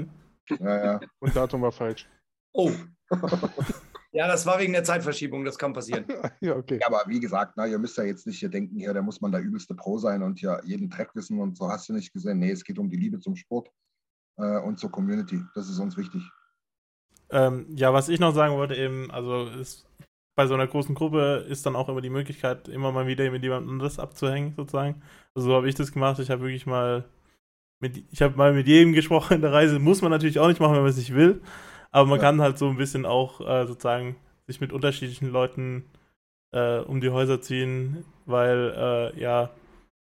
Ja, ja. Und Datum war falsch. Oh. [laughs] Ja, das war wegen der Zeitverschiebung, das kann passieren. [laughs] ja, okay. Ja, aber wie gesagt, na, ihr müsst ja jetzt nicht hier denken, hier, da muss man der übelste Pro sein und hier jeden Track wissen und so hast du nicht gesehen. Nee, es geht um die Liebe zum Sport äh, und zur Community. Das ist uns wichtig. Ähm, ja, was ich noch sagen wollte eben, also ist, bei so einer großen Gruppe ist dann auch immer die Möglichkeit, immer mal wieder mit jemandem anderes abzuhängen, sozusagen. Also so habe ich das gemacht. Ich habe wirklich mal mit, ich habe mal mit jedem gesprochen in der Reise, muss man natürlich auch nicht machen, wenn man es nicht will, aber man Ja. kann halt so ein bisschen auch äh, sozusagen sich mit unterschiedlichen Leuten äh, um die Häuser ziehen, weil äh, ja,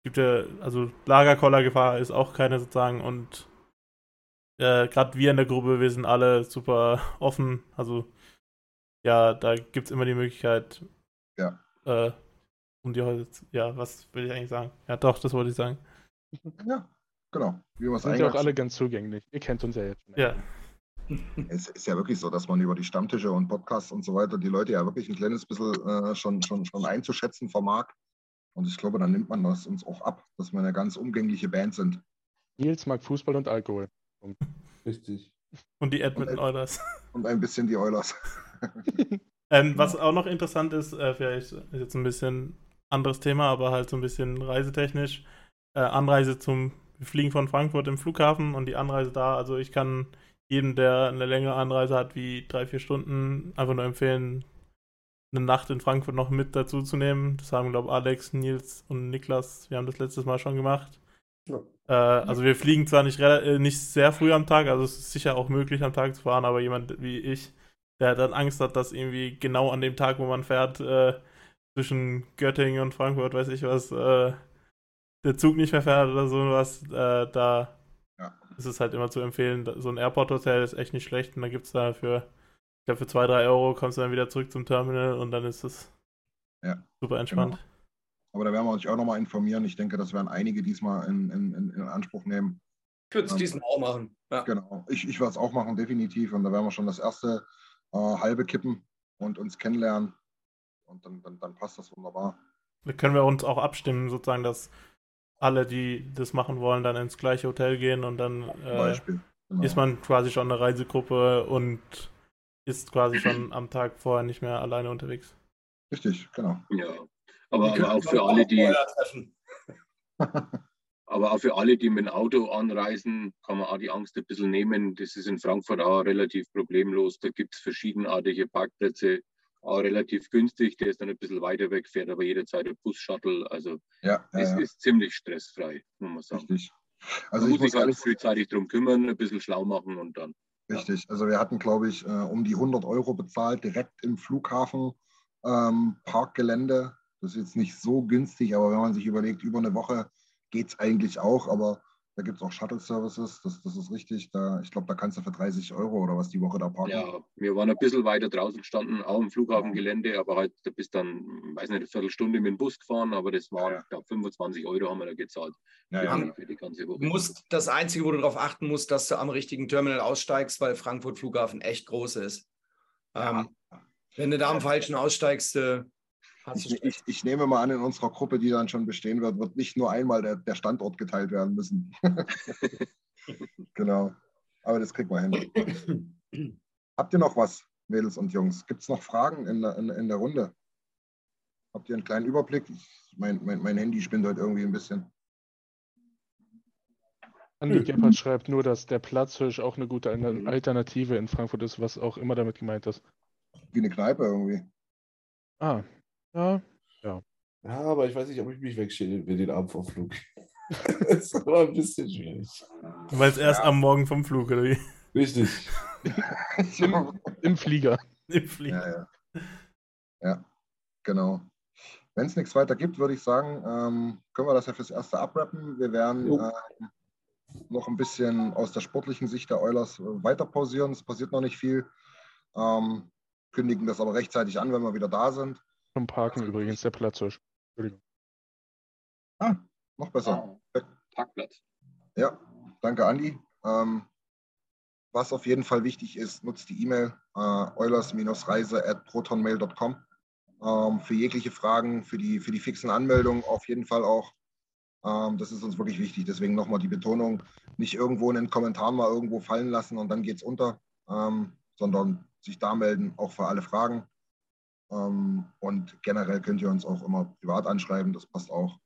gibt ja, also Lagerkollergefahr ist auch keine sozusagen und äh, gerade wir in der Gruppe, wir sind alle super offen, also ja, da gibt es immer die Möglichkeit, Ja. äh, um die Häuser zu, ja, was will ich eigentlich sagen? Ja, doch, das wollte ich sagen. Ja, genau. Wie wir Sind ja auch alle ganz zugänglich. Ihr kennt uns ja jetzt schon. Ja, Es ist ja wirklich so, dass man über die Stammtische und Podcasts und so weiter die Leute ja wirklich ein kleines bisschen äh, schon, schon, schon einzuschätzen vermag. Und ich glaube, dann nimmt man das uns auch ab, dass wir eine ganz umgängliche Band sind. Nils mag Fußball und Alkohol. Richtig. und die Edmonton Oilers. Und ein bisschen die Oilers. [laughs] Ähm, was auch noch interessant ist, äh, vielleicht ist jetzt ein bisschen anderes Thema, aber halt so ein bisschen reisetechnisch. Äh, Anreise zum, wir fliegen von Frankfurt im Flughafen und die Anreise da, also ich kann jedem, der eine längere Anreise hat, wie drei, vier Stunden, einfach nur empfehlen, eine Nacht in Frankfurt noch mit dazu zu nehmen. Das haben, glaube ich, Alex, Nils und Niklas, wir haben das letztes Mal schon gemacht. Ja. Äh, also wir fliegen zwar nicht, äh, nicht sehr früh am Tag, also es ist sicher auch möglich am Tag zu fahren, aber jemand wie ich, der dann Angst hat, dass irgendwie genau an dem Tag, wo man fährt, äh, zwischen Göttingen und Frankfurt, weiß ich was, äh, der Zug nicht mehr fährt oder sowas, äh, da. Ist es halt immer zu empfehlen. So ein Airport-Hotel ist echt nicht schlecht und da gibt es da für, ich glaube, für 2, 3 Euro kommst du dann wieder zurück zum Terminal und dann ist es Ja, super entspannt. Aber da werden wir uns auch nochmal informieren. Ich denke, das werden einige diesmal in, in, in, in Anspruch nehmen. Ich würde es diesmal auch machen. Ja. Genau. Ich, ich werde es auch machen, definitiv. Und da werden wir schon das erste äh, halbe kippen und uns kennenlernen. Und dann, dann, dann passt das wunderbar. Da können wir uns auch abstimmen, sozusagen, dass alle, die das machen wollen, dann ins gleiche Hotel gehen und dann äh. Genau. ist man quasi schon eine Reisegruppe und ist quasi schon am Tag vorher nicht mehr alleine unterwegs. Richtig, genau. Ja. Aber, aber auch für alle, die, [laughs] [laughs] aber auch für alle, die mit dem Auto anreisen, kann man auch die Angst ein bisschen nehmen. Das ist in Frankfurt auch relativ problemlos. Da gibt es verschiedenartige Parkplätze, auch relativ günstig. Der ist dann ein bisschen weiter weg, fährt aber jederzeit ein Bus-Shuttle. Also Ja, ja, es ja. ist ziemlich stressfrei, muss man sagen. richtig. Also man ich muss sich halt ehrlich frühzeitig drum kümmern, ein bisschen schlau machen und dann. Richtig. Also wir hatten, glaube ich, äh, um die 100 Euro bezahlt direkt im Flughafen ähm, Parkgelände. Das ist jetzt nicht so günstig, aber wenn man sich überlegt, über eine Woche geht es eigentlich auch. Aber da gibt es auch Shuttle-Services, das, das ist richtig. Da, ich glaube, da kannst du für 30 Euro oder was die Woche da parken. Ja, wir waren ein bisschen weiter draußen gestanden, auch im Flughafengelände, aber halt du bist dann, weiß nicht, eine Viertelstunde mit dem Bus gefahren, aber das waren, Ja. ich glaube, 25 Euro haben wir da gezahlt. Ja, für, ja. die, für die ganze Woche. Du musst das Einzige, wo du darauf achten musst, dass du am richtigen Terminal aussteigst, weil Frankfurt Flughafen echt groß ist. Ähm, wenn du da am falschen aussteigst, äh, Ich, ich, ich nehme mal an, in unserer Gruppe, die dann schon bestehen wird, wird nicht nur einmal der, der Standort geteilt werden müssen. [laughs] genau. Aber das kriegen wir hin. Habt ihr noch was, Mädels und Jungs? Gibt es noch Fragen in der, in, in der Runde? Habt ihr einen kleinen Überblick? Ich, mein, mein, mein Handy spinnt heute irgendwie ein bisschen. Andi Gebhardt schreibt nur, dass der Platzhirsch auch eine gute Alter- Alternative in Frankfurt ist, was auch immer damit gemeint ist. Wie eine Kneipe irgendwie. Ah, ja. Ja, aber ich weiß nicht, ob ich mich wegstelle will den Abend vom Flug. [laughs] das ist aber ein bisschen schwierig. Weil es erst am Morgen vom Flug, oder wie? Richtig. [laughs] Im, Im Flieger. Im Flieger. Ja, ja. Ja, genau. Wenn es nichts weiter gibt, würde ich sagen, ähm, können wir das ja fürs Erste abrappen. Wir werden ähm, noch ein bisschen aus der sportlichen Sicht der Oilers äh, weiter pausieren. Es passiert noch nicht viel. Ähm, kündigen das aber rechtzeitig an, wenn wir wieder da sind. Zum Parken übrigens, der Platzhirsch. Entschuldigung. Ah, noch besser. Parkplatz. Ja, danke, Andi. Ähm, was auf jeden Fall wichtig ist, nutzt die E-Mail äh, eulers-reise at protonmail.com ähm, für jegliche Fragen, für die, für die fixen Anmeldungen auf jeden Fall auch. Ähm, das ist uns wirklich wichtig. Deswegen nochmal die Betonung, nicht irgendwo in den Kommentaren mal irgendwo fallen lassen und dann geht es unter, ähm, sondern sich da melden, auch für alle Fragen. Ähm, und generell könnt ihr uns auch immer privat anschreiben, das passt auch,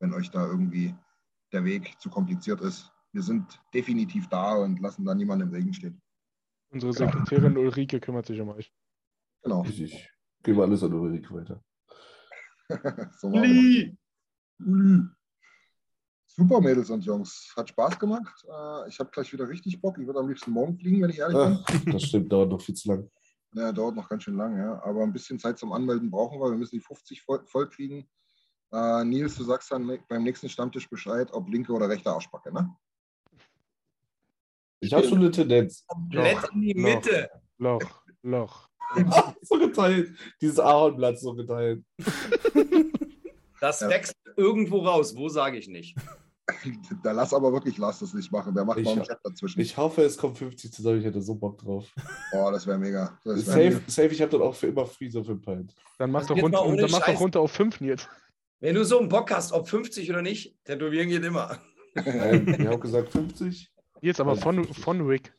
wenn euch da irgendwie der Weg zu kompliziert ist. Wir sind definitiv da und lassen da niemanden im Regen stehen. Unsere Genau. Sekretärin Ulrike kümmert sich um euch. Genau. Richtig. Gehen wir alles an Ulrike weiter. [laughs] so. Uli. Super, Mädels und Jungs. Hat Spaß gemacht. Äh, ich habe gleich wieder richtig Bock. Ich würde am liebsten morgen fliegen, wenn ich ehrlich bin. Ah, das stimmt, dauert noch viel zu lang. Ja, dauert noch ganz schön lang, ja. Aber ein bisschen Zeit zum Anmelden brauchen wir. Wir müssen die 50 voll, voll kriegen. Äh, Nils, du sagst dann beim nächsten Stammtisch Bescheid, ob linke oder rechte Arschbacke, ne? Ich habe schon eine Tendenz. Komplett in die Mitte. Loch, Loch. [laughs] so geteilt. Dieses Ahornblatt so geteilt. Das Ja. wächst irgendwo raus. Wo sage ich nicht. [laughs] Da lass aber wirklich Lars das nicht machen. Der macht Ich- mal einen Chat dazwischen. Ich hoffe, es kommt 50 zusammen. Ich hätte so Bock drauf. oh, das wäre mega. Das wär Safe, safe ich habe dann auch für immer Freezer für Pint. Dann mach doch runter, mach doch runter auf 5, Nils. Wenn du so einen Bock hast, ob 50 oder nicht, tätowieren geht immer. Nein, ich habe gesagt 50. Jetzt aber von, von Rick.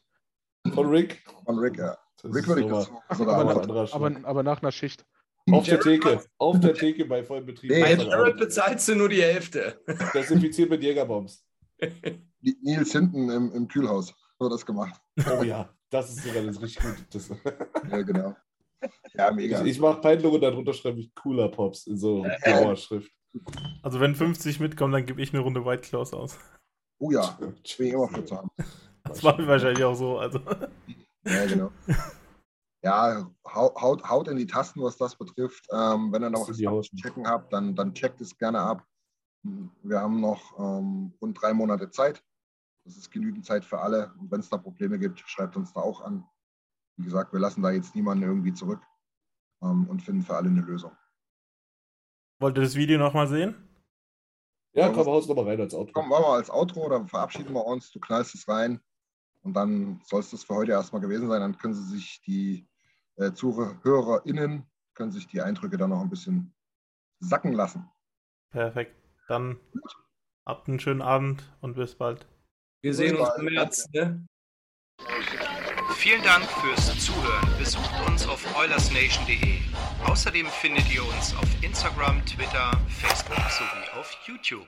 Von Rick. von Rick, ja. Das Rick würde ich das Aber, aber, aber nach einer Schicht. Auf der Jared Theke. Auf der [laughs] Theke bei vollem Betrieb. Nee. Bei Das Jared bezahlst du nur die Hälfte. [laughs] Desinfiziert mit Jägerbombs. [laughs] Nils hinten im, im Kühlhaus wird das gemacht. Oh ja, das ist sogar das richtig gut. Das, Ja, genau. Ja, mega. ich ich mache Peinlogo und darunter schreibe ich Cooler Pops in so blauer Schrift. Also wenn 50 mitkommen, dann gebe ich eine Runde White Claws aus. Oh ja, ich immer für zu haben. Das war wahrscheinlich auch so. Also. Ja, genau. Ja, hau- haut, haut in die Tasten, was das betrifft. Ähm, wenn ihr noch was zu checken habt, dann, dann checkt es gerne ab. Wir haben noch ähm, rund drei Monate Zeit. Das ist genügend Zeit für alle. Und wenn es da Probleme gibt, schreibt uns da auch an. Wie gesagt, wir lassen da jetzt niemanden irgendwie zurück ähm, und finden für alle eine Lösung. Wollt ihr das Video nochmal sehen? Ja, komm, haus nochmal rein als Auto. Komm, machen wir als Outro, dann verabschieden wir uns. Du knallst es rein. Und dann soll es das für heute erstmal gewesen sein. Dann können Sie sich die äh, ZuhörerInnen, können sich die Eindrücke dann noch ein bisschen sacken lassen. Perfekt. Dann habt einen schönen Abend und bis bald. Wir sehen uns im März. Ne? Vielen Dank fürs Zuhören. Besucht uns auf oilersnation.de. Außerdem findet ihr uns auf Instagram, Twitter, Facebook sowie auf YouTube.